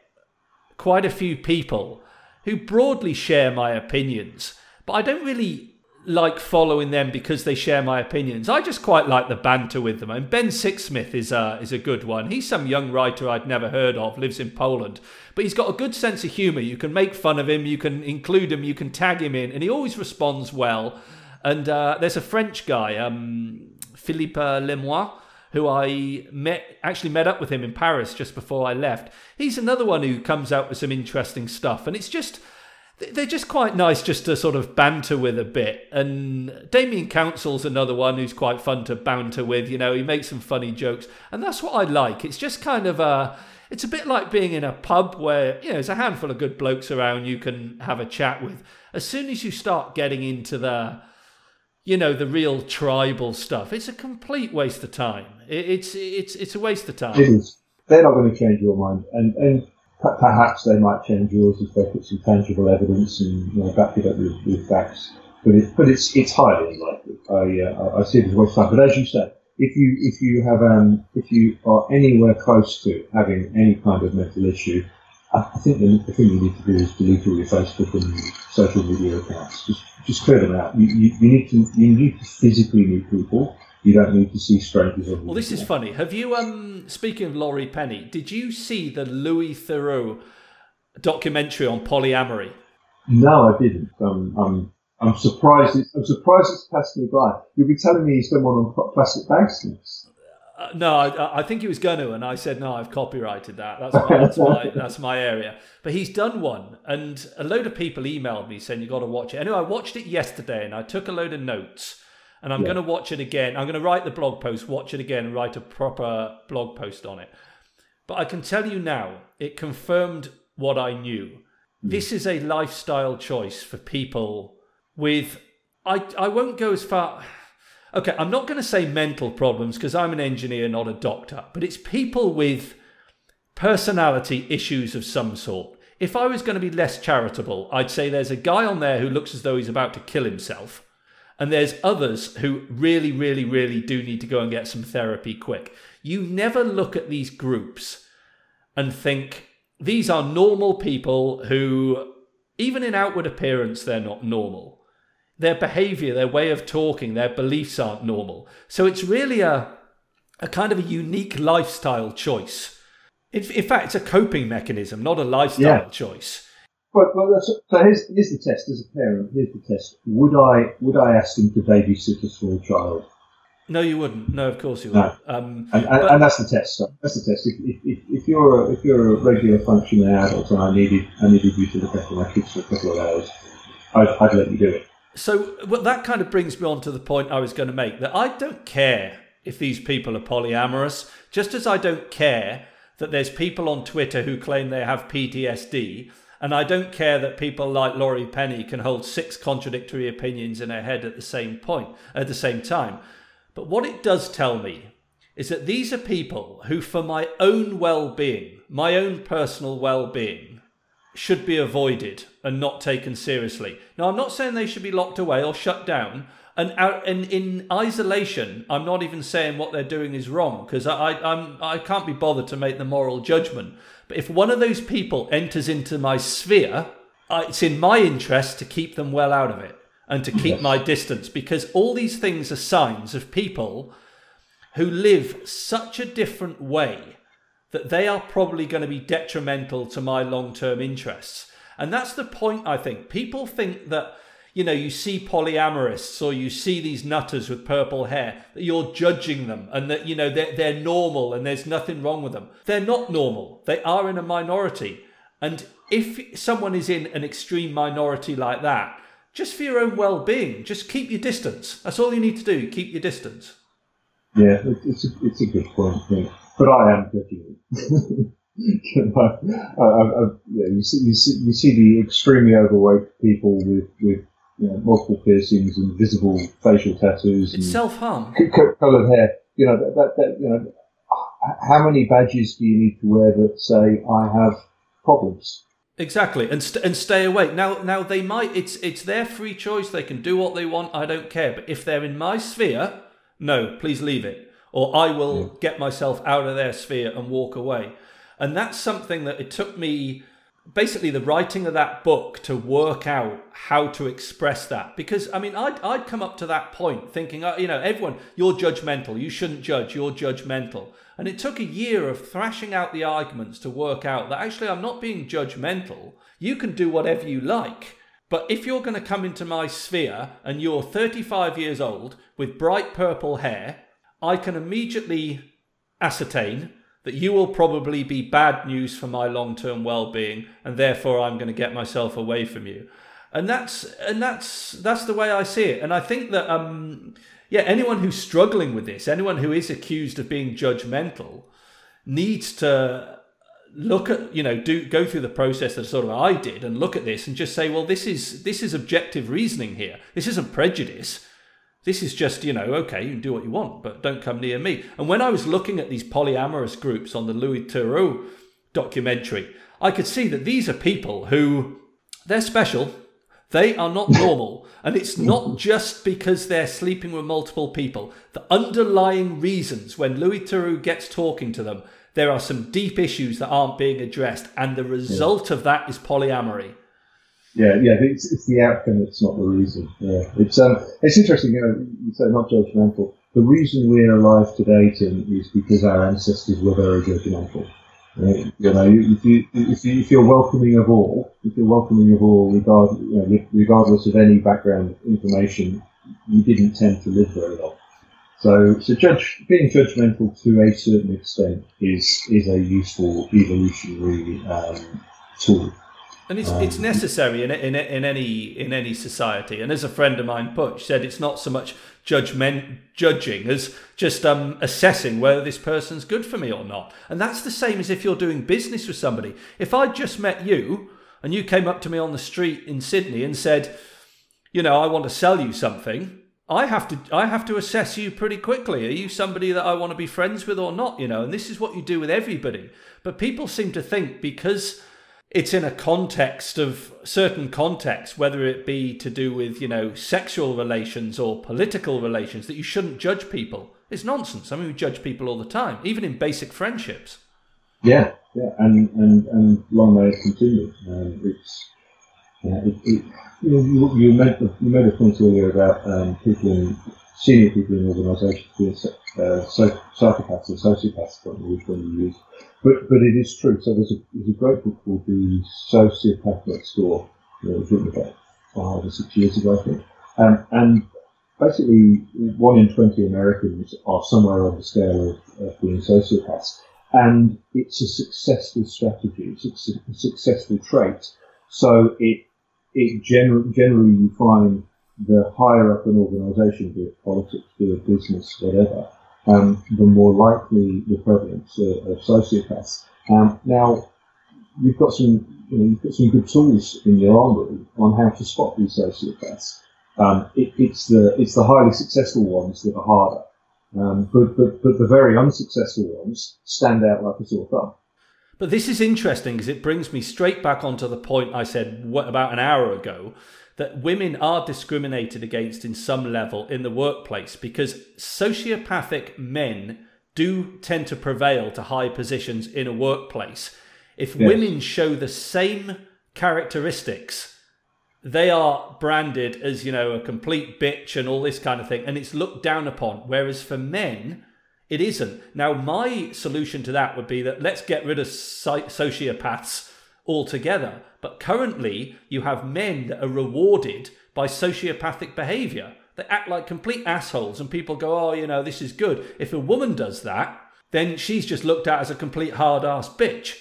quite a few people who broadly share my opinions, but I don't really like following them because they share my opinions. I just quite like the banter with them. And Ben Sixsmith is a, is a good one. He's some young writer I'd never heard of, lives in Poland. But he's got a good sense of humour. You can make fun of him, you can include him, you can tag him in, and he always responds well. And uh, there's a French guy, um, Philippe Lemoine, who I met actually met up with him in Paris just before I left. He's another one who comes out with some interesting stuff. And it's just they're just quite nice just to sort of banter with a bit. And Damian Counsell's another one who's quite fun to banter with. You know, he makes some funny jokes, and that's what I like. It's just kind of a. It's a bit like being in a pub where you know there's a handful of good blokes around you can have a chat with. As soon as you start getting into the, you know, the real tribal stuff, it's a complete waste of time. it's it's it's a waste of time. It is. They're not going to change your mind, and and perhaps they might change yours if they put some tangible evidence and you know, back it up with, with facts. But it, but it's it's highly unlikely. I uh, I see it as a waste of time. But as you said, if you if you have um if you are anywhere close to having any kind of mental issue, I, think the, the thing you need to do is delete all your Facebook and social media accounts. Just just clear them out. You, you, you need to you need to physically meet people you don't need to see strangers. Well, this is funny. Have you, um, speaking of Laurie Penny, did you see the Louis Theroux documentary on polyamory? No, I didn't. Um, I'm, I'm surprised. It's, I'm surprised it's passed me by. You'll be telling me he's done one on plastic bags uh, no, I, I, think he was going to, and I said no. I've copyrighted that. That's my, that's my *laughs* that's my area. But he's done one, and a load of people emailed me saying you got to watch it. Anyway, I watched it yesterday, and I took a load of notes and I'm yeah. going to watch it again. I'm going to write the blog post, watch it again, write a proper blog post on it. But I can tell you now, it confirmed what I knew. Mm. This is a lifestyle choice for people with I I won't go as far. Okay, I'm not going to say mental problems because I'm an engineer, not a doctor, but it's people with personality issues of some sort. If I was going to be less charitable, I'd say there's a guy on there who looks as though he's about to kill himself, and there's others who really, really, really do need to go and get some therapy quick. You never look at these groups and think these are normal people who, even in outward appearance, they're not normal their behavior, their way of talking, their beliefs aren't normal. So it's really a, a kind of a unique lifestyle choice. In, in fact, it's a coping mechanism, not a lifestyle yeah. choice. Well, well so here's, here's the test as a parent. Here's the test. Would I would I ask them to babysit a small child? No, you wouldn't. No, of course you wouldn't. No. Um, and, and, and, that's the test. So that's the test. If, if, if, you're a, if you're a regular functioning adult and I needed I needed you to look after my kids for a couple of hours, I'd, I'd let you do it. So well, that kind of brings me on to the point I was going to make that I don't care if these people are polyamorous, just as I don't care that there's people on Twitter who claim they have PTSD, and I don't care that people like Laurie Penny can hold six contradictory opinions in her head at the same point, at the same time. But what it does tell me is that these are people who, for my own well being, my own personal well being, should be avoided and not taken seriously. Now, I'm not saying they should be locked away or shut down. And, uh, and in isolation, I'm not even saying what they're doing is wrong because I, I, I can't be bothered to make the moral judgment. But if one of those people enters into my sphere, uh, it's in my interest to keep them well out of it and to keep yes. my distance because all these things are signs of people who live such a different way that they are probably going to be detrimental to my long term interests. And that's the point, I think. People think that, you know, you see polyamorists or you see these nutters with purple hair, that you're judging them and that, you know, they're, they're normal and there's nothing wrong with them. They're not normal, they are in a minority. And if someone is in an extreme minority like that, just for your own well being, just keep your distance. That's all you need to do, keep your distance. Yeah, it's a, it's a good point. Yeah but I am judging it. *laughs* I, I, I, yeah, you, see, you, see, you see the extremely overweight people with, with you know, multiple piercings and visible facial tattoos. It's self harm. Coloured hair. You know that, that, that, You know, how many badges do you need to wear that say I have problems? Exactly, and st- and stay away. Now, now they might. It's it's their free choice. They can do what they want. I don't care. But if they're in my sphere, no, please leave it or I will yeah. get myself out of their sphere and walk away. And that's something that it took me basically the writing of that book to work out how to express that. Because i mean i'd, I'd come up to that point thinking uh, you know everyone you're judgmental. You shouldn't judge. You're judgmental. And it took a year of thrashing out the arguments to work out that actually i'm not being judgmental. You can do whatever you like. But if you're going to come into my sphere and you're 35 years old with bright purple hair I can immediately ascertain that you will probably be bad news for my long-term well-being and therefore I'm going to get myself away from you. And that's and that's that's the way I see it. And I think that um yeah, anyone who's struggling with this, anyone who is accused of being judgmental needs to look at you know do go through the process that sort of I did and look at this and just say well this is this is objective reasoning here this isn't prejudice this is just, you know, okay, you can do what you want, but don't come near me. And when I was looking at these polyamorous groups on the Louis Theroux documentary, I could see that these are people who they're special. They are not *laughs* normal. And it's not just because they're sleeping with multiple people. The underlying reasons when Louis Theroux gets talking to them, there are some deep issues that aren't being addressed. And the result yeah. of that is polyamory. Yeah, yeah, it's, it's the outcome, it's not the reason. Yeah, it's um, it's interesting. You know, you say not judgmental. The reason we're alive today, Tim, is because our ancestors were very judgmental. Right? You know, if you if you if you're welcoming of all, if you're welcoming of all, regard, you know, regardless of any background information, you didn't tend to live very long. So, so judge, being judgmental to a certain extent is is a useful evolutionary um, tool. And it's, um, it's necessary in, in, in any in any society. And as a friend of mine, Butch, said, it's not so much judgment judging as just um, assessing whether this person's good for me or not. And that's the same as if you're doing business with somebody. If I just met you and you came up to me on the street in Sydney and said, you know, I want to sell you something. I have to I have to assess you pretty quickly. Are you somebody that I want to be friends with or not? You know, and this is what you do with everybody. But people seem to think because it's in a context of certain context, whether it be to do with, you know, sexual relations or political relations, that you shouldn't judge people. It's nonsense. I mean we judge people all the time, even in basic friendships. Yeah, yeah, and and, and long may it continue. Um, it's yeah, it, it, you, know, you, you, made the, you made a point earlier about um, people in senior people in organisations being uh, psychopaths and sociopaths. Which one you use, but but it is true. So there's a there's a great book called The Sociopath Next Door. It was written about five or six years ago, I think, um, and basically one in twenty Americans are somewhere on the scale of, of being sociopaths, and it's a successful strategy. It's a successful trait. So it it gener- generally you find the higher up an organisation, be it politics, be it business, whatever, um, the more likely the prevalence of, of sociopaths. Um, now, you've got some, you know, you've got some good tools in your armory on how to spot these sociopaths. Um, it, it's the it's the highly successful ones that are harder, um, but, but but the very unsuccessful ones stand out like a sore thumb. But this is interesting because it brings me straight back onto the point I said about an hour ago that women are discriminated against in some level in the workplace because sociopathic men do tend to prevail to high positions in a workplace. If yes. women show the same characteristics, they are branded as, you know, a complete bitch and all this kind of thing, and it's looked down upon. Whereas for men, it isn't. Now, my solution to that would be that let's get rid of sociopaths altogether. But currently, you have men that are rewarded by sociopathic behavior. They act like complete assholes, and people go, oh, you know, this is good. If a woman does that, then she's just looked at as a complete hard ass bitch.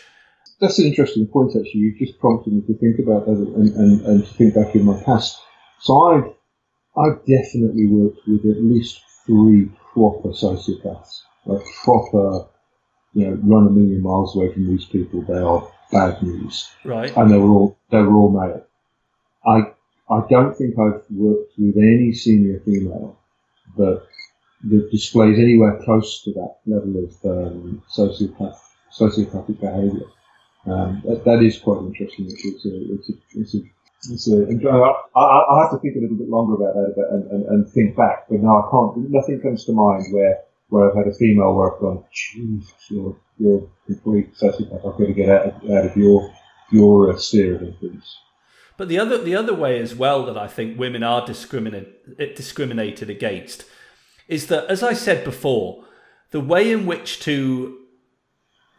That's an interesting point, actually. You've just prompted me to think about that and, and, and to think back in my past. So I've, I've definitely worked with at least three proper sociopaths, like proper, you know, run a million miles away from these people. They are bad news. Right. And they were all they were all male. I I don't think I've worked with any senior female that that displays anywhere close to that level of um, sociopath sociopathic behaviour. Um, that, that is quite interesting. It's a, it's a, it's a so I, I, have to think a little bit longer about that and, and, and think back, but no, I can't. Nothing comes to mind where where I've had a female where I've gone, Jesus, you're you're complete sociopath. I've got to get out of, out of your your uh, sphere of influence. But the other the other way as well that I think women are discriminate, discriminated against is that, as I said before, the way in which to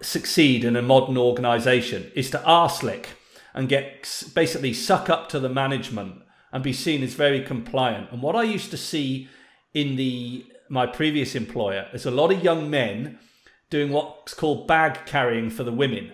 succeed in a modern organisation is to arslick and get basically suck up to the management and be seen as very compliant. And what I used to see in the my previous employer is a lot of young men doing what's called bag carrying for the women.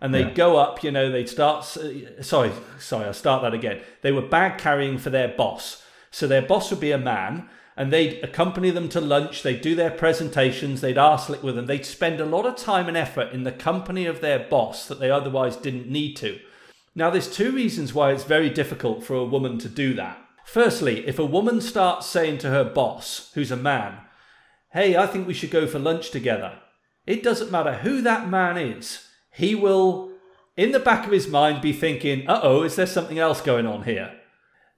And they'd yeah. go up, you know, they'd start. Uh, sorry, sorry, I'll start that again. They were bag carrying for their boss. So their boss would be a man, and they'd accompany them to lunch. They'd do their presentations. They'd arslick with them. They'd spend a lot of time and effort in the company of their boss that they otherwise didn't need to. Now, there's two reasons why it's very difficult for a woman to do that. Firstly, if a woman starts saying to her boss, who's a man, hey, I think we should go for lunch together, it doesn't matter who that man is, he will, in the back of his mind, be thinking, uh oh, is there something else going on here?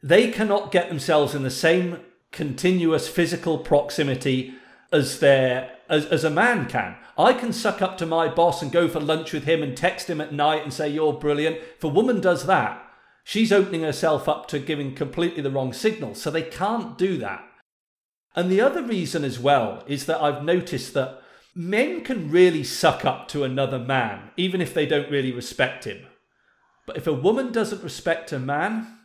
They cannot get themselves in the same continuous physical proximity as their as, as a man can. I can suck up to my boss and go for lunch with him and text him at night and say, You're brilliant. If a woman does that, she's opening herself up to giving completely the wrong signal. So they can't do that. And the other reason as well is that I've noticed that men can really suck up to another man, even if they don't really respect him. But if a woman doesn't respect a man,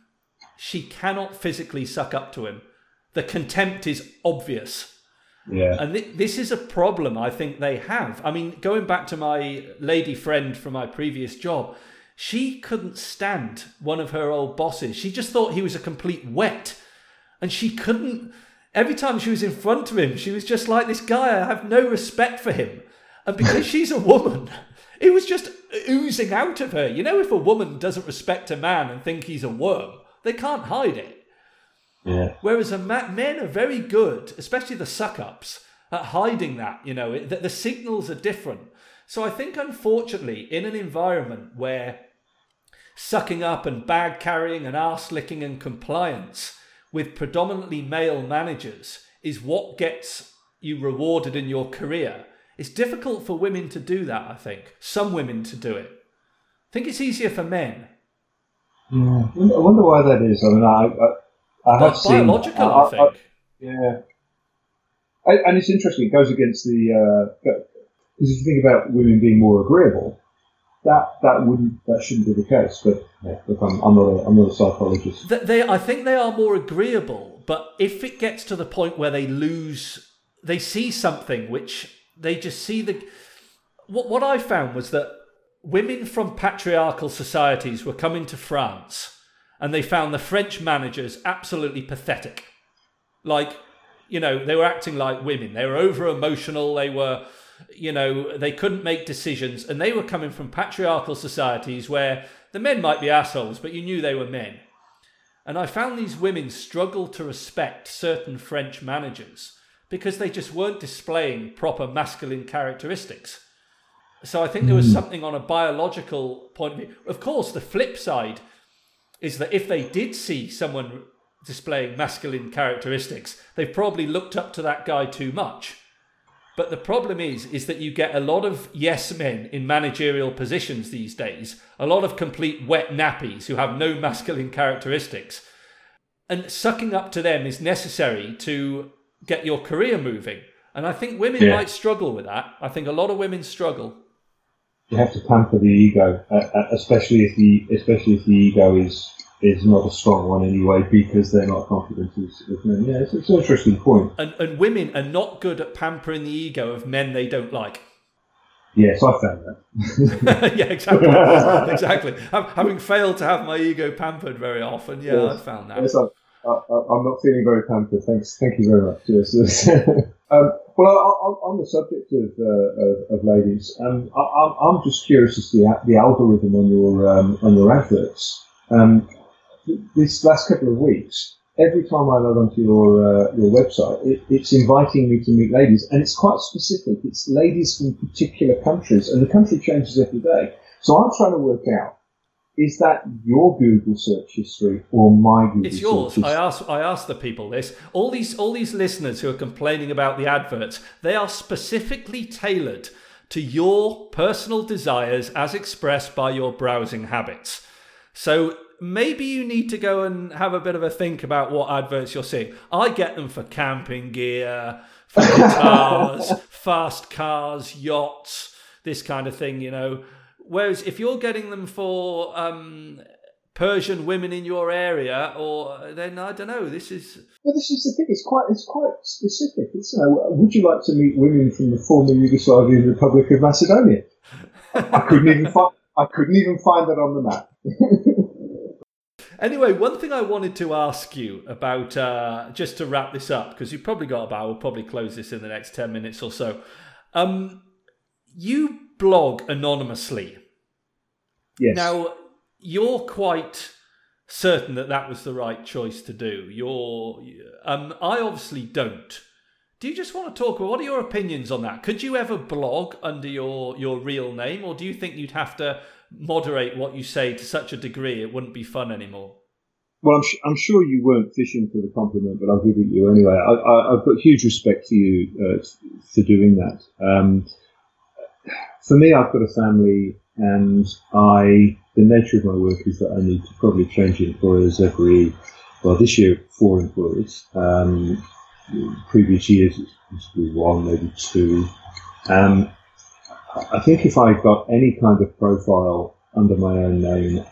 she cannot physically suck up to him. The contempt is obvious. Yeah. And th- this is a problem I think they have. I mean, going back to my lady friend from my previous job, she couldn't stand one of her old bosses. She just thought he was a complete wet. And she couldn't, every time she was in front of him, she was just like, this guy, I have no respect for him. And because *laughs* she's a woman, it was just oozing out of her. You know, if a woman doesn't respect a man and think he's a worm, they can't hide it. Yeah. Whereas a ma- men are very good, especially the suck ups, at hiding that. You know, that the signals are different. So I think, unfortunately, in an environment where sucking up and bag carrying and arse licking and compliance with predominantly male managers is what gets you rewarded in your career. It's difficult for women to do that, I think. Some women to do it. I think it's easier for men. Yeah. I wonder why that is. I mean, I, I, I have seen. biological, I, I, think. yeah. and it's interesting. It goes against the because uh, if you think about women being more agreeable, that that wouldn't that shouldn't be the case. But yeah, look, I'm, I'm not a, I'm not a psychologist. They, I think they are more agreeable, but if it gets to the point where they lose, they see something which they just see the. What what I found was that women from patriarchal societies were coming to France, and they found the French managers absolutely pathetic. Like, you know, they were acting like women. They were over emotional. They were you know, they couldn't make decisions, and they were coming from patriarchal societies where the men might be assholes, but you knew they were men. And I found these women struggle to respect certain French managers because they just weren't displaying proper masculine characteristics. So I think there was hmm. something on a biological point of view. Of course, the flip side is that if they did see someone displaying masculine characteristics, they probably looked up to that guy too much but the problem is, is that you get a lot of yes men in managerial positions these days, a lot of complete wet nappies who have no masculine characteristics. And sucking up to them is necessary to get your career moving. And I think women yeah. might struggle with that. I think a lot of women struggle. You have to pamper the ego, uh, uh especially if the especially if the ego is is not a strong one anyway because they're not confident as, as men. Yeah, it's, it's, an interesting point. And, and women are not good at pampering the ego of men they don't like. Yes, I found that. *laughs* yeah, exactly. *laughs* exactly. Having failed to have my ego pampered very often, yeah, yes. I found that. Yes, I, am not feeling very pampered. Thanks, thank you very much. Yes. *laughs* um, well, on the subject of, uh, of, of, ladies, um, I, am just curious as to the, the algorithm on your um, on your adverts. Um, this last couple of weeks, every time I log onto your uh, your website, it, it's inviting me to meet ladies, and it's quite specific. It's ladies from particular countries, and the country changes every day. So I'm trying to work out is that your Google search history or my Google? It's yours. I ask I ask the people this. All these all these listeners who are complaining about the adverts, they are specifically tailored to your personal desires as expressed by your browsing habits. So maybe you need to go and have a bit of a think about what adverts you're seeing. I get them for camping gear, for *laughs* guitars, fast cars, yachts, this kind of thing, you know. Whereas if you're getting them for um, Persian women in your area, or then I don't know. This is well, this is the thing. It's quite it's quite specific. It's, you know, would you like to meet women from the former Yugoslavian Republic of Macedonia? I couldn't even find I couldn't even find that on the map. *laughs* Anyway, one thing I wanted to ask you about, uh, just to wrap this up, because you've probably got about, we'll probably close this in the next 10 minutes or so. Um, you blog anonymously. Yes. Now, you're quite certain that that was the right choice to do. You're, um, I obviously don't. Do you just want to talk? about What are your opinions on that? Could you ever blog under your, your real name, or do you think you'd have to moderate what you say to such a degree it wouldn't be fun anymore. Well, I'm, sh- I'm sure you weren't fishing for the compliment, but I'll give it you anyway. I, have got huge respect for you uh, for doing that. Um, for me, I've got a family, and I the nature of my work is that I need to probably change employers every well this year four employers. Um, previous years it's one, maybe two. Um, I think if I got any kind of profile under my own name,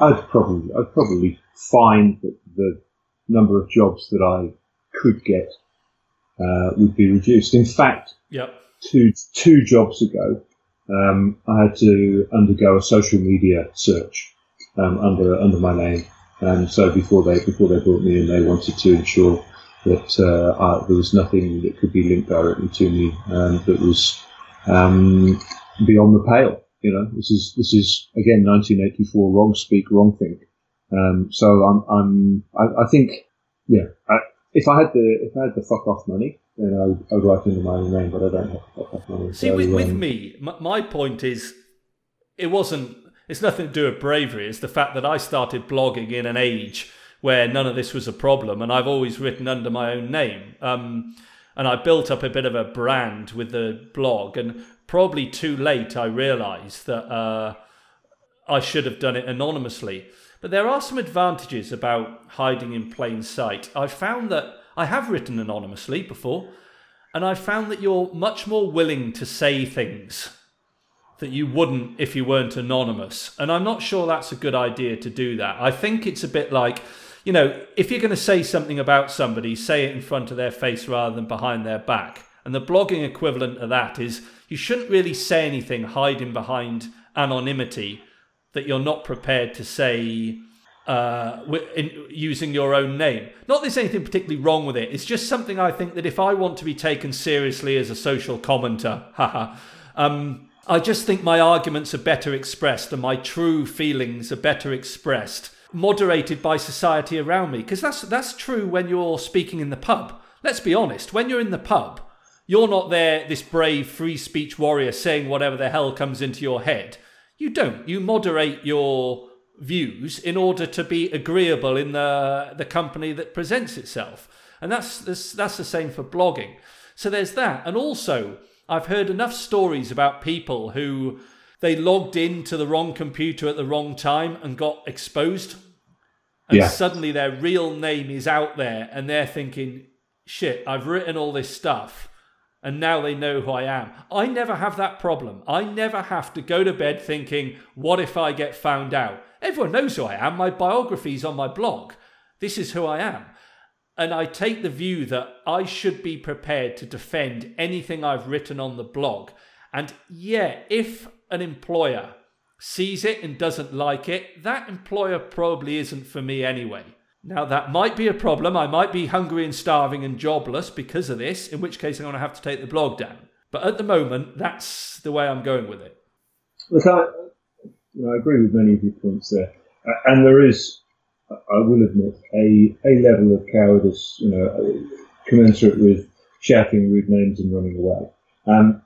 I'd probably I'd probably find that the number of jobs that I could get uh, would be reduced. In fact, yep. two two jobs ago, um, I had to undergo a social media search um, under under my name, and so before they before they brought me in, they wanted to ensure that uh, I, there was nothing that could be linked directly to me um, that was um, beyond the pale. You know, this is this is again 1984. Wrong speak, wrong think. Um, so I'm, I'm I, I, think yeah, I, if I had the if I had the fuck off money, then I would, I would write under my own name, but I don't have fuck off money. See, so, with, um, with me, my, my point is, it wasn't. It's nothing to do with bravery. It's the fact that I started blogging in an age where none of this was a problem, and I've always written under my own name. Um, and I built up a bit of a brand with the blog, and probably too late I realised that uh, I should have done it anonymously. But there are some advantages about hiding in plain sight. I found that I have written anonymously before, and I found that you're much more willing to say things that you wouldn't if you weren't anonymous. And I'm not sure that's a good idea to do that. I think it's a bit like, you know, if you're going to say something about somebody, say it in front of their face rather than behind their back. And the blogging equivalent of that is you shouldn't really say anything hiding behind anonymity that you're not prepared to say uh, in, using your own name. Not there's anything particularly wrong with it. It's just something I think that if I want to be taken seriously as a social commenter, *laughs* haha, um, I just think my arguments are better expressed and my true feelings are better expressed, moderated by society around me. Because that's that's true when you're speaking in the pub. Let's be honest. When you're in the pub, you're not there, this brave free speech warrior saying whatever the hell comes into your head. You don't. You moderate your views in order to be agreeable in the the company that presents itself. And that's that's, that's the same for blogging. So there's that. And also, I've heard enough stories about people who they logged into the wrong computer at the wrong time and got exposed. And yeah. suddenly their real name is out there and they're thinking, shit, I've written all this stuff and now they know who I am. I never have that problem. I never have to go to bed thinking, what if I get found out? Everyone knows who I am. My biography's on my blog. This is who I am. And I take the view that I should be prepared to defend anything I've written on the blog. And yeah, if an employer sees it and doesn't like it, that employer probably isn't for me anyway. Now, that might be a problem. I might be hungry and starving and jobless because of this, in which case I'm going to have to take the blog down. But at the moment, that's the way I'm going with it. Look, I, you know, I agree with many of your points there. And there is, I will admit, a, a level of cowardice, you know, commensurate with shouting rude names and running away. Um,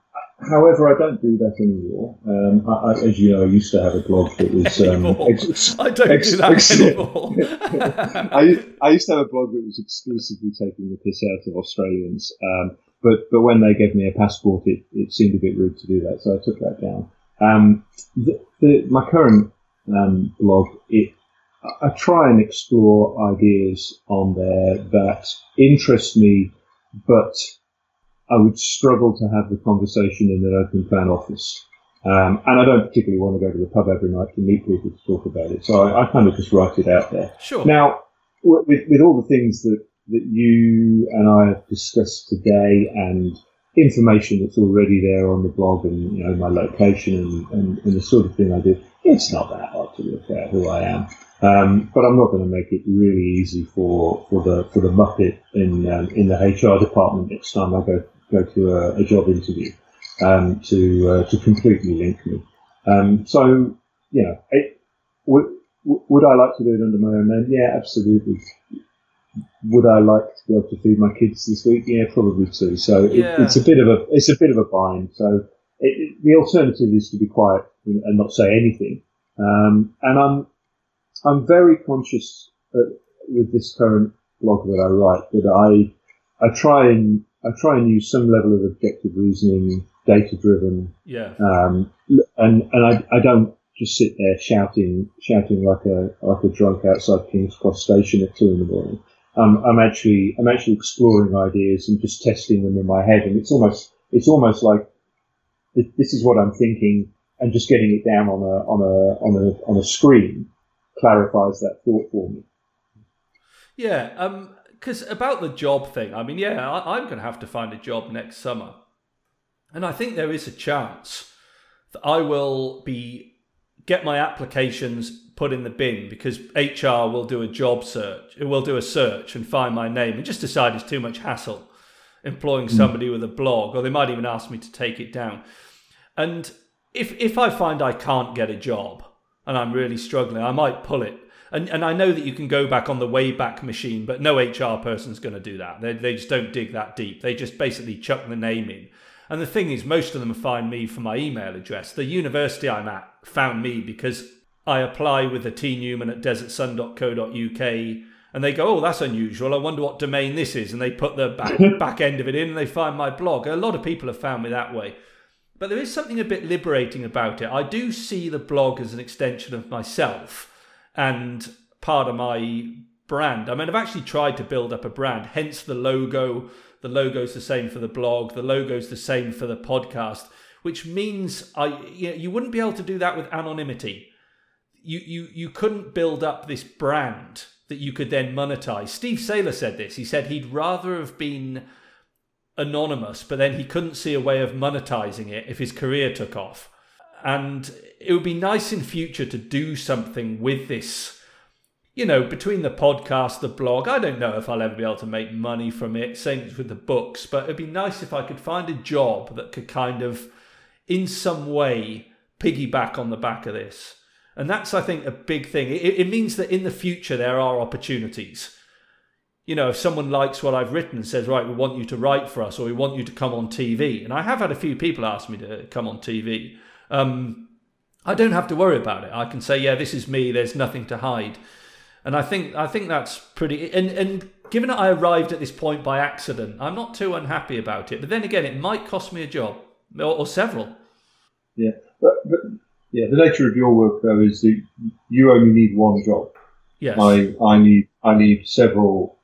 However, I don't do that anymore. Um, I, I, as you know, I used to have a blog that was. Um, ex- *laughs* I don't ex- do that ex- anymore. *laughs* *laughs* I, I, used to have a blog that was exclusively taking the piss out of Australians. Um, but but when they gave me a passport, it, it seemed a bit rude to do that, so I took that down. Um, the, the, my current um, blog, it, I try and explore ideas on there that interest me, but I would struggle to have the conversation in an open plan office. Um, and I don't particularly want to go to the pub every night to meet people to talk about it. So I, I kind of just write it out there. Sure. Now, with, with all the things that, that you and I have discussed today and information that's already there on the blog and, you know, my location and, and, and the sort of thing I do, it's not that hard to look at who I am. Um, but I'm not going to make it really easy for, for the for the muppet in um, in the HR department next time I go go to a, a job interview um, to uh, to completely link me. Um, so you know, it, would would I like to do it under my own name? Yeah, absolutely. Would I like to be able to feed my kids this week? Yeah, probably too. So yeah. it, it's a bit of a it's a bit of a bind. So it, the alternative is to be quiet and not say anything. Um, and I'm I'm very conscious with this current blog that I write that I I try and I try and use some level of objective reasoning, data driven. Yeah. Um, and and I, I don't just sit there shouting shouting like a like a drunk outside King's Cross Station at two in the morning. Um, I'm actually I'm actually exploring ideas and just testing them in my head, and it's almost it's almost like this is what I'm thinking, and just getting it down on a on a on a on a screen clarifies that thought for me. Yeah. Um, because about the job thing, I mean, yeah, I, I'm going to have to find a job next summer. And I think there is a chance that I will be get my applications put in the bin because HR will do a job search. It will do a search and find my name and just decide it's too much hassle employing hmm. somebody with a blog, or they might even ask me to take it down. And if if I find I can't get a job and I'm really struggling, I might pull it And, and I know that you can go back on the Wayback Machine, but no HR person's going to do that. They, they just don't dig that deep. They just basically chuck the name in. And the thing is, most of them find me for my email address. The university I'm at found me because I apply with a T Newman at desertsun.co.uk and they go, oh, that's unusual. I wonder what domain this is. And they put the back, *laughs* back end of it in and they find my blog. A lot of people have found me that way. But there is something a bit liberating about it. I do see the blog as an extension of myself and part of my brand. I mean, I've actually tried to build up a brand, hence the logo. The logo's the same for the blog, the logo's the same for the podcast, which means I you, know, you wouldn't be able to do that with anonymity. You, you, you couldn't build up this brand that you could then monetize. Steve Sailer said this. He said he'd rather have been anonymous, but then he couldn't see a way of monetizing it if his career took off. And it would be nice in future to do something with this. You know, between the podcast, the blog, I don't know if I'll ever be able to make money from it. Same with the books, but it'd be nice if I could find a job that could kind of, in some way, piggyback on the back of this. And that's, I think, a big thing. It, it means that in the future there are opportunities you know, if someone likes what I've written and says, right, we want you to write for us or we want you to come on TV, and I have had a few people ask me to come on TV, um, I don't have to worry about it. I can say, yeah, this is me. There's nothing to hide, and I think I think that's pretty. And and given that I arrived at this point by accident, I'm not too unhappy about it. But then again, it might cost me a job or, or several. Yeah, but, but yeah, the nature of your work though is that you only need one job. Yes. I I need I need several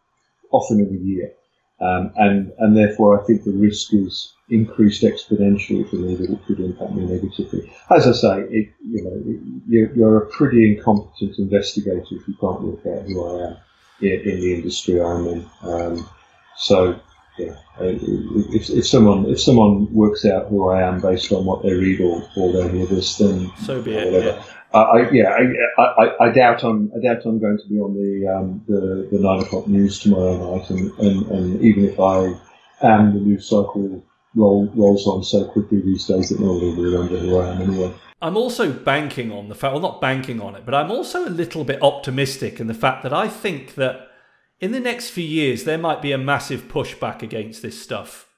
often in a year. Um, and, and therefore, I think the risk is increased exponentially for me that it could impact me negatively. As I say, it, you know, you're, you're, a pretty incompetent investigator if you can't work out who I am in, in the industry I'm in. Um, so, yeah, if, if someone if someone works out who I am based on what they read or, or they hear this, then so be it. Yeah. Uh, I, yeah, I, I, I, doubt I'm I doubt I'm going to be on the um, the, the nine o'clock news tomorrow night, and, and, and even if I am, the news cycle roll, rolls on so quickly these days that nobody will remember who I am anyway. I'm also banking on the fact, well, not banking on it, but I'm also a little bit optimistic in the fact that I think that in the next few years there might be a massive pushback against this stuff,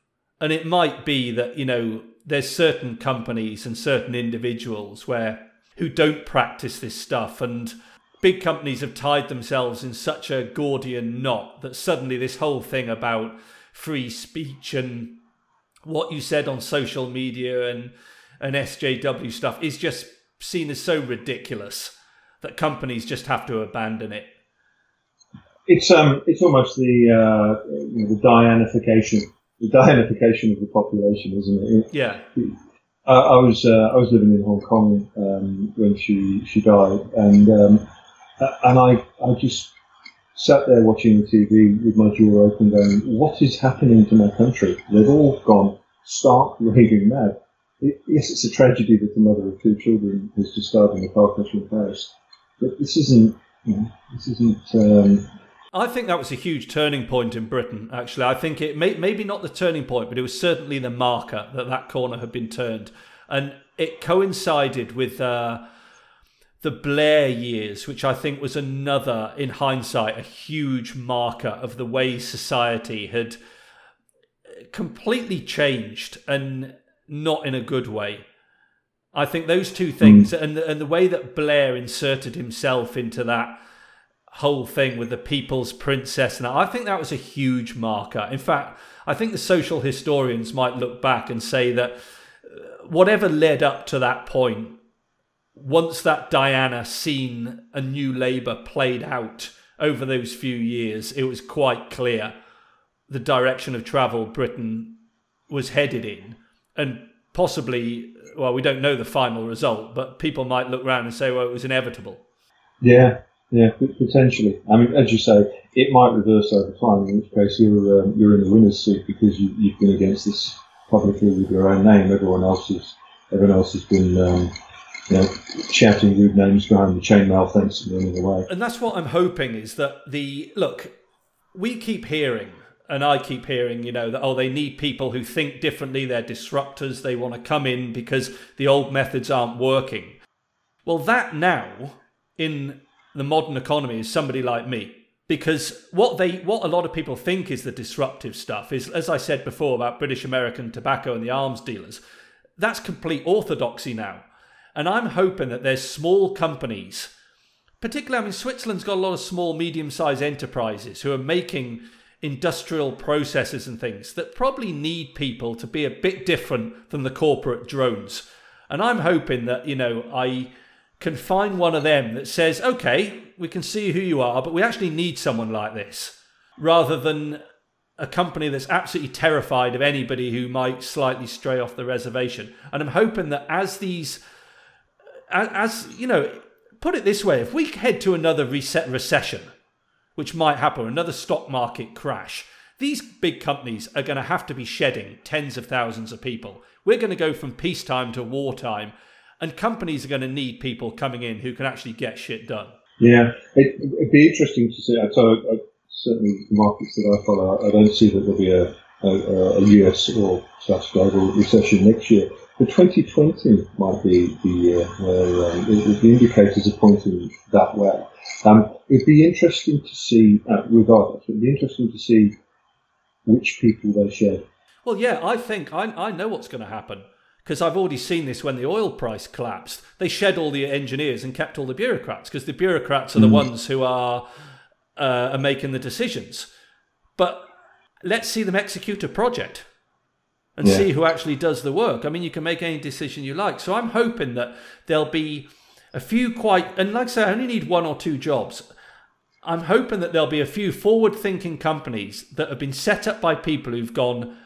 and it might be that you know there's certain companies and certain individuals where who don't practice this stuff and big companies have tied themselves in such a Gordian knot that suddenly this whole thing about free speech and what you said on social media and and SJW stuff is just seen as so ridiculous that companies just have to abandon it. It's um, it's almost the uh, you know, the Dianification, the Dianification of the population, isn't it? Yeah. I, I was uh, I was living in Hong Kong um, when she she died, and um, and I I just sat there watching the TV with my jaw open, going, "What is happening to my country? They've all gone stark *laughs* raving mad." It, yes, it's a tragedy that the mother of two children has just died in a car crash in Paris, but this isn't. You know, this isn't. Um, I think that was a huge turning point in Britain. Actually, I think it may, maybe not the turning point, but it was certainly the marker that that corner had been turned, and it coincided with uh, the Blair years, which I think was another, in hindsight, a huge marker of the way society had completely changed and not in a good way. I think those two things, mm. and the, and the way that Blair inserted himself into that whole thing with the people's princess and I think that was a huge marker. In fact, I think the social historians might look back and say that uh, whatever led up to that point, once that Diana scene a new Labour played out over those few years, it was quite clear the direction of travel Britain was headed in. And possibly, well, we don't know the final result, but people might look around and say, well, it was inevitable. Yeah, yeah, potentially. I mean, as you say, it might reverse over time. In which case, you're um, you're in the winner's seat because you, you've been against this publicly with your own name. Everyone else is everyone else has been. Um, you know, shouting rude names behind the chainmail fence and running away. And that's what I'm hoping is that the look, we keep hearing and I keep hearing, you know, that oh, they need people who think differently, they're disruptors, they want to come in because the old methods aren't working. Well, that now, in the modern economy is somebody like me. Because what they what a lot of people think is the disruptive stuff is, as I said before about British American tobacco and the arms dealers, that's complete orthodoxy now. And I'm hoping that there's small companies, particularly I mean Switzerland's got a lot of small, medium-sized enterprises who are making industrial processes and things that probably need people to be a bit different than the corporate drones. And I'm hoping that, you know, I can find one of them that says, okay, we can see who you are, but we actually need someone like this, rather than a company that's absolutely terrified of anybody who might slightly stray off the reservation. And I'm hoping that as these, as, you know, put it this way, if we head to another reset recession, which might happen, another stock market crash, these big companies are going to have to be shedding tens of thousands of people. We're going to go from peacetime to wartime, and companies are going to need people coming in who can actually get shit done. Yeah, it, would be interesting to see. So, uh, certainly, the markets that I follow, I don't see that there'll be a, a, a US or global recession next year. But 2020 might be the year where um, the indicators are pointing that way. Um, it'd be interesting to see, uh, regardless, it'd be interesting to see which people they shed. Well, yeah, I think I, I know what's going to happen because I've already seen this when the oil price collapsed. They shed all the engineers and kept all the bureaucrats because the bureaucrats are the mm. ones who are uh, are making the decisions. But let's see them execute a project and yeah. see who actually does the work. I mean, you can make any decision you like. So I'm hoping that there'll be a few quite, and like I say, I only need one or two jobs. I'm hoping that there'll be a few forward thinking companies that have been set up by people who've gone,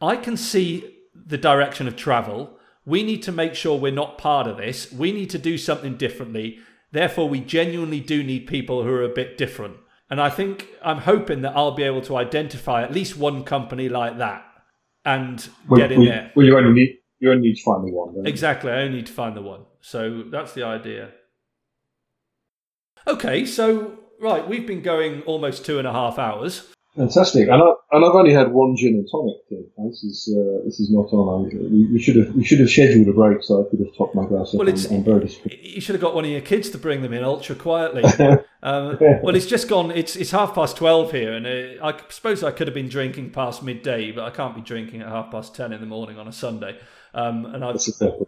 I can see the direction of travel. We need to make sure we're not part of this. We need to do something differently. Therefore, we genuinely do need people who are a bit different. And I think I'm hoping that I'll be able to identify at least one company like that and well, get in well, there. Well, you only need you only need to find the one. Exactly, I only need to find the one. So that's the idea. Okay, so right, we've been going almost two and a half hours. Fantastic, and, I, and I've only had one gin and tonic. This is uh, this is not on. we, we, should have we should have scheduled a break so I could have topped my glass. Well, it's, I'm, I'm you should have got one of your kids to bring them in ultra quietly. *laughs* um, well, it's just gone. It's it's half past twelve here, and it, I suppose I could have been drinking past midday, but I can't be drinking at half past ten in the morning on a Sunday. Um, and I've,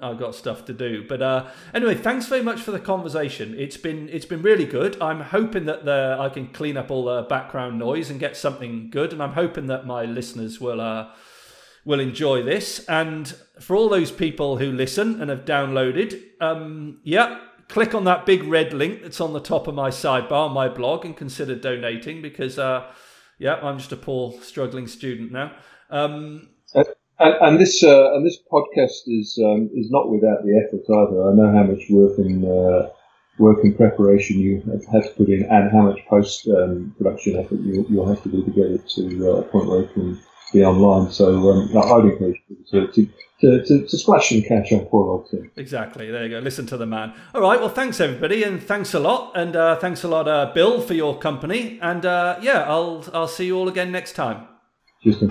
I've got stuff to do. But uh, anyway, thanks very much for the conversation. It's been it's been really good. I'm hoping that the, I can clean up all the background noise and get something good, and I'm hoping that my listeners will uh, will enjoy this. And for all those people who listen and have downloaded, um, yeah, click on that big red link that's on the top of my sidebar on my blog and consider donating because, uh, yeah, I'm just a poor struggling student now. Um, and, and this uh, and this podcast is um, is not without the effort either. I know how much work and uh, work and preparation you have to put in, and how much post um, production effort you, will have to do to get it to uh, a point where it can be online. So um, I'd encourage people to, to to, to, to, splash some cash on poor old Tim. Exactly. There you go. Listen to the man. All right. Well, thanks everybody, and thanks a lot, and uh, thanks a lot, uh, Bill, for your company. And uh, yeah, I'll I'll see you all again next time. Cheers.